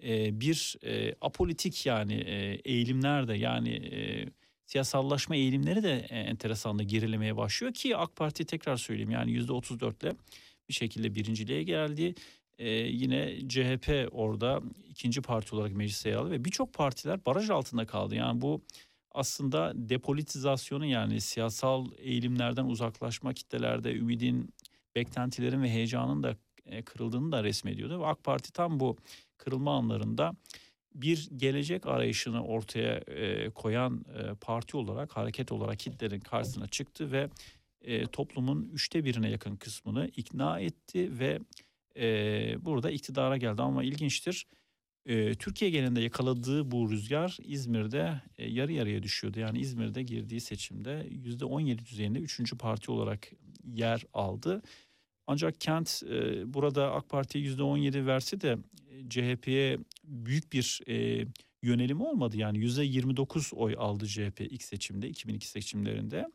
e, bir e, apolitik yani e, eğilimler de yani e, siyasallaşma eğilimleri de e, enteresanla gerilemeye başlıyor ki AK Parti tekrar söyleyeyim yani yüzde 34 ile bir şekilde birinciliğe geldi. Ee, yine CHP orada ikinci parti olarak meclise yer aldı ve birçok partiler baraj altında kaldı. Yani bu aslında depolitizasyonu yani siyasal eğilimlerden uzaklaşma kitlelerde ümidin, beklentilerin ve heyecanın da e, kırıldığını da resmediyordu. Ve AK Parti tam bu kırılma anlarında bir gelecek arayışını ortaya e, koyan e, parti olarak, hareket olarak kitlerin karşısına çıktı ve e, toplumun üçte birine yakın kısmını ikna etti ve e, burada iktidara geldi. Ama ilginçtir e, Türkiye genelinde yakaladığı bu rüzgar İzmir'de e, yarı yarıya düşüyordu. Yani İzmir'de girdiği seçimde yüzde 17 düzeyinde üçüncü parti olarak yer aldı. Ancak kent e, burada AK Parti'ye yüzde 17 verse de e, CHP'ye büyük bir e, yönelim olmadı. Yani yüzde 29 oy aldı CHP ilk seçimde 2002 seçimlerinde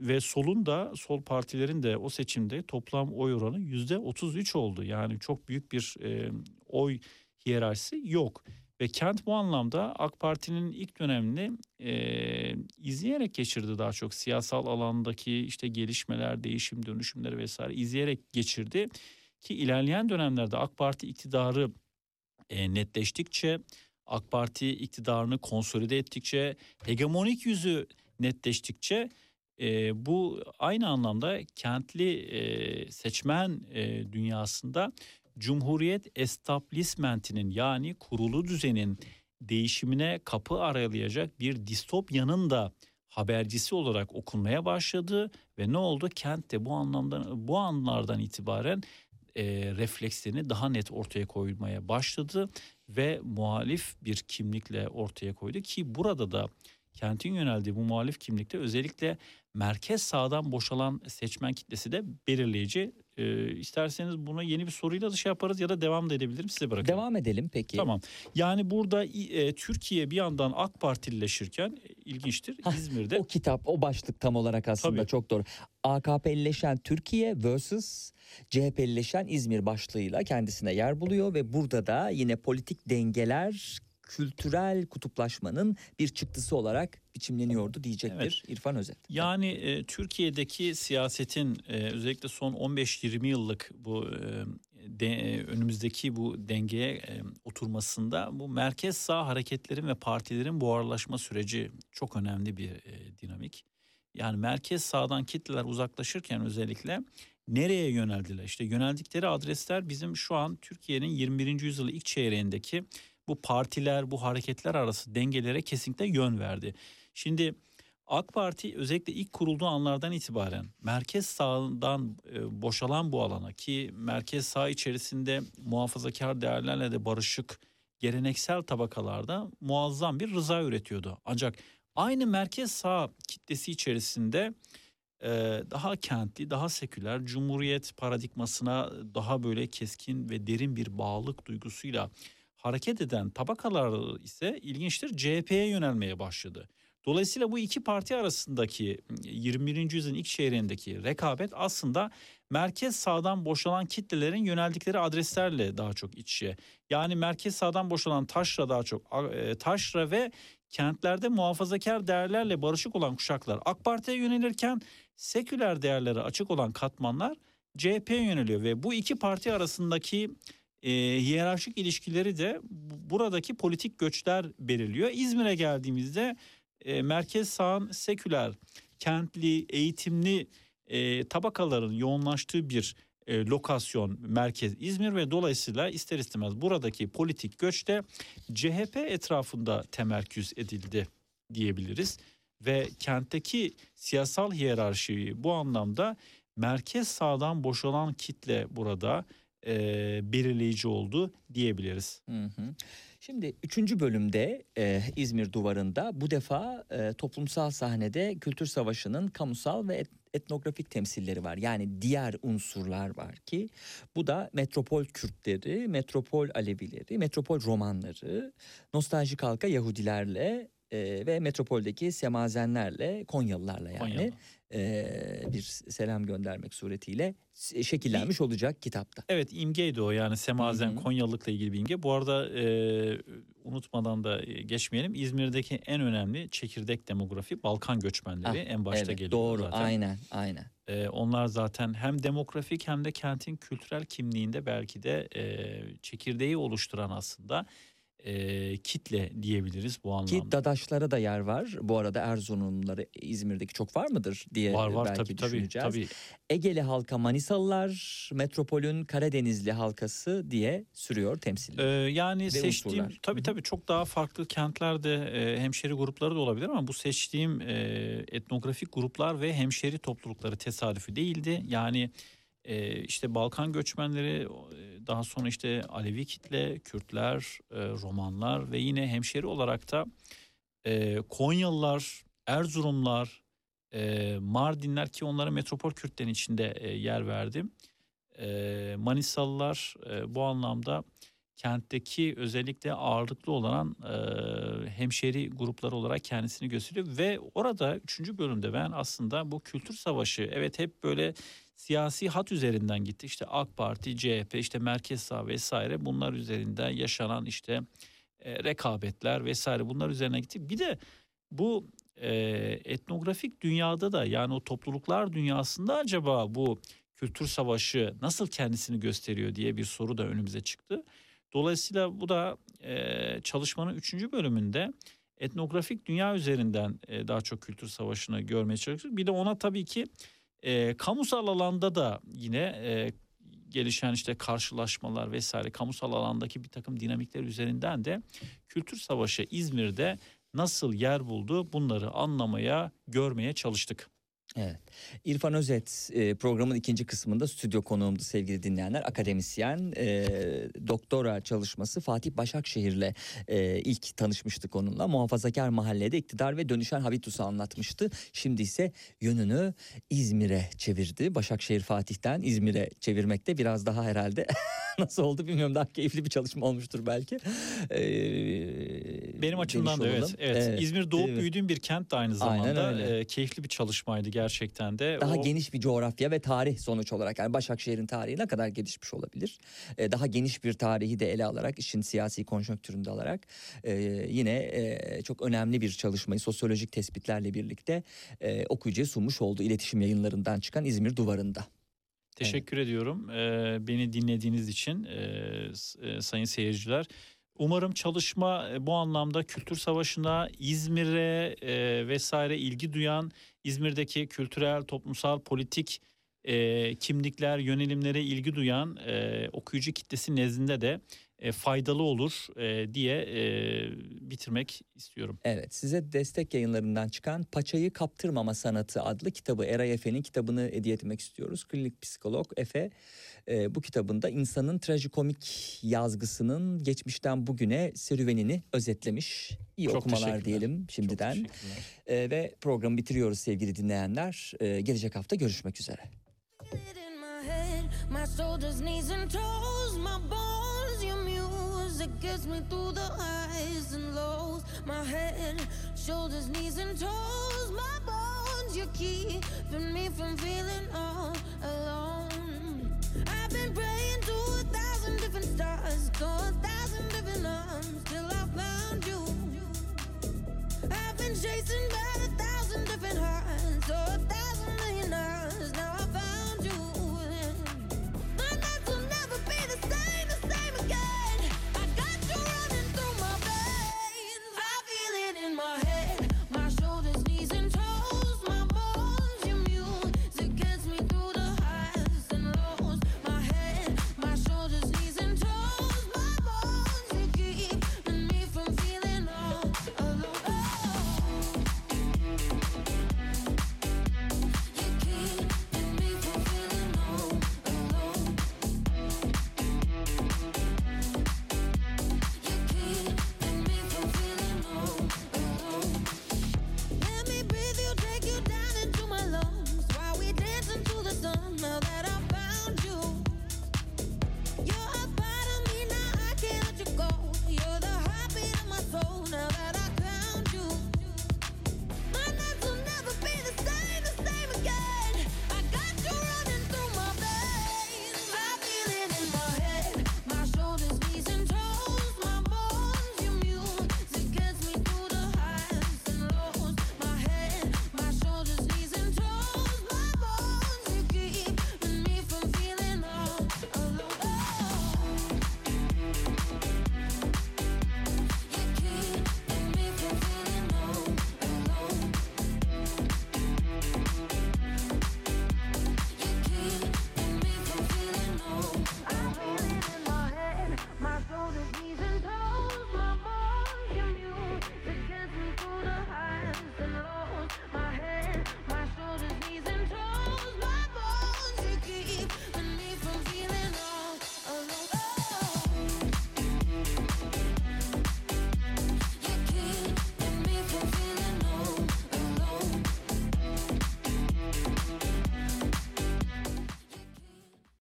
ve solun da sol partilerin de o seçimde toplam oy oranı yüzde 33 oldu. Yani çok büyük bir e, oy hiyerarşisi yok. Ve kent bu anlamda AK Parti'nin ilk dönemini e, izleyerek geçirdi daha çok. Siyasal alandaki işte gelişmeler, değişim, dönüşümleri vesaire izleyerek geçirdi. Ki ilerleyen dönemlerde AK Parti iktidarı e, netleştikçe, AK Parti iktidarını konsolide ettikçe, hegemonik yüzü netleştikçe e, bu aynı anlamda kentli e, seçmen e, dünyasında Cumhuriyet establishmentinin yani kurulu düzenin değişimine kapı aralayacak bir distopyanın da habercisi olarak okunmaya başladı ve ne oldu? Kent de bu anlamda bu anlardan itibaren e, reflekslerini daha net ortaya koymaya başladı ve muhalif bir kimlikle ortaya koydu ki burada da kentin yöneldiği bu muhalif kimlikte özellikle merkez sağdan boşalan seçmen kitlesi de belirleyici. Ee, isterseniz buna yeni bir soruyla da şey yaparız ya da devam da edebilirim size bırakıyorum. Devam edelim peki. Tamam. Yani burada e, Türkiye bir yandan AK Partilileşirken e, ilginçtir İzmir'de. O kitap, o başlık tam olarak aslında Tabii. çok doğru. AKP'lileşen Türkiye vs. CHP'lileşen İzmir başlığıyla kendisine yer buluyor ve burada da yine politik dengeler kültürel kutuplaşmanın bir çıktısı olarak biçimleniyordu diyecektir Evet. İrfan Özet. Yani e, Türkiye'deki siyasetin e, özellikle son 15-20 yıllık bu e, de, e, önümüzdeki bu dengeye e, oturmasında bu merkez sağ hareketlerin ve partilerin buharlaşma süreci çok önemli bir e, dinamik. Yani merkez sağdan kitleler uzaklaşırken özellikle nereye yöneldiler? İşte yöneldikleri adresler bizim şu an Türkiye'nin 21. yüzyılı ilk çeyreğindeki bu partiler, bu hareketler arası dengelere kesinlikle yön verdi. Şimdi AK Parti özellikle ilk kurulduğu anlardan itibaren merkez sağdan e, boşalan bu alana ki merkez sağ içerisinde muhafazakar değerlerle de barışık geleneksel tabakalarda muazzam bir rıza üretiyordu. Ancak aynı merkez sağ kitlesi içerisinde e, daha kentli, daha seküler, cumhuriyet paradigmasına daha böyle keskin ve derin bir bağlılık duygusuyla hareket eden tabakalar ise ilginçtir CHP'ye yönelmeye başladı. Dolayısıyla bu iki parti arasındaki 21. yüzyılın ilk çeyreğindeki rekabet aslında merkez sağdan boşalan kitlelerin yöneldikleri adreslerle daha çok iç içe. Yani merkez sağdan boşalan taşra daha çok e, taşra ve kentlerde muhafazakar değerlerle barışık olan kuşaklar AK Parti'ye yönelirken seküler değerlere açık olan katmanlar CHP'ye yöneliyor ve bu iki parti arasındaki e, hiyerarşik ilişkileri de bu- buradaki politik göçler belirliyor. İzmir'e geldiğimizde e, merkez sağın seküler, kentli, eğitimli e, tabakaların yoğunlaştığı bir e, lokasyon merkez İzmir ve dolayısıyla ister istemez buradaki politik göçte CHP etrafında temerküz edildi diyebiliriz ve kentteki siyasal hiyerarşi bu anlamda merkez sağdan boşalan kitle burada e, belirleyici oldu diyebiliriz. Hı hı. Şimdi üçüncü bölümde e, İzmir Duvarı'nda bu defa e, toplumsal sahnede kültür savaşının kamusal ve et- etnografik temsilleri var. Yani diğer unsurlar var ki bu da metropol Kürtleri, metropol Alevileri, metropol Romanları, nostaljik halka Yahudilerle e, ve metropoldeki semazenlerle Konyalılarla yani Konyalı. E, bir selam göndermek suretiyle şekillenmiş olacak kitapta. Evet imgeydi o yani Semazen Hı hı. Konyalıkla ilgili bir imge. Bu arada e, unutmadan da geçmeyelim. İzmir'deki en önemli çekirdek demografi Balkan göçmenleri Ah, en başta evet, geliyor Doğru zaten. aynen aynen. E, onlar zaten hem demografik hem de kentin kültürel kimliğinde belki de e, çekirdeği oluşturan aslında e, kitle diyebiliriz bu anlamda. Ki Dadaşlara da yer var. Bu arada Erzurumluları İzmir'deki çok var mıdır diye var var belki tabii tabii düşüneceğiz. tabii. Egeli halka Manisalılar, metropolün Karadenizli halkası diye sürüyor temsil. Ee, yani Ve seçtiğim unsurlar. tabii tabii çok daha farklı kentlerde e, hemşeri grupları da olabilir ama bu seçtiğim e, etnografik gruplar ve hemşeri toplulukları tesadüfi değildi. Yani e, işte Balkan göçmenleri e, daha sonra işte Alevi kitle, Kürtler, e, Romanlar ve yine hemşeri olarak da e, Konyalılar, Erzurumlar, e, Mardinler ki onlara metropol Kürtlerin içinde e, yer verdim. E, Manisalılar e, bu anlamda kentteki özellikle ağırlıklı olan e, hemşeri grupları olarak kendisini gösteriyor ve orada 3. bölümde ben aslında bu kültür savaşı evet hep böyle siyasi hat üzerinden gitti. İşte AK Parti, CHP, işte Merkez Sağ vesaire bunlar üzerinden yaşanan işte e, rekabetler vesaire bunlar üzerine gitti. Bir de bu e, etnografik dünyada da yani o topluluklar dünyasında acaba bu kültür savaşı nasıl kendisini gösteriyor diye bir soru da önümüze çıktı. Dolayısıyla bu da e, çalışmanın üçüncü bölümünde etnografik dünya üzerinden e, daha çok kültür savaşını görmeye çalıştık. Bir de ona tabii ki e, kamusal alanda da yine e, gelişen işte karşılaşmalar vesaire kamusal alandaki bir takım dinamikler üzerinden de kültür savaşı İzmir'de nasıl yer buldu bunları anlamaya, görmeye çalıştık. Evet. İrfan Özet e, programın ikinci kısmında stüdyo konuğumdu sevgili dinleyenler. Akademisyen, e, doktora çalışması Fatih Başakşehir'le e, ilk tanışmıştık onunla. Muhafazakar mahallede iktidar ve dönüşen habitus'u anlatmıştı. Şimdi ise yönünü İzmir'e çevirdi. Başakşehir Fatih'ten İzmir'e çevirmekte biraz daha herhalde nasıl oldu bilmiyorum daha keyifli bir çalışma olmuştur belki. E, Benim açımdan da evet, olalım. evet. İzmir doğup evet. büyüdüğüm bir kent de aynı zamanda. E, keyifli bir çalışmaydı gerçekten de. Daha O- geniş bir coğrafya ve tarih sonuç olarak yani Başakşehir'in tarihi ne kadar gelişmiş olabilir? Ee, daha geniş bir tarihi de ele alarak işin siyasi konjonktüründe alarak e, yine e, çok önemli bir çalışmayı sosyolojik tespitlerle birlikte e, okuyucuya sunmuş oldu iletişim yayınlarından çıkan İzmir Duvarı'nda. Teşekkür ediyorum e, beni dinlediğiniz için e, e, sayın seyirciler. Umarım çalışma e, bu anlamda kültür savaşına, İzmir'e e, vesaire ilgi duyan, İzmir'deki kültürel, toplumsal, politik e, kimlikler, yönelimlere ilgi duyan e, okuyucu kitlesi nezdinde de e, faydalı olur e, diye e, bitirmek istiyorum. Evet size destek yayınlarından çıkan Paçayı Kaptırmama Sanatı adlı kitabı Eray Efe'nin kitabını hediye etmek istiyoruz. Klinik psikolog Efe e, bu kitabında insanın trajikomik yazgısının geçmişten bugüne serüvenini özetlemiş. İyi Çok okumalar diyelim şimdiden. E, ve programı bitiriyoruz sevgili dinleyenler. E, gelecek hafta görüşmek üzere. in my head, my shoulders, knees, and toes, my bones. Music gets me through the highs and lows. My head, shoulders, knees, and toes, my bones. you're keeping me from feeling all alone. I've been praying to a thousand different stars, to a thousand different arms, till I found you. I've been chasing by a thousand different hearts, oh, a thousand